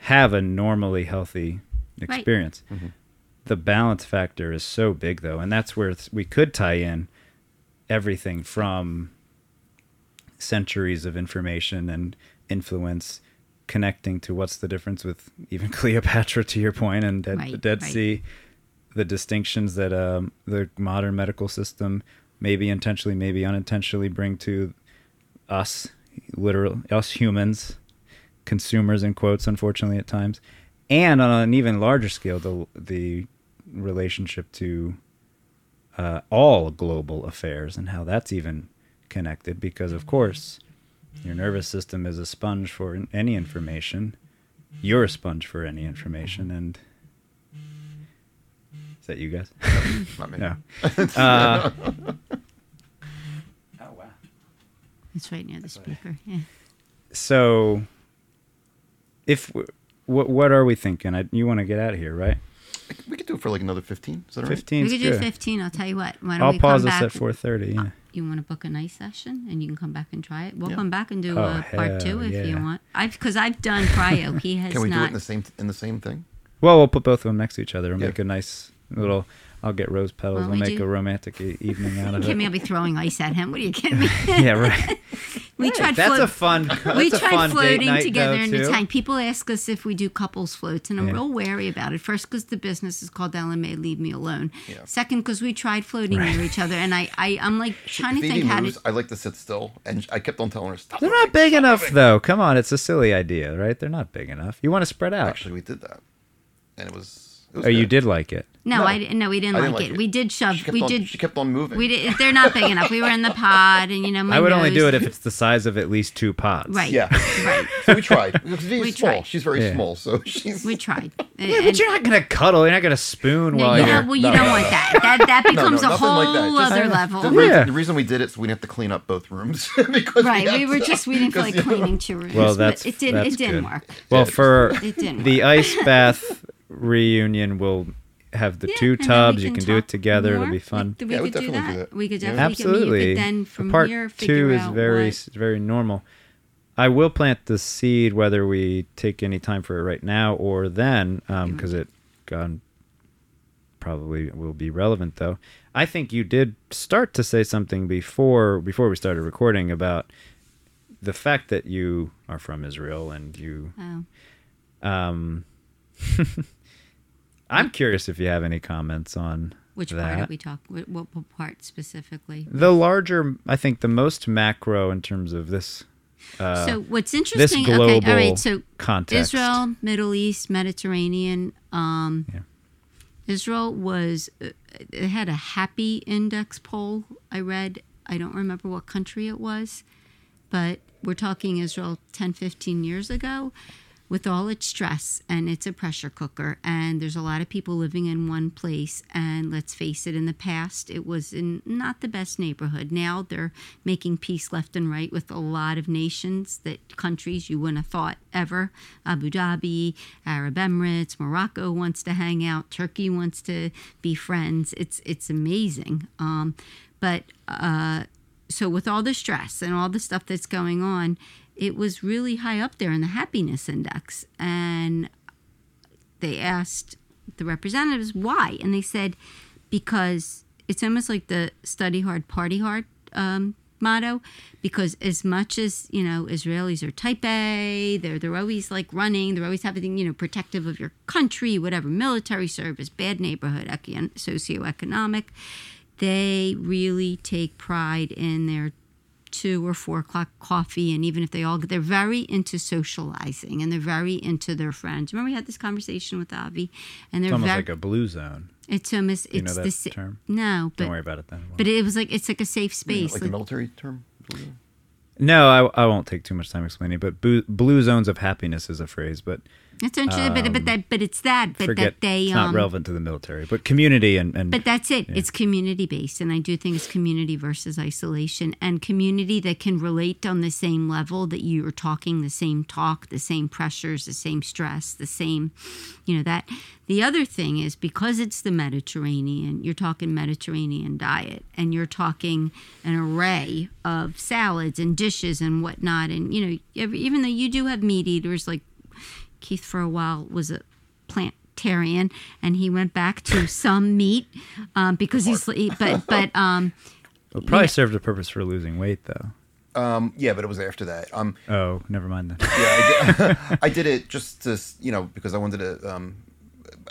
have a normally healthy experience. The balance factor is so big though, and that's where we could tie in everything from centuries of information and influence connecting to what's the difference with even Cleopatra to your point and Dead, Right, the Dead right. Sea, the distinctions that um, the modern medical system maybe intentionally, maybe unintentionally bring to us, literal us humans, consumers in quotes, unfortunately at times, and on an even larger scale, the the relationship to uh, all global affairs and how that's even connected. Because of course, your nervous system is a sponge for any information. You're a sponge for any information, and is that you guys? Not me. no. Uh, oh wow. It's right near the speaker. Yeah. So, if what what are we thinking? I, you want to get out of here, right? We could do it for like another 15. Is that all right? Fifteen. We could do 15. I'll tell you what. Why don't I'll we pause come us back? at four thirty. Uh, yeah. You want to book a nice session, and you can come back and try it. We'll Yeah. come back and do Oh, a part two hell if you yeah. want. I've because I've done cryo. He has Can we do not. it in the same in the same thing? Well, we'll put both of them next to each other and Yeah. make a nice little. I'll get rose petals. Well, we'll we make do- a romantic e- evening out of it. You kidding me? I'll be throwing ice at him. What are you kidding me? yeah, right. we tried. That's float- a fun. That's we a tried fun floating night, together though, in too. the tank. People ask us if we do couples floats, and I'm Yeah. real wary about it. First, because the business is called LMA Leave Me Alone. Yeah. Second, because we tried floating near each other, and I, I I'm like trying to think Edie how to. I like to sit still, and I kept on telling her stop. They're not big stop enough, moving." though. Come on, it's a silly idea, right? They're not big enough. You want to spread out. Actually, we did that, and it was. It was oh, you did like it. No, No. I di- no, we didn't I like, didn't it. like it. We did shove. She kept We on, did. She kept on moving. We did. They're not big enough. We were in the pod, and you know, my I would only do it if it's the size of at least two pods. Right. Yeah. Right. so we tried. We small. tried. She's very Yeah. small, so she's. We tried. Yeah, but you're not gonna cuddle. You're not gonna spoon No, while you you're. well, you No, don't no, want no. that. That that becomes no, a whole like that. Just- other The, level. reason, Yeah. the reason we did it so we didn't have to clean up both rooms because Right. had We were to- just we didn't feel like because, you know, cleaning two rooms. Well, that's it did. that's It didn't good. work. Well, for the ice bath reunion, we'll have the Yeah, two and then we tubs. You can do it talk together. It'll be fun. We, we Yeah, we could do definitely do that. that. We could definitely. I mean, Absolutely. you could then from Part here two is out very what- very normal. I will plant the seed whether we take any time for it right now or then, because it gone probably will be relevant though. I think you did start to say something before before we started recording about the fact that you are from Israel and you Oh, um I'm curious if you have any comments on which that. part did we talk? What, what part specifically? The larger, I think, the most macro in terms of this. Uh, so what's this interesting? global okay, all right. So context. Israel, Middle East, Mediterranean. Um, Yeah. Israel was uh, it had a happy index poll. I read. I don't remember what country it was, but we're talking Israel 10, 15 years ago, with all its stress and it's a pressure cooker and there's a lot of people living in one place and let's face it in the past it was in not the best neighborhood. Now they're making peace left and right with a lot of nations that countries you wouldn't have thought ever. Abu dhabi arab emirates morocco wants to hang out turkey wants to be friends. It's it's amazing. Um, but uh, so with all the stress and all the stuff that's going on it was really high up there in the happiness index. And they asked the representatives why. And they said, because it's almost like the study hard, party hard um, motto. Because as much as, you know, Israelis are type A, they're, they're always like running, they're always having, you know, protective of your country, whatever, military service, bad neighborhood, eco- socioeconomic. They really take pride in their two or four o'clock coffee and even if they all they're very into socializing and they're very into their friends remember we had this conversation with avi and they're It's almost very like a blue zone. it's almost You know it's that the sa- term? no Don't worry about it then. but it was like it's like a safe space like the military term. no, I, I won't take too much time explaining. But blue, blue zones of happiness is a phrase, but it's interesting but but that but it's that but Um, forget that they it's not um relevant to the military. But community and, and But that's it. It's community based. And I do think it's community versus isolation and community that can relate on the same level that you are talking the same talk, the same pressures, the same stress, the same, you know, that. The other thing is because it's the Mediterranean, you're talking Mediterranean diet and you're talking an array of salads and dishes and whatnot. And, you know, even though you do have meat eaters like Keith for a while was a plantarian, and he went back to some meat um, because he's but but um, It probably served a purpose for losing weight, though. Um, yeah, but it was after that. Um, Oh, never mind then. yeah, I did, I did it just to you know because I wanted to, um,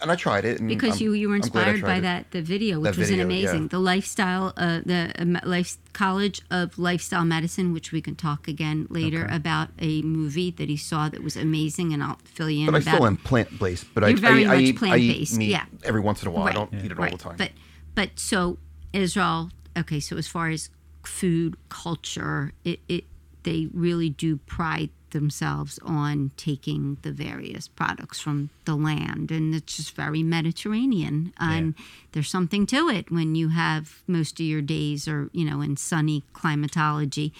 and I tried it. And because I'm- you you were I inspired by it. that the video which That was an amazing yeah. the lifestyle uh, the um, life college of lifestyle medicine which we can talk again later about a movie that he saw that was amazing and I'll fill you in But I still am plant based. But I, You're very I, I much eat, I eat plant-based, yeah. every once in a while. I don't eat it all the time. But but so Israel, okay, so as far as food culture, it, it they really do pride themselves on taking the various products from the land and it's just very Mediterranean and there's something to it when you have most of your days or you know in sunny climatology.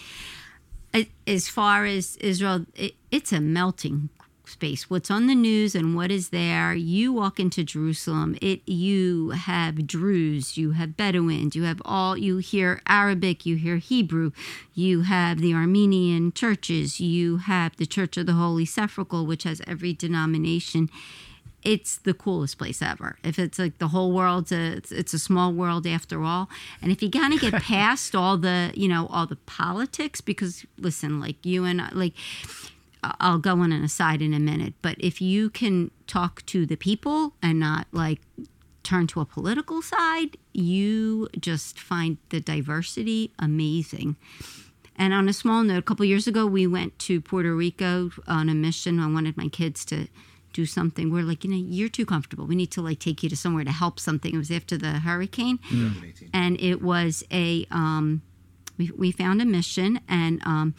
As far as Israel, it, it's a melting space. What's on the news and what is there? You walk into Jerusalem, it you have Druze, you have Bedouins, you have all you hear Arabic, you hear Hebrew, you have the Armenian churches, you have the Church of the Holy Sepulchre, which has every denomination it's the coolest place ever. If it's like the whole world, it's, it's a small world after all. And if you kind of get past all the, you know, all the politics, because listen, like you and I, like, I'll go on an aside in a minute, but if you can talk to the people and not like turn to a political side, you just find the diversity amazing. And on a small note, a couple years ago, we went to Puerto Rico on a mission. I wanted my kids to do something. We're like, you know, you're too comfortable. We need to like take you to somewhere to help something. It was after the hurricane, and it was a. Um, we we found a mission, and um,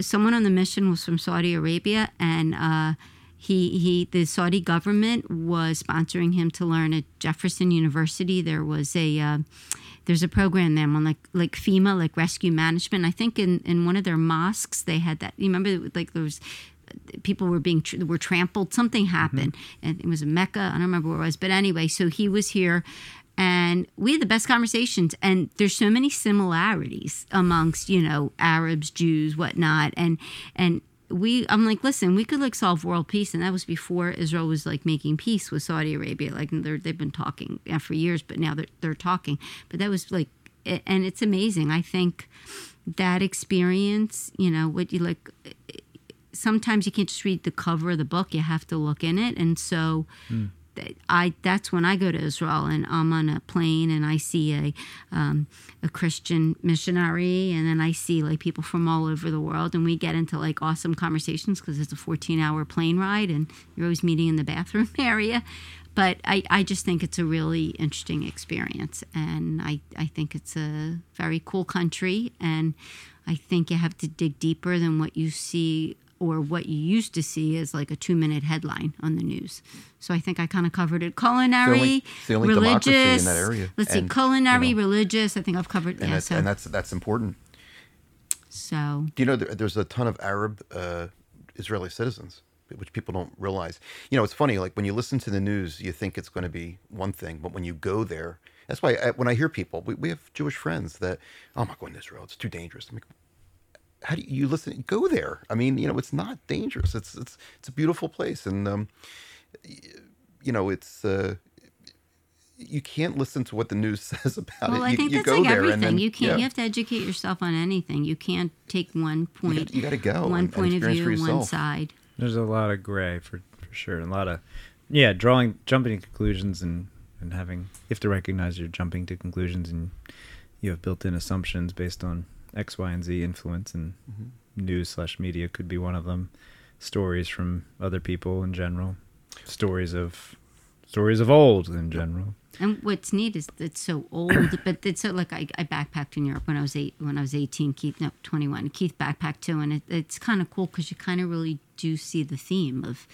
someone on the mission was from Saudi Arabia, and uh, he he the Saudi government was sponsoring him to learn at Jefferson University. There was a uh, there's a program there on like like FEMA, like rescue management. I think in in one of their mosques they had that. You remember like there was people were being tr- were trampled. Something happened, and it was in Mecca. I don't remember where it was, but anyway, so he was here, and we had the best conversations. And there's so many similarities amongst you know Arabs, Jews, whatnot, and and we I'm like, listen, we could like solve world peace, and that was before Israel was like making peace with Saudi Arabia. Like they're, they've been talking for years, but now they're they're talking. But that was like, and it's amazing. I think that experience, you know, what you like sometimes you can't just read the cover of the book you have to look in it and so th- I that's when I go to Israel and I'm on a plane and I see a um, a Christian missionary and then I see like people from all over the world and we get into like awesome conversations because it's a 14 hour plane ride and you're always meeting in the bathroom area. But I, I just think it's a really interesting experience and I, I think it's a very cool country and I think you have to dig deeper than what you see or what you used to see as like a two minute headline on the news. So I think I kind of covered it. Culinary, only- it's the only democracy in religious. that area. Let's see, culinary, you know, religious. I think I've covered. and, yeah. that's, So, and that's that's important. so Do you know there, there's a ton of Arab uh, Israeli citizens, which people don't realize. You know, it's funny. Like when you listen to the news, you think it's going to be one thing, but when you go there, that's why I, when I hear people, we, we have Jewish friends that, oh, I'm not going to Israel. It's too dangerous. I'm like, how do you, you listen? Go there. I mean, you know, it's not dangerous. It's it's it's a beautiful place, and um, you know, it's. Uh, you can't listen to what the news says about well, it. I You, think you that's go like there everything. and then, you can't. yeah. You have to educate yourself on anything. You can't take one point. you gotta go One and- and point of experience for view, one side. There's a lot of gray for for sure, and a lot of yeah, drawing, jumping to conclusions, and and having you have to recognize you're jumping to conclusions, and you have built-in assumptions based on X, Y, and Z influence, and Mm-hmm. news slash media could be one of them. Stories from other people in general, stories of stories of old in general. And what's neat is it's so old, but it's so like I, I backpacked in Europe when I was eight, when I was eighteen. Keith, no, twenty one. Keith backpacked too, and it, it's kind of cool because you kind of really do see the theme of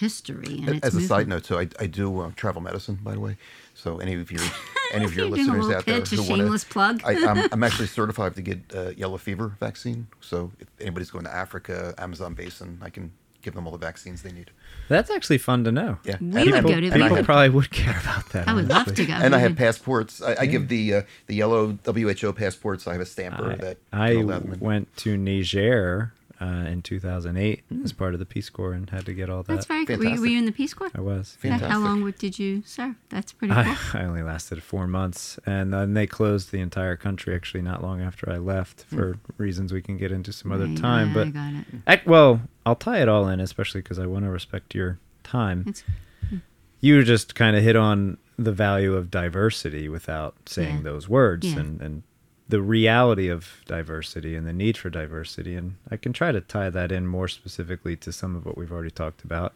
history. And it's As a moving. side note, too, I, I do uh, travel medicine, by the way. So any of your any of your You're doing a listeners little out there pitch, a who want shameless plug. I, I'm, I'm actually certified to get uh, yellow fever vaccine. So if anybody's going to Africa, Amazon basin, I can give them all the vaccines they need. That's actually fun to know. Yeah, We And would People, go to- and people have- probably would care about that. I would love to go. and I have passports. I, I give the uh, the yellow WHO passports. I have a stamper I, that I will allow them in. went to Niger uh, in 2008 hmm. as part of the Peace Corps and had to get all that. That's very good. Were you, were you in the Peace Corps? I was. Fantastic. How long did you serve? That's pretty cool. I, I only lasted four months, and then they closed the entire country. Actually, not long after I left, hmm. for reasons we can get into some other Right, time. yeah, But I got it. Ac- well, I'll tie it all in, especially because I want to respect your time. It's hmm. you just kind of hit on the value of diversity without saying Yeah. those words Yeah. and, and the reality of diversity and the need for diversity. And I can try to tie that in more specifically to some of what we've already talked about.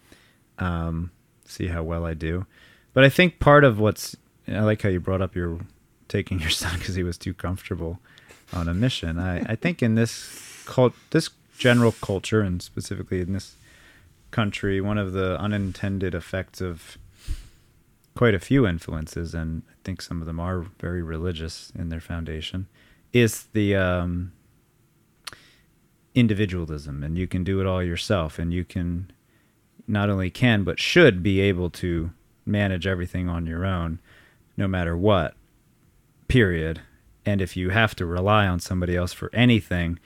Um, see how well I do. But I think part of what's, I like how you brought up your taking your son because he was too comfortable on a mission. I, I think in this cult, this general culture and specifically in this country, one of the unintended effects of quite a few influences, and I think some of them are very religious in their foundation, is the um, individualism, and you can do it all yourself, and you can not only can but should be able to manage everything on your own, no matter what. Period. And if you have to rely on somebody else for anything,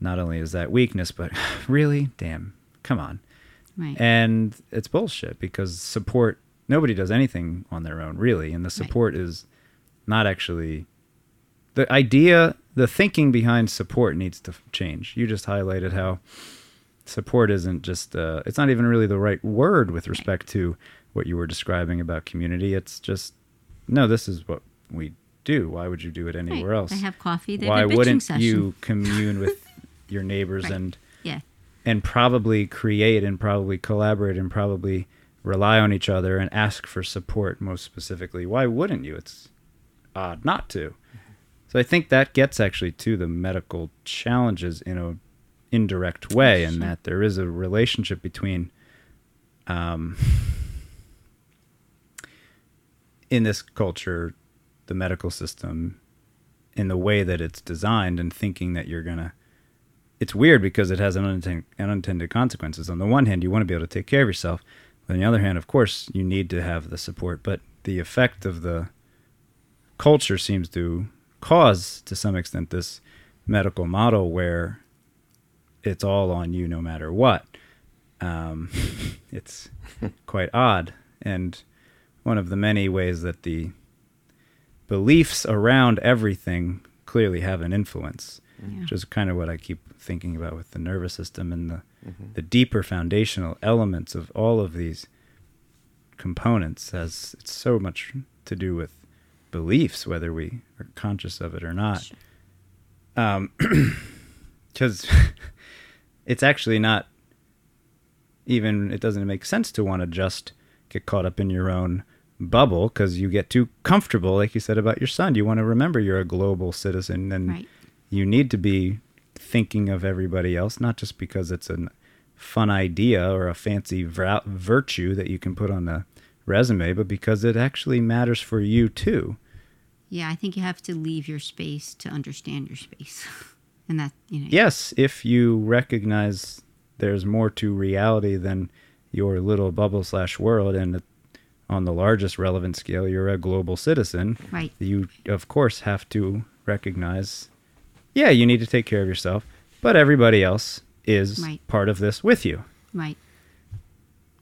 not only is that weakness, but really, damn, come on. right. And it's bullshit because support, nobody does anything on their own, really. And the support is not actually the idea, the thinking behind support needs to change. You just highlighted how support isn't just, uh, it's not even really the right word with respect to what you were describing about community. It's just, no, this is what we do. Why would you do it anywhere Right. else? They have coffee. Why wouldn't session. you commune with your neighbors Right. and Yeah. and probably create and probably collaborate and probably rely on each other and ask for support most specifically why wouldn't you it's odd not to so i think that gets actually to the medical challenges in a indirect way in that there is a relationship between um, in this culture the medical system in the way that it's designed and thinking that you're gonna it's weird because it has unintended, unintended consequences. On the one hand, you want to be able to take care of yourself. On the other hand, of course, you need to have the support. But the effect of the culture seems to cause, to some extent, this medical model where it's all on you no matter what. Um, it's quite odd. And one of the many ways that the beliefs around everything clearly have an influence Yeah. which is kind of what I keep thinking about with the nervous system and the the deeper foundational elements of all of these components as it's so much to do with beliefs whether we are conscious of it or not. Um because it's actually not even it doesn't make sense to want to just get caught up in your own bubble because you get too comfortable like you said about your son. You want to remember you're a global citizen and Right. you need to be thinking of everybody else, not just because it's a fun idea or a fancy vir- virtue that you can put on a resume, but because it actually matters for you too. Yeah, I think you have to leave your space to understand your space. and that, you know. Yes, if you recognize there's more to reality than your little bubble slash world, and on the largest relevant scale, you're a global citizen. Right. You, of course, have to recognize, yeah, you need to take care of yourself, but everybody else is Right. part of this with you. Right.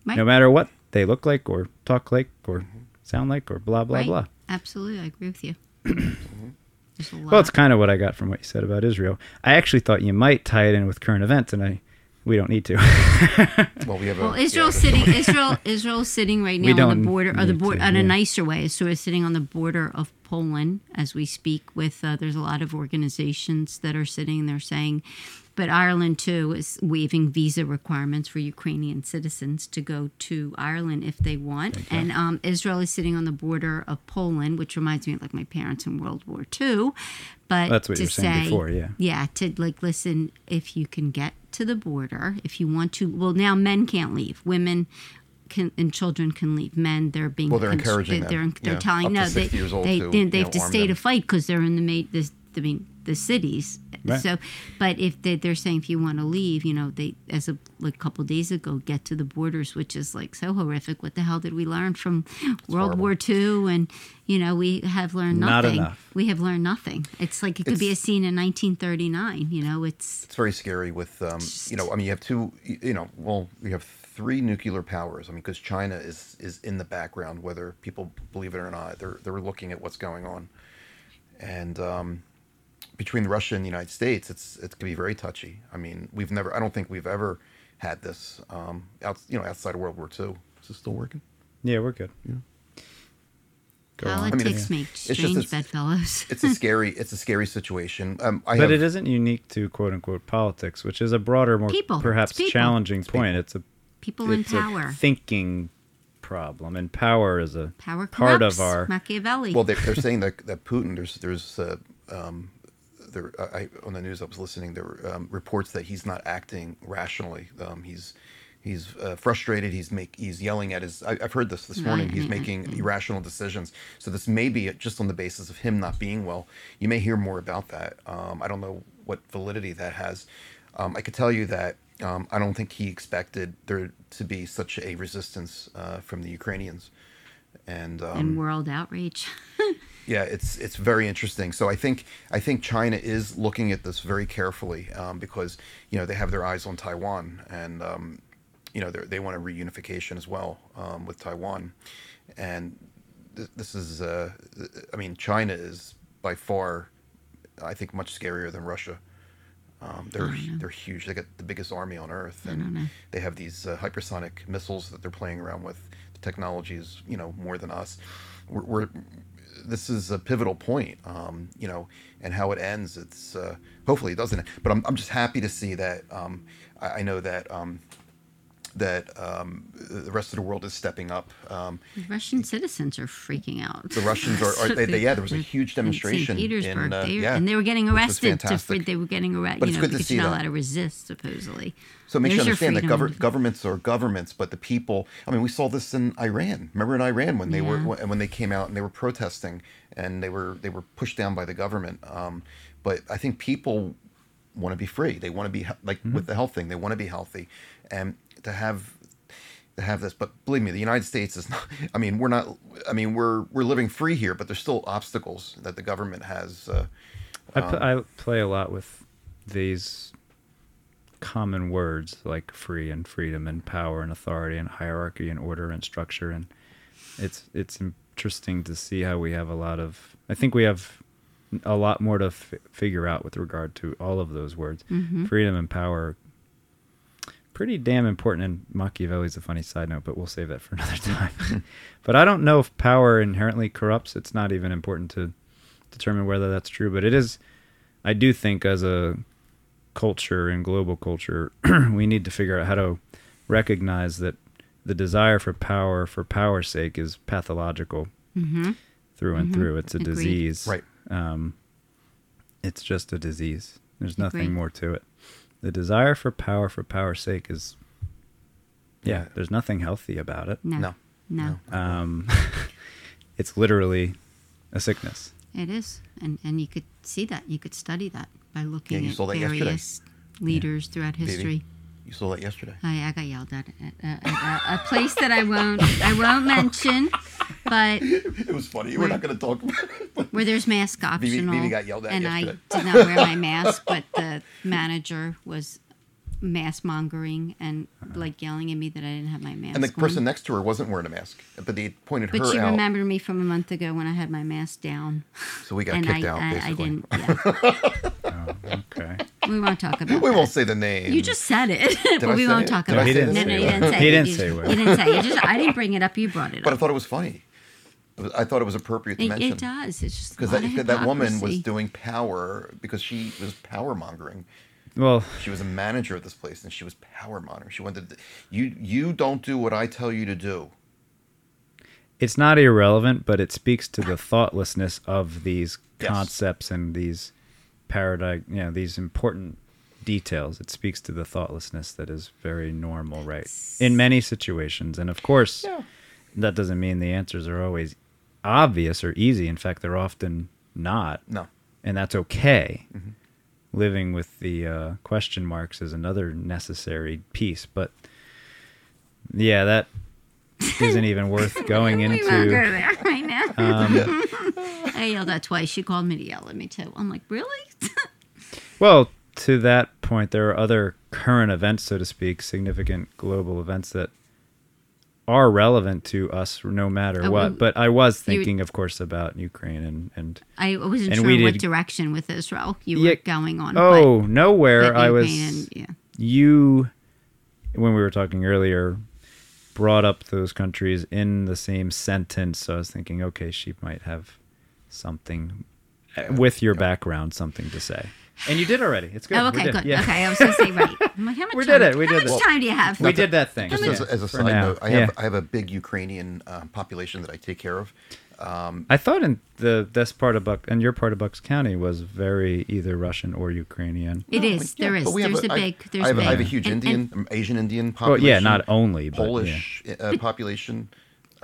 Right. no matter what they look like or talk like or sound like or blah blah right. blah. Absolutely. I agree with you. There's a. Well, it's kind of what I got from what you said about Israel. I actually thought you might tie it in with current events, and I we don't need to. Well, we have Well, a Israel's yeah, sitting. Israel, Israel's sitting right now on the border, or the border, to, on a nicer way, is sort of sitting on the border of Poland as we speak. With uh, there's a lot of organizations that are sitting. They're saying, but Ireland too is waiving visa requirements for Ukrainian citizens to go to Ireland if they want. And um, Israel is sitting on the border of Poland, which reminds me of like my parents in World War II. But That's what to you were saying say, before, yeah. yeah, to like listen, if you can get to the border, if you want to, well, now men can't leave. Women can and children can leave. Men, they're being Well, they're constr- encouraging They're, them, they're yeah, telling up to no, they years old they, to, they, you they know, have to stay them. to fight because they're in the mate. This, I mean, the cities. Right. So, but if they, they're saying if you want to leave, you know, they as a like a couple days ago get to the borders, which is like so horrific. What the hell did we learn from World horrible. War II? And you know, we have learned Not nothing. enough. We have learned nothing. It's like it could be a scene in 1939. You know, it's It's very scary with, um, you know, I mean, you have two, you know, well, you have three nuclear powers. I mean, because China is is in the background, whether people believe it or not. They're they're looking at what's going on, and um, between Russia and the United States, it's it can be very touchy. I mean, we've never, I don't think we've ever had this, um, out, you know, outside of World War II. Is this still working? Yeah, we're good. Go on. politics mean, make it's just strange this- bedfellows. It's a scary, it's a scary situation. Um, I But have, it isn't unique to quote unquote politics, which is a broader, more People. perhaps It's people. challenging point. It's a People in power. a thinking problem, and power is a Power part of our. Machiavelli. Well, they're, they're saying that that Putin, there's there's uh, um, there I, on the news I was listening. There were um, reports that he's not acting rationally. Um, he's he's uh, frustrated. He's make he's yelling at his. I, I've heard this this morning. He's making irrational decisions. So this may be just on the basis of him not being well. You may hear more about that. Um, I don't know what validity that has. Um, I could tell you that. Um, I don't think he expected there to be such a resistance uh, from the Ukrainians, and um, and world outrage. yeah, it's it's very interesting. So I think I think China is looking at this very carefully um, because you know they have their eyes on Taiwan and um, you know they they want a reunification as well um, with Taiwan, and th- this is uh, I mean China is by far I think much scarier than Russia. Um, they're they're huge. They got the biggest army on earth, and they have these uh, hypersonic missiles that they're playing around with. The technology is you know more than us. We're, we're this is a pivotal point, um, you know, and how it ends. It's uh, hopefully it doesn't. But I'm I'm just happy to see that. Um, I, I know that um, that um, the rest of the world is stepping up. Um, Russian citizens are freaking out. the Russians are, are they, they, yeah. There was a huge In demonstration St. Petersburg, in, uh, they, yeah, and they were getting arrested. To, they were getting arrested, But you it's know, good to see you're not allowed to resist, supposedly. So it makes you There's your understand that gover- governments are governments, but the people. I mean, we saw this in Iran. Remember in Iran when they were Yeah. when when they came out and they were protesting and they were they were pushed down by the government. Um, but I think people want to be free. They want to be like with the health thing. They want to be healthy, and to have to have this. But believe me, the United States is not. I mean, we're not. I mean, we're we're living free here, but there's still obstacles that the government has. Uh, I, pl- I play a lot with these common words like free and freedom and power and authority and hierarchy and order and structure and it's it's interesting to see how we have a lot of I think we have a lot more to f- figure out with regard to all of those words. Freedom and power are pretty damn important and Machiavelli's a funny side note, but we'll save that for another time. but I don't know if power inherently corrupts. It's not even important to determine whether that's true, but it is I do think as a culture and global culture, we need to figure out how to recognize that the desire for power for power's sake is pathological through and through. It's a Agreed. disease. Right. Um, it's just a disease. There's nothing Agreed. more to it. The desire for power for power's sake is, yeah, Yeah. there's nothing healthy about it. No, No. no, Um, it's literally a sickness. it is, and and you could see that. You could study that by looking you at saw that yesterday. various leaders throughout history. You saw that yesterday. I, I got yelled at at, at, at a place that I won't I won't mention, but It was funny. We're not going to talk about it. where there's mask optional. Vivi got yelled at and I did not wear my mask, but the manager was mask mongering and like yelling at me that I didn't have my mask. And the on. person next to her wasn't wearing a mask, but they pointed but her she out. remembered me from a month ago when I had my mask down, so we got and kicked I, out, I, I didn't. Yeah, Okay. we won't talk about. We that. won't say the name. You just said it, but I we say won't it? talk Did about I he it. didn't no, no, you where. didn't say He it. didn't You say just- where. You didn't say it. You just I didn't bring it up. You brought it But I up. thought it was funny. It was- I thought it was appropriate to It, mention. it does. It's just Because that, that woman was doing power because she was power mongering. Well, She was a manager of this place and she was power mongering. She wanted to, you you don't do what I tell you to do. it's not irrelevant, but it speaks to the thoughtlessness of these Yes. concepts and these paradigm, you know, these important details. It speaks to the thoughtlessness that is very normal, right? In many situations. And of course, that doesn't mean the answers are always obvious or easy. In fact, they're often not. No. and that's okay. Living with the uh, question marks is another necessary piece, but yeah, that isn't even worth going we won't go into. there right now. Um, I yelled that twice. She called me to yell at me too. I'm like, really? Well, to that point, there are other current events, so to speak, significant global events that are relevant to us no matter Oh, what. well, But I was thinking, of course, about Ukraine and, and I wasn't And sure we what did- direction with Israel you Yeah. were going on. oh, but, nowhere. but I was and- yeah. you when we were talking earlier brought up those countries in the same sentence. So I was thinking, okay, she might have something uh, with your background, something to say. And you did already. It's good. Oh, okay, good. Yeah. Okay, I was going to say right. I'm like, how much We time, did it, we how did much it. time do you have? We did that thing. Just yeah, as, as a for side now. note, I have Yeah. I have a big Ukrainian um, population that I take care of. Um, I thought in the this part of Buck and your part of Bucks County was very either Russian or Ukrainian. It is. yeah, there is. but we have There's a I- big. There's I have, a I have a huge and- Indian, and Asian Indian Well, population. yeah, not only, but Polish uh, population.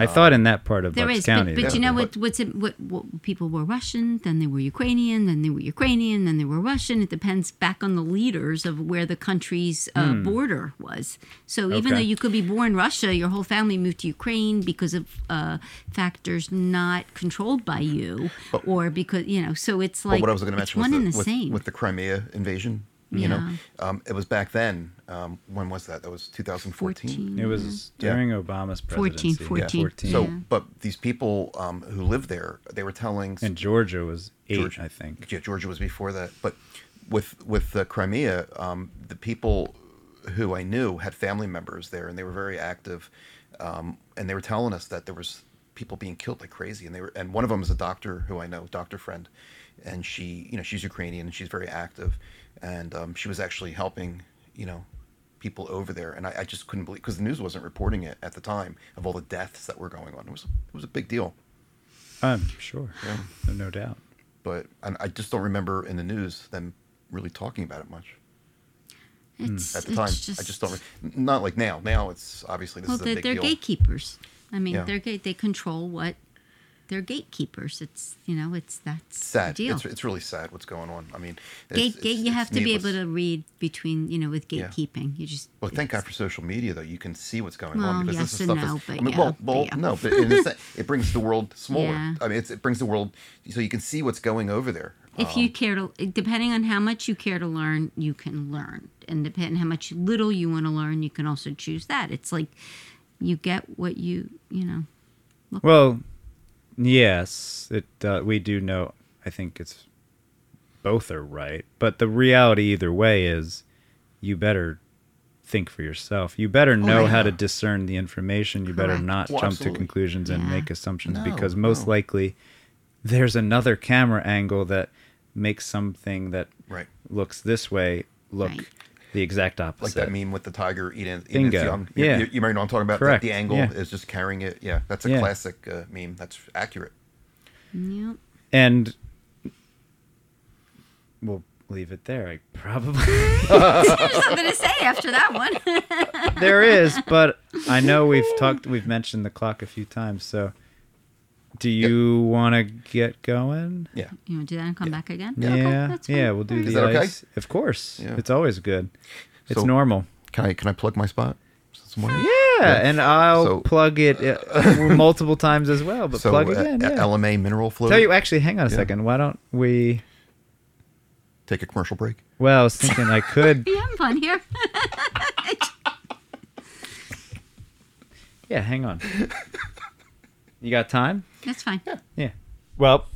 I thought in that part of There Bucks is, County. but, but that- you know what? What's it, what, what? People were Russian, then they were Ukrainian, then they were Ukrainian, then they were Russian. It depends back on the leaders of where the country's uh, border was. So even Okay. though you could be born Russia, your whole family moved to Ukraine because of uh, factors not controlled by you, or because you know. So it's like but what I was going to mention was one the, and the with, same. with the Crimea invasion. You know, um, it was back then. Um, when was that? That was 2014. 14. it was Yeah. during Obama's 14, presidency. 14. 14. So, Yeah. but these people um, who lived there, they were telling and Georgia was eight, Georgia. I think. Yeah, Georgia was before that. But with with the Crimea, um, the people who I knew had family members there, and they were very active. Um, and they were telling us that there was people being killed like crazy, and they were. And one of them is a doctor who I know, doctor friend, and she, you know, she's Ukrainian and she's very active, and um, she was actually helping, you know. People over there, and I, I just couldn't believe because the news wasn't reporting it at the time of all the deaths that were going on. It was it was a big deal. I'm sure. Yeah. No, no doubt. but I, I just don't remember in the news them really talking about it much it's, at the it's time. I just don't. Re- not like now. Now it's obviously this well, is a they're, big they're deal. gatekeepers. I mean, Yeah. they're. They control what. They're gatekeepers. It's you know, it's that's sad. The deal. It's it's really sad what's going on. I mean, it's, Gate, it's- gate, you it's have to be able to read between, you know, with Yeah. gatekeeping. You just Well, thank God for social media, though. You can see what's going Well, on because yes this is and stuff. no, is, but I mean, yeah, well, well, yeah. no, but in a sense, it brings the world smaller. Yeah. I mean, it's, it brings the world so you can see what's going over there. If you um, care to, depending on how much you care to learn, you can learn, and depending how much little you want to learn, you can also choose that. It's like you get what you, you know. Well, yes, it. Uh, we do know. I think it's both are right, but the reality either way is, you better think for yourself. You better know how yeah. to discern the information. You better not Well, jump absolutely. to conclusions and Yeah. make assumptions No, because most no. likely there's another camera angle that makes something that Right. looks this way look Right. The exact opposite. Like that meme with the tiger eating, eating its Bingo. young. You- Yeah. You, you might know what I'm talking about. Correct. That the angle Yeah. is just carrying it. Yeah, that's a Yeah. classic uh, meme. That's accurate. Yep. and we'll leave it there. I probably There's something to say after that one. there is, but I know we've talked, we've mentioned the clock a few times. So, do you want to get going? Yeah. you want to do that and come back again? Yeah, Okay, yeah, that's fine. we'll do Alright. the Is that okay? ice. Of course, Yeah. it's always good. It's So- normal. Can I can I plug my spot? Some more? Yeah, and I'll So- plug it uh, multiple times as well. But So plug uh, again. Yeah. LMA mineral flow. Tell you actually, hang on a Yeah. second. Why don't we? take a commercial break. Well, I was thinking I could. You having fun here? Yeah, hang on. You got time? That's fine. Yeah. Well,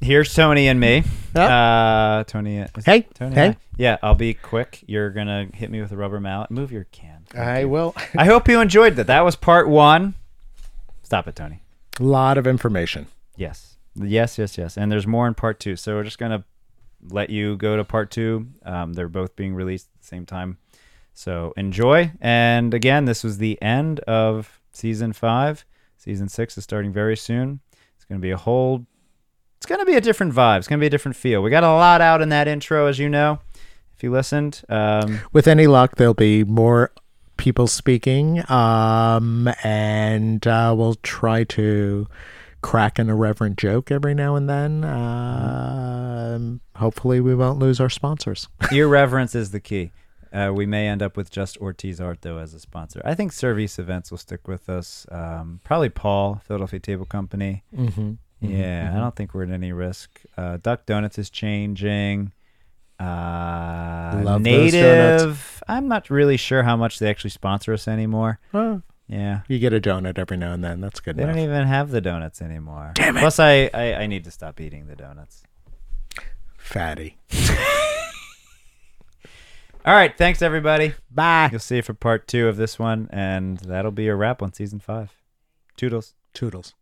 here's Tony and me. Yep. Uh, Tony. Hey, Tony. hey. Yeah, I'll be quick. You're gonna hit me with a rubber mallet. Move your can. Thank I you. will. I hope you enjoyed that. That was part one. Stop it, Tony. A lot of information. Yes. Yes, yes, yes. And there's more in part two. So we're just going to let you go to part two. Um, they're both being released at the same time. So enjoy. And again, this was the end of season five. Season six is starting very soon. It's going to be a whole, it's going to be a different vibe. It's going to be a different feel. We got a lot out in that intro, as you know, if you listened. Um, With any luck, there'll be more people speaking, um, and uh, we'll try to crack an irreverent joke every now and then. Um, hopefully, we won't lose our sponsors. Irreverence is the key. Uh, we may end up with just Ortiz Art though as a sponsor. I think Service Events will stick with us. Um, probably Paul, Philadelphia Table Company. mm-hmm. Yeah, I don't think we're at any risk. Uh, Duck Donuts is changing. Uh, Love. Native. I'm not really sure how much they actually sponsor us anymore. Oh, Yeah, you get a donut every now and then. That's good they enough. don't even have the donuts anymore. Damn it. Plus, I, I I need to stop eating the donuts. Fatty. All right, thanks everybody. Bye. You'll see you for part two of this one, and that'll be a wrap on season five. Toodles. Toodles.